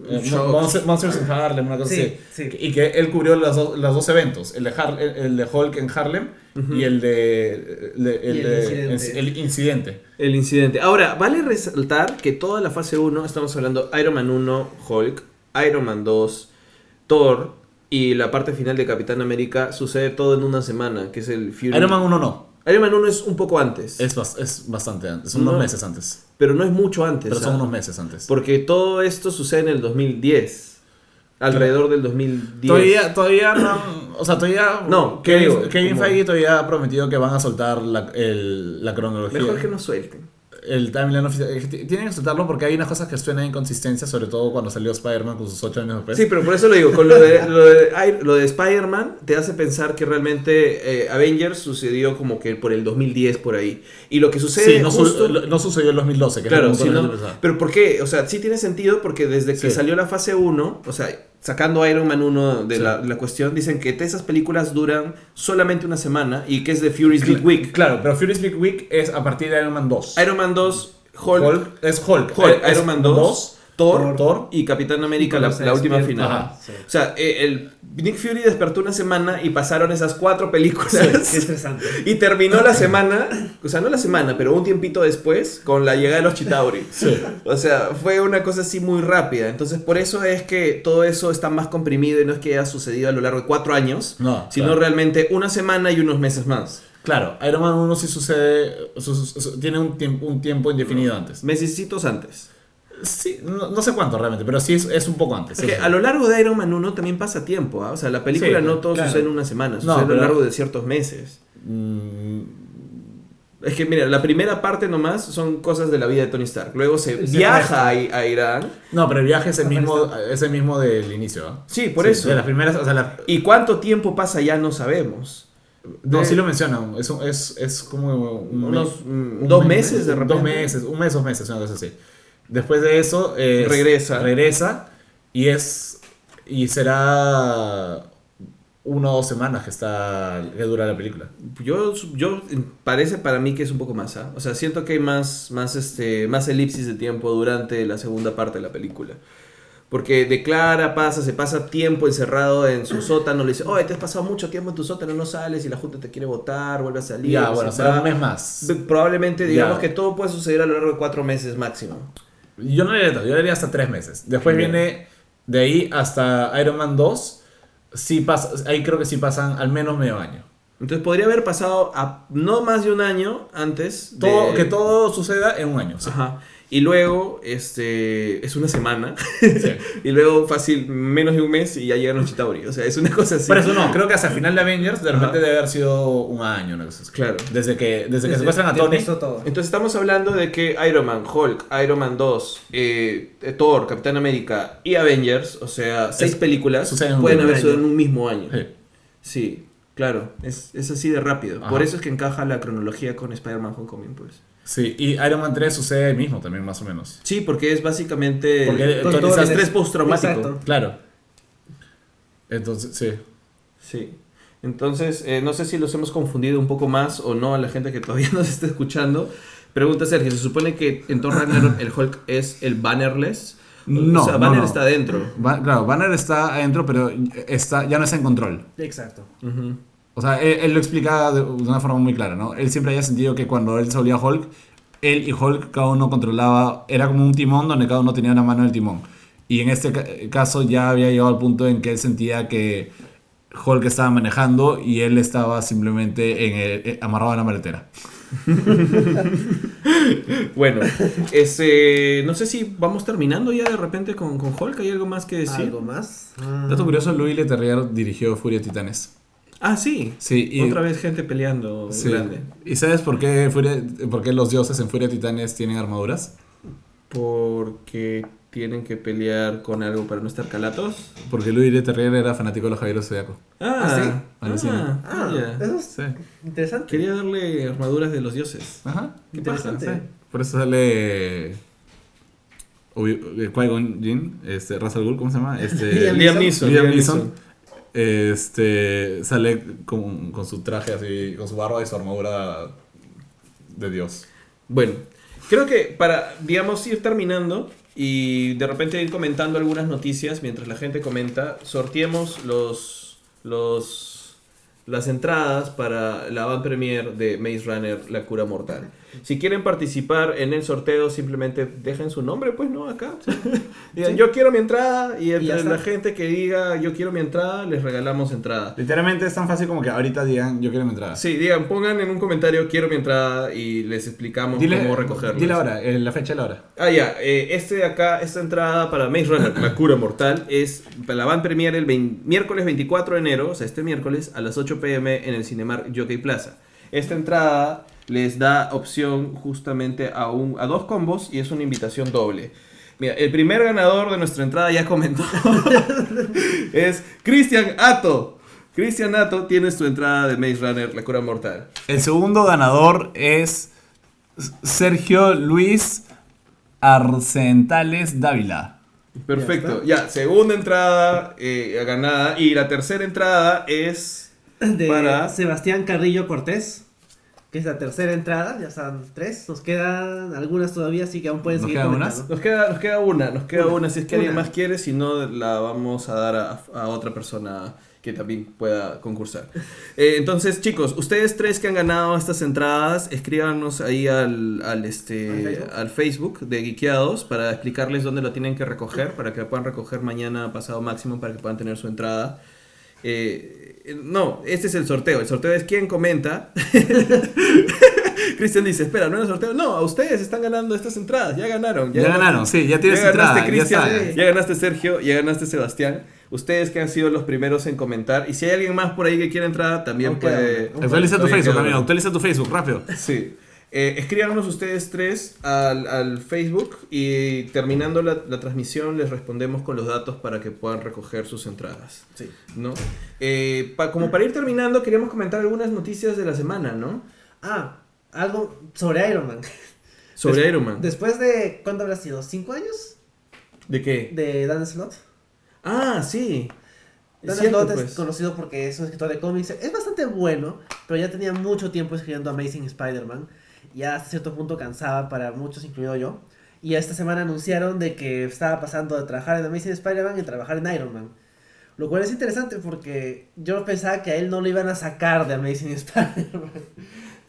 Eh. Monster- Monsters in Harlem, una cosa Sí, así. sí. Y que él cubrió los, dos- los dos eventos: el de, Har- el, de Hulk en Harlem y el de. el, de- el Y el de- incidente. el incidente. El incidente. Ahora, vale resaltar que toda la fase 1, estamos hablando Iron Man 1, Hulk, Iron Man 2, Thor y la parte final de Capitán América sucede todo en una semana, que es el Fury. Iron Man 1 no. Iron Man 1 es un poco antes, Es, bas- es bastante antes. Son unos No. meses antes. pero no es mucho antes. Pero son unos meses antes. Porque todo esto sucede en el 2010. Alrededor del 2010. Todavía, todavía no. O sea, todavía. No, Kevin, Kevin Feige todavía ha prometido que van a soltar la, el- la cronología. Mejor que no suelten. El timeline oficial. t- Tienen que soltarlo porque hay unas cosas que suenan inconsistencia, sobre todo cuando salió Spider-Man con sus 8 años después. Sí, pero por eso lo digo, con lo de, lo de, lo de Spider-Man te hace pensar que realmente eh, Avengers sucedió como que por el 2010 por ahí. Y lo que sucede Sí, no, su- justo... lo- no sucedió en 2012, que Claro, es sí, ¿no? Pero ¿por qué? O sea, sí tiene sentido porque desde que Sí. salió la fase 1, o sea, sacando Iron Man 1 de Sí. la, la cuestión, dicen que esas películas duran solamente una semana y que es de Fury's Big Week. Claro, pero Furious Big Week es a partir de Iron Man 2. Iron Man 2, Hulk, Hulk es Hulk. Hulk, Iron Man 2, Thor, Thor. y Capitán América, Y la, última final. Ajá. Sí. O sea, eh, el Nick Fury despertó una semana y pasaron esas cuatro películas. Qué estresante. Y terminó la semana, o sea, no la semana, pero un tiempito después, con la llegada de los Chitauri. Sí. O sea, fue una cosa así muy rápida. Entonces, por eso es que todo eso está más comprimido y no es que haya sucedido a lo largo de cuatro años, No, sino claro. realmente una semana y unos meses más. Claro, Iron Man 1 sí sucede. su- su- su- tiene un, tiemp- un tiempo indefinido antes. Mesecitos antes. Sí, no, no sé cuánto realmente, pero sí es, es un poco antes. Es que a lo largo de Iron Man 1 también pasa tiempo, ¿ah? O sea, la película Sí, no todo claro. sucede en una semana, No, sucede a lo largo de ciertos meses. Mm, Es que mira, la primera parte nomás son cosas de la vida de Tony Stark. Luego se viaja a, a Irán. No, pero el viaje es el mismo, es el mismo del inicio, ¿ah? Sí, por Sí, eso. De las primeras, o sea, la- ¿Y cuánto tiempo pasa ya no sabemos? no, De- sí lo mencionan, es, es, es como un Unos, mm, un dos mes- meses de repente. Dos meses, un mes, dos meses, una cosa así. Después de eso, eh, Regresa. Regresa y es, y será una o dos semanas que está, que dura la película. Yo, yo parece para mí que es un poco más, ¿ah? O sea, siento que hay más, más, este, más elipsis de tiempo durante la segunda parte de la película. Porque declara, pasa, se pasa tiempo encerrado en su sótano, le dice, oye, te has pasado mucho tiempo en tu sótano, no sales y la junta te quiere votar, vuelve a salir. Ya, no bueno, se será va". un mes más. Probablemente digamos Ya. que todo puede suceder a lo largo de cuatro meses máximo. Yo no le haría tanto, yo le haría hasta tres meses. Después Ya. viene de ahí hasta Iron Man 2. Sí pasa, ahí creo que sí pasan al menos medio año. Entonces podría haber pasado a no más de un año antes. de- Todo, Que todo suceda en un año. sí. Ajá. Y luego, este, es una semana. Sí. y luego, fácil, menos de un mes y ya llegan los Chitauri. O sea, es una cosa así. Por eso no, creo que hasta el final de Avengers de repente Ajá. debe haber sido un año. una cosa así. Claro. Desde que, desde que Desde- secuestran a Tony. todo. Entonces estamos hablando de que Iron Man, Hulk, Iron Man 2, eh, Thor, Capitán América y Avengers, o sea, seis Es- películas, pueden haber sido en un mismo año. Sí. Sí, claro, es, es así de rápido. Ajá. Por eso es que encaja la cronología con Spider-Man Homecoming, pues. Sí, y Iron Man 3 sucede el mismo también, más o menos. Sí, porque es básicamente Porque Tony todo el estrés postraumático. Exacto. Claro. Entonces, sí. Sí. Entonces, eh, no sé si los hemos confundido un poco más o no a la gente que todavía nos está escuchando. Pregunta Sergio, ¿se supone que en Thor Ragnarok el Hulk es el bannerless? No, O sea, Banner no. está adentro. Claro, Banner está adentro, pero está, ya no está en control. Exacto. Ujú. O sea, él, él lo explica de, de una forma muy clara, ¿no? Él siempre había sentido que cuando él se volvía Hulk, él y Hulk cada uno controlaba, era como un timón donde cada uno tenía una mano en el timón. Y en este ca- caso ya había llegado al punto en que él sentía que Hulk estaba manejando y él estaba simplemente en el- eh, amarrado a la maletera. Bueno, este, no sé si vamos terminando ya de repente con, con Hulk. ¿Hay algo más que decir? ¿Algo más? Ah. Dato curioso, Louis Leterrier dirigió Furia Titanes. Ah, sí. Sí, y, Otra vez gente peleando sí. grande. ¿Y sabes por qué, Furia- por qué los dioses en Furia de Titanes tienen armaduras? Porque tienen que pelear con algo para no estar calatos. Porque Louis Leterrier era fanático de los Caballeros Zodiaco. Ah, ¿Ah, sí? ah. Ah, eso es Sí. interesante. Quería darle armaduras de los dioses. Ajá. Qué Interesante. Sí. Por eso sale. Obi- eh, Qui-Gon Jinn, este, Russell Gould, ¿cómo se llama? Este, Liam. Neeson. Liam Neeson. Este, sale con, con su traje así, con su barba y su armadura de Dios. Bueno, creo que para, digamos, ir terminando y de repente ir comentando algunas noticias mientras la gente comenta, sorteemos los, los, las entradas para la van premier de Maze Runner, La Cura Mortal. Si quieren participar en el sorteo, simplemente dejen su nombre, pues, ¿no? Acá. Digan, Sí. yo quiero mi entrada y Y entre está. la gente que diga, yo quiero mi entrada, les regalamos entrada. Literalmente es tan fácil como que ahorita digan, yo quiero mi entrada. Sí, digan, pongan en un comentario, quiero mi entrada y les explicamos cómo recogerla. Dile ahora, eh, la fecha y la hora. Ah, ya. eh, este de acá, esta entrada para Maze Runner, La Cura Mortal, es la van premier el vein- miércoles 24 de enero, o sea, este miércoles, a las 8 pm en el Cinemark Jockey Plaza. Esta entrada les da opción justamente a, un, a dos combos y es una invitación doble. Mira, el primer ganador de nuestra entrada ya comentó. es Cristian Ato. Cristian Ato, tienes tu entrada de Maze Runner, La Cura Mortal. El segundo ganador es Sergio Luis Arcentales Dávila. Perfecto. Ya Ya, segunda entrada eh, ganada. Y la tercera entrada es. De Para- Sebastián Carrillo Cortés, que es la tercera entrada, ya están tres, nos quedan algunas todavía, así que aún pueden ¿Nos seguir quedan comentando. Nos queda, nos queda una, nos queda una, Una, si es que alguien una. más quiere, si no la vamos a dar a, a otra persona que también pueda concursar. Eh, entonces, chicos, ustedes tres que han ganado estas entradas, escríbanos ahí al, al, este, ¿Al Facebook? al Facebook de Geekeados para explicarles dónde lo tienen que recoger, para que lo puedan recoger mañana pasado máximo, para que puedan tener su entrada. Eh, no, este es el sorteo. El sorteo es quien comenta. Cristian dice, espera, ¿no era sorteo? No, a ustedes están ganando estas entradas. Ya ganaron. Ya ganaron, sí, ya tienes ya ganaste, entrada, ya Cristian. Ya, ganaste, Sergio. Ya ganaste, Sebastián. Ustedes que han sido los primeros en comentar. Y si hay alguien más por ahí que quiere entrar, también puede... Actualiza tu Facebook, una. actualiza tu Facebook, rápido. Sí. Eh, escríbanos ustedes tres al, al Facebook y terminando la, la transmisión les respondemos con los datos para que puedan recoger sus entradas. Sí. ¿no? Eh, pa- como para ir terminando, queríamos comentar algunas noticias de la semana, ¿no? Ah, algo sobre Iron Man. Sobre Des- Iron Man. Después de, ¿cuánto habrá sido? ¿Cinco años? ¿De qué? De Dan Slott. Ah, sí. Dan cierto, Slott pues. es conocido porque es un escritor de cómics. Es bastante bueno, pero ya tenía mucho tiempo escribiendo Amazing Spider-Man. Ya hasta cierto punto cansaba para muchos, incluido yo. Y esta semana anunciaron de que estaba pasando de trabajar en Amazing Spider-Man y trabajar en Iron Man. Lo cual es interesante porque yo pensaba que a él no lo iban a sacar de Amazing Spider-Man.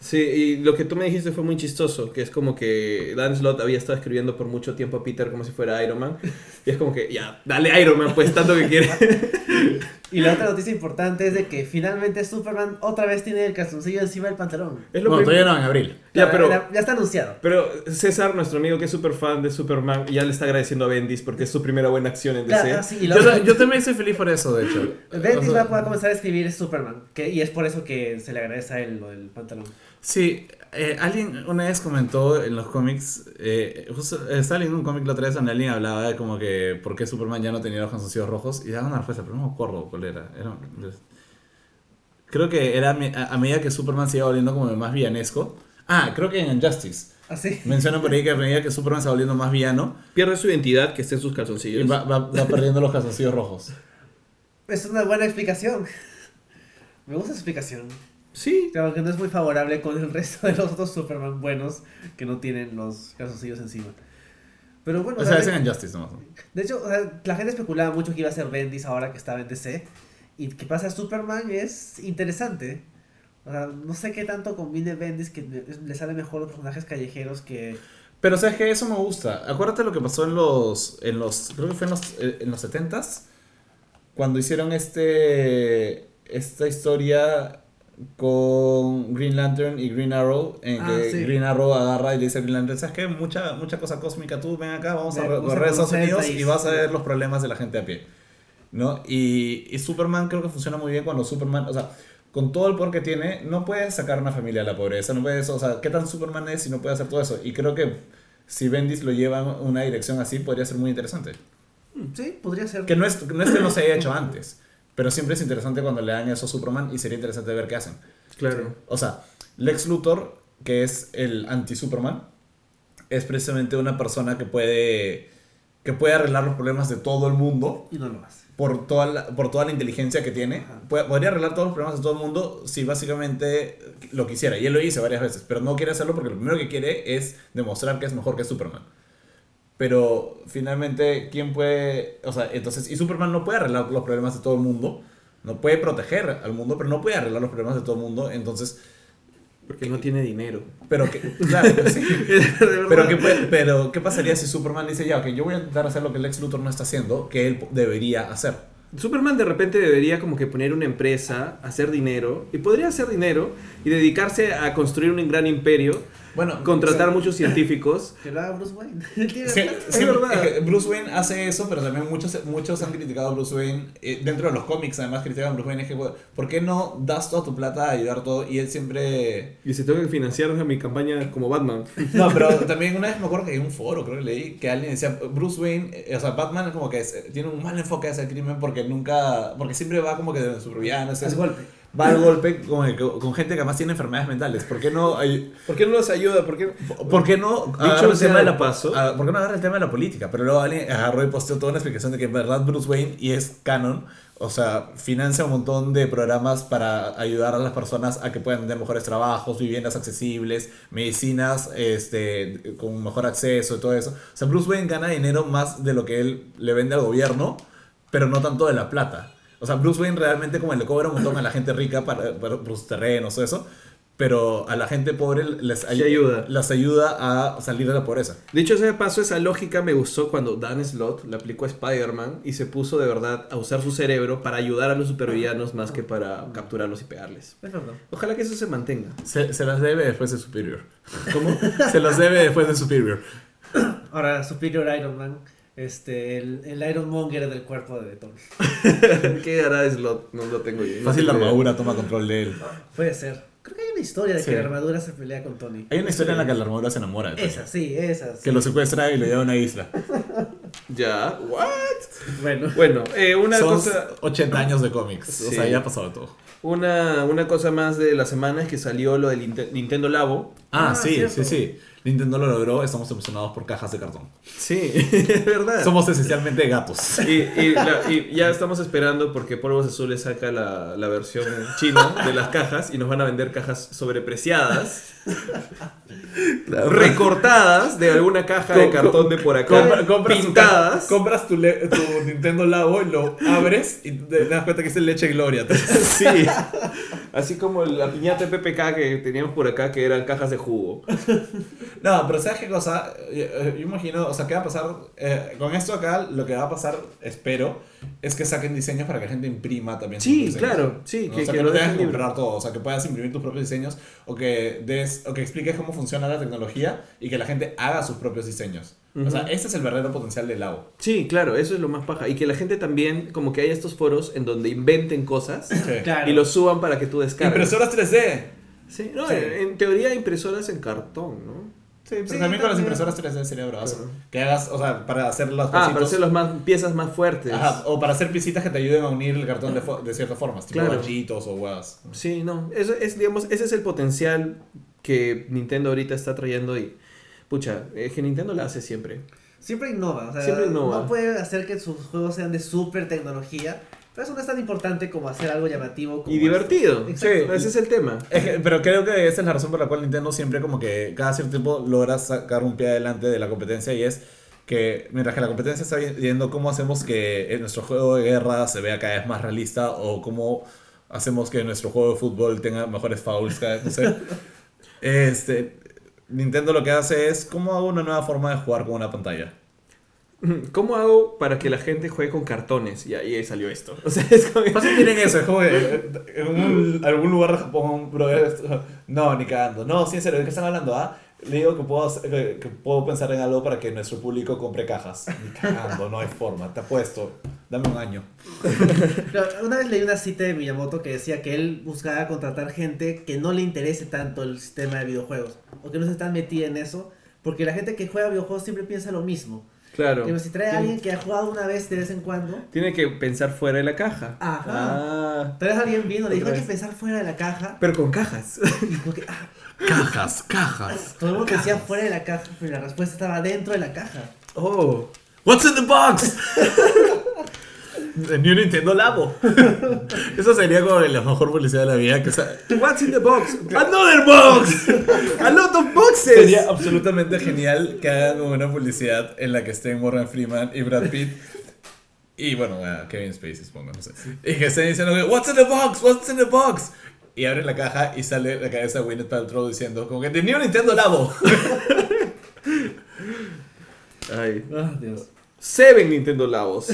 Sí, y lo que tú me dijiste fue muy chistoso, que es como que Dan Slott había estado escribiendo por mucho tiempo a Peter como si fuera Iron Man. Y es como que, ya, dale Iron Man, pues tanto que quiere. Y la otra noticia importante es de que finalmente Superman otra vez tiene el calzoncillo encima del pantalón. Es lo Bueno, todavía no, en abril. Ya, pero- ya, está anunciado. Pero César, nuestro amigo que es súper fan de Superman, ya le está agradeciendo a Bendis porque es su primera buena acción en DC. Claro, sí, Yo, yo también soy feliz por eso, de hecho. Bendis O sea, va, va a comenzar a escribir Superman, que, y es por eso que se le agradece a él lo del pantalón. Sí, eh, alguien una vez comentó en los cómics, eh, justo, eh, estaba leyendo un cómic la otra vez donde alguien hablaba de como que por qué Superman ya no tenía los calzoncillos rojos y daba una respuesta, pero no me acuerdo cuál era. Era- creo que era a, me- a- a medida que Superman se iba volviendo como más villanesco. Ah, creo que en Injustice. Así. Mencionan por ahí que a medida que Superman se va volviendo más villano, Pierde su identidad, que esté en sus y calzoncillos. va, va- va perdiendo los calzoncillos rojos. Es una buena explicación. Me gusta esa explicación. Sí, Claro que no es muy favorable con el resto de los otros Superman buenos que no tienen los calzoncillos encima. Pero bueno, O sea, es de, en Injustice nomás. de hecho, o sea, la gente especulaba mucho que iba a ser Bendis ahora que estaba en DC. Y que pasa a Superman es interesante. O sea, no sé qué tanto combine Bendis que le- le sale mejor los personajes callejeros que... Pero sabes que eso me gusta. Acuérdate lo que pasó en los. En los creo que fue en los, eh, en los 70s. Cuando hicieron este. Esta historia con Green Lantern y Green Arrow. En Ah, que sí. Green Arrow agarra y le dice a Green Lantern: ¿Sabes qué? Mucha, mucha cosa cósmica. Tú ven acá, vamos a Ven, re- vamos a recorrer Estados Unidos país". y vas a ver los problemas de la gente a pie. ¿No? Y, y Superman creo que funciona muy bien cuando Superman. O sea. Con todo el poder que tiene, no puedes sacar una familia a la pobreza, no puedes, o sea, ¿qué tan Superman es si no puede hacer todo eso? Y creo que si Bendis lo lleva en una dirección así, podría ser muy interesante. Sí, podría ser. Que no es, no es que no se haya hecho antes, pero siempre es interesante cuando le dan eso a Superman y sería interesante ver qué hacen. claro. O sea, Lex Luthor, que es el anti-Superman, es precisamente una persona que puede, que puede arreglar los problemas de todo el mundo Y no lo hace. por toda la, por toda la inteligencia que tiene. Puede- podría arreglar todos los problemas de todo el mundo si básicamente lo quisiera. Y él lo dice varias veces, pero no quiere hacerlo porque lo primero que quiere es demostrar que es mejor que Superman. Pero finalmente, ¿quién puede...? O sea, entonces, y Superman no puede arreglar los problemas de todo el mundo. No puede proteger al mundo, pero no puede arreglar los problemas de todo el mundo. Entonces, Porque no tiene dinero. pero que, claro, pues sí. Pero ¿qué, puede- pero, ¿qué pasaría si Superman dice, ya, ok, yo voy a intentar hacer lo que Lex Luthor no está haciendo, que él debería hacer? Superman de repente debería como que poner una empresa, hacer dinero, y podría hacer dinero y dedicarse a construir un gran imperio, Bueno, contratar o sea, muchos científicos. Que lo haga Bruce Wayne. Sí, sí, verdad. es que Bruce Wayne hace eso, pero también muchos, muchos han criticado a Bruce Wayne. eh, dentro de los cómics, además, critican a Bruce Wayne. Es que, ¿por qué no das toda tu plata a ayudar todo? Y él siempre. Y se tengo que financiar mi campaña como Batman. No, pero también una vez me acuerdo que en un foro, creo que leí, que alguien decía: Bruce Wayne, eh, o sea, Batman, como que es- tiene un mal enfoque hacia el crimen porque nunca. Porque siempre va como que de supervillano. Es golpe. Va al golpe con, con gente que además tiene enfermedades mentales. ¿Por qué no.? hay- ¿Por qué no nos ayuda? ¿Por qué? ¿Por qué no Dicho el tema de de la paso. ah, ¿Por qué no agarra el tema de la política? Pero luego alguien agarró y posteó toda una explicación de que en verdad Bruce Wayne y es canon. O sea, financia un montón de programas para ayudar a las personas a que puedan tener mejores trabajos, viviendas accesibles, medicinas este, con mejor acceso y todo eso. O sea, Bruce Wayne gana dinero más de lo que él le vende al gobierno, pero no tanto de la plata. O sea, Bruce Wayne realmente como le cobra un montón a la gente rica para, para- por sus terrenos o eso, pero a la gente pobre les ay- ayuda. las ayuda a salir de la pobreza. Dicho sea de paso, esa lógica me gustó cuando Dan Slott le aplicó a Spider-Man y se puso de verdad a usar su cerebro para ayudar a los supervillanos más que para capturarlos y pegarles. Es verdad. Ojalá que eso se mantenga. Se, se las debe después de Superior. ¿Cómo? Se las debe después de Superior. Ahora, Superior Iron Man. Este, el, el Iron Monger del cuerpo de Thor. ¿Qué hará Slott? No lo tengo yo. No Fácil la armadura toma control de él. Puede ser. Creo que hay una historia de Sí. que la armadura se pelea con Tony. Hay una historia en la que la armadura se enamora de Tony. Esa, sí, esa. sí. Que lo secuestra y lo lleva a una isla. Ya, what? Bueno, Bueno, eh, una Son cosa... 80 años de cómics. O Sí. sea, ya ha pasado todo. Una, una cosa más de la semana es que salió lo del Inte- Nintendo Labo. Ah, Ah, sí, cierto. sí, sí. Nintendo lo logró, estamos emocionados por cajas de cartón. Sí, es verdad. Somos esencialmente gatos. Y, y la- y ya estamos esperando porque Polvos Azules saca la, la versión china de las cajas y nos van a vender cajas sobrepreciadas, recortadas de alguna caja de Com- cartón de por acá, Compra- compras pintadas. compras tu, le- tu Nintendo Labo, lo abres y te das cuenta que es el leche Gloria. Sí, así como la piñata de PPK que teníamos por acá que eran cajas de jugo. No, pero ¿sabes qué cosa? Yo, eh, yo imagino, o sea, ¿qué va a pasar? Eh, con esto acá, lo que va a pasar, espero, es que saquen diseños para que la gente imprima también Sí, claro, sí, ¿no? que- o sea, que que, lo no tengas dejen que libre. comprar todo, o sea, que puedas imprimir tus propios diseños o que, des, o que expliques cómo funciona la tecnología y que la gente haga sus propios diseños. O sea, ese es el verdadero potencial del Labo. Sí, claro, eso es lo más paja. Y que la gente también, como que haya estos foros en donde inventen cosas claro. y los suban para que tú descargues. Impresoras 3D. Sí, no, Sí. En, en teoría impresoras en cartón, ¿no? Sí, pero Sí, también con las impresoras 3D sería bravazo. Claro. Que hagas, o sea, para hacer las Ah, para hacer las más, piezas más fuertes. Ajá, o para hacer piecitas que te ayuden a unir el cartón de, de ciertas formas, tipo Claro. o huevas. Sí, no, eso es, digamos, ese es el potencial que Nintendo ahorita está trayendo y, pucha, es que Nintendo la hace siempre. Siempre innova. O sea, Siempre innova. No puede hacer que sus juegos sean de super tecnología. Pero eso no es tan importante como hacer algo llamativo. Como Y divertido. Exacto. Sí, ese es el tema. Es que- pero creo que esa es la razón por la cual Nintendo siempre como que cada cierto tiempo logra sacar un pie adelante de la competencia y es que mientras que la competencia está viendo cómo hacemos que en nuestro juego de guerra se vea cada vez más realista o cómo hacemos que nuestro juego de fútbol tenga mejores fouls cada vez, no sé. Este, Nintendo lo que hace es cómo hago una nueva forma de jugar con una pantalla. ¿Cómo hago para que la gente juegue con cartones? Y ahí salió esto. O sea, es como... Fácil tienen eso, es como que eh, en algún lugar de Japón, bro, no, ni cagando. No, sí, en serio, ¿de qué están hablando? Ah, le digo que puedo, que, puedo pensar en algo para que nuestro público compre cajas. Ni cagando, no hay forma, te apuesto. Dame un año. Una vez leí una cita de Miyamoto que decía que él buscaba contratar gente que no le interese tanto el sistema de videojuegos. O que no se están metida en eso. Porque la gente que juega videojuegos siempre piensa lo mismo. Claro. Pero si trae a alguien que ha jugado una vez de vez en cuando. Tiene que pensar fuera de la caja. Ajá. Ah. Tal vez alguien vino, le dijo que pensar fuera de la caja. Pero con cajas. Y como que, ah, Cajas, cajas. todo el mundo decía fuera de la caja, pero la respuesta estaba dentro de la caja. Oh. What's in the box? The New Nintendo Labo. Eso sería como la mejor publicidad de la vida. Que sa- What's in the box? Another box. A lot of boxes. Sería absolutamente genial que hagan una publicidad en la que estén Morgan Freeman y Brad Pitt. Y bueno, Kevin Spacey, supongo, no sé. Y que estén diciendo, What's in the box? What's in the box? Y abren la caja y sale la cabeza de Gwyneth Paltrow diciendo, como que The New Nintendo Labo. Ay. Ah, Dios. Seven Nintendo Labos.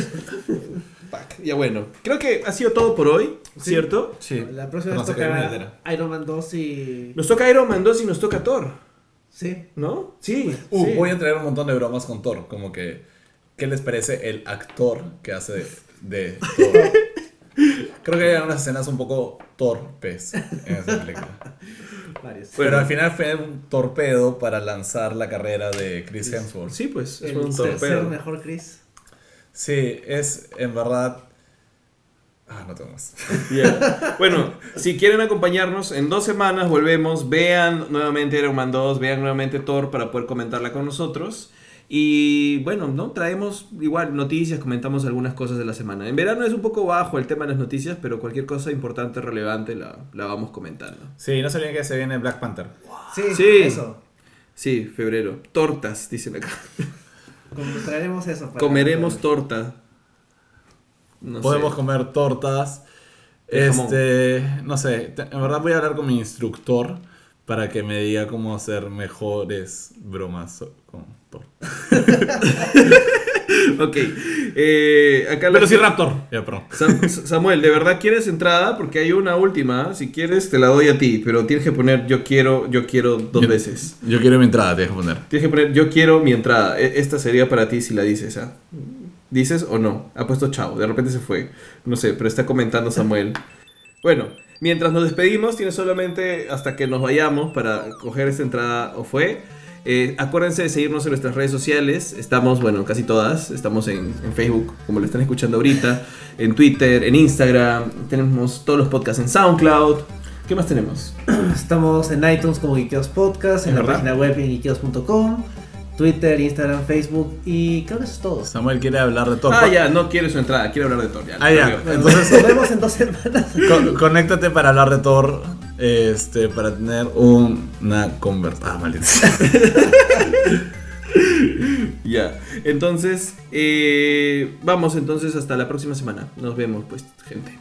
Ya bueno, creo que ha sido todo por hoy, ¿cierto? Sí. La próxima mi toca. Iron Man 2 y. Nos toca Iron Man 2 y nos toca Thor, Sí. ¿no? Sí. Uh, sí. Voy a traer un montón de bromas con Thor, como que, ¿qué les parece el actor que hace de, Thor? Creo que hay unas escenas un poco torpes en esa película. Varios. Pero al final fue un torpedo para lanzar la carrera de Chris Hemsworth. Sí, pues, es un torpedo. mejor Chris. Sí, es en verdad. Ah, no tengo más. Yeah. Bueno, si quieren acompañarnos, en dos semanas volvemos, vean nuevamente Iron Man 2, vean nuevamente Thor para poder comentarla con nosotros. Y bueno, ¿no? Traemos igual noticias, comentamos algunas cosas de la semana. En verano es un poco bajo el tema de las noticias, pero cualquier cosa importante, relevante, la, la vamos comentando. Sí, no se olviden que se viene Black Panther. Sí, Sí. eso. Sí, febrero. Tortas, dicen acá. Como traeremos eso. para- Comeremos torta. No Podemos sé. comer tortas. De jamón. Este, no sé, en verdad voy a hablar con mi instructor para que me diga cómo hacer mejores bromas Ok. Eh, acá la- Pero sí Raptor. Ya, perdón. Sam- Samuel, ¿de verdad quieres entrada? Porque hay una última. Si quieres, te la doy a ti. Pero tienes que poner yo quiero, yo quiero dos Yo- veces. Yo quiero mi entrada, te dejo poner. Tienes que poner yo quiero mi entrada. E- Esta sería para ti si la dices, ¿ah? ¿Dices o no? Ha puesto chao. De repente se fue. No sé, pero está comentando Samuel. Bueno, mientras nos despedimos, tiene solamente hasta que nos vayamos para coger esta entrada o fue. Eh, acuérdense de seguirnos en nuestras redes sociales. Estamos, bueno, casi todas. Estamos en, en Facebook, como lo están escuchando ahorita. En Twitter, en Instagram. Tenemos todos los podcasts en SoundCloud. ¿Qué más tenemos? Estamos en iTunes como Geekeos Podcast, en ¿Es la verdad? página web en geekeos.com, Twitter, Instagram, Facebook y creo que eso es todo. Samuel quiere hablar de todo. Ah, ya, no quiere su entrada, quiere hablar de Thor. Ya, Ah, ya. Entonces- nos vemos en dos semanas. Con- conéctate para hablar de Thor. Este, para tener un- una conversación. Ah, maldita. Ya, entonces, eh, vamos entonces hasta la próxima semana. Nos vemos, pues, gente.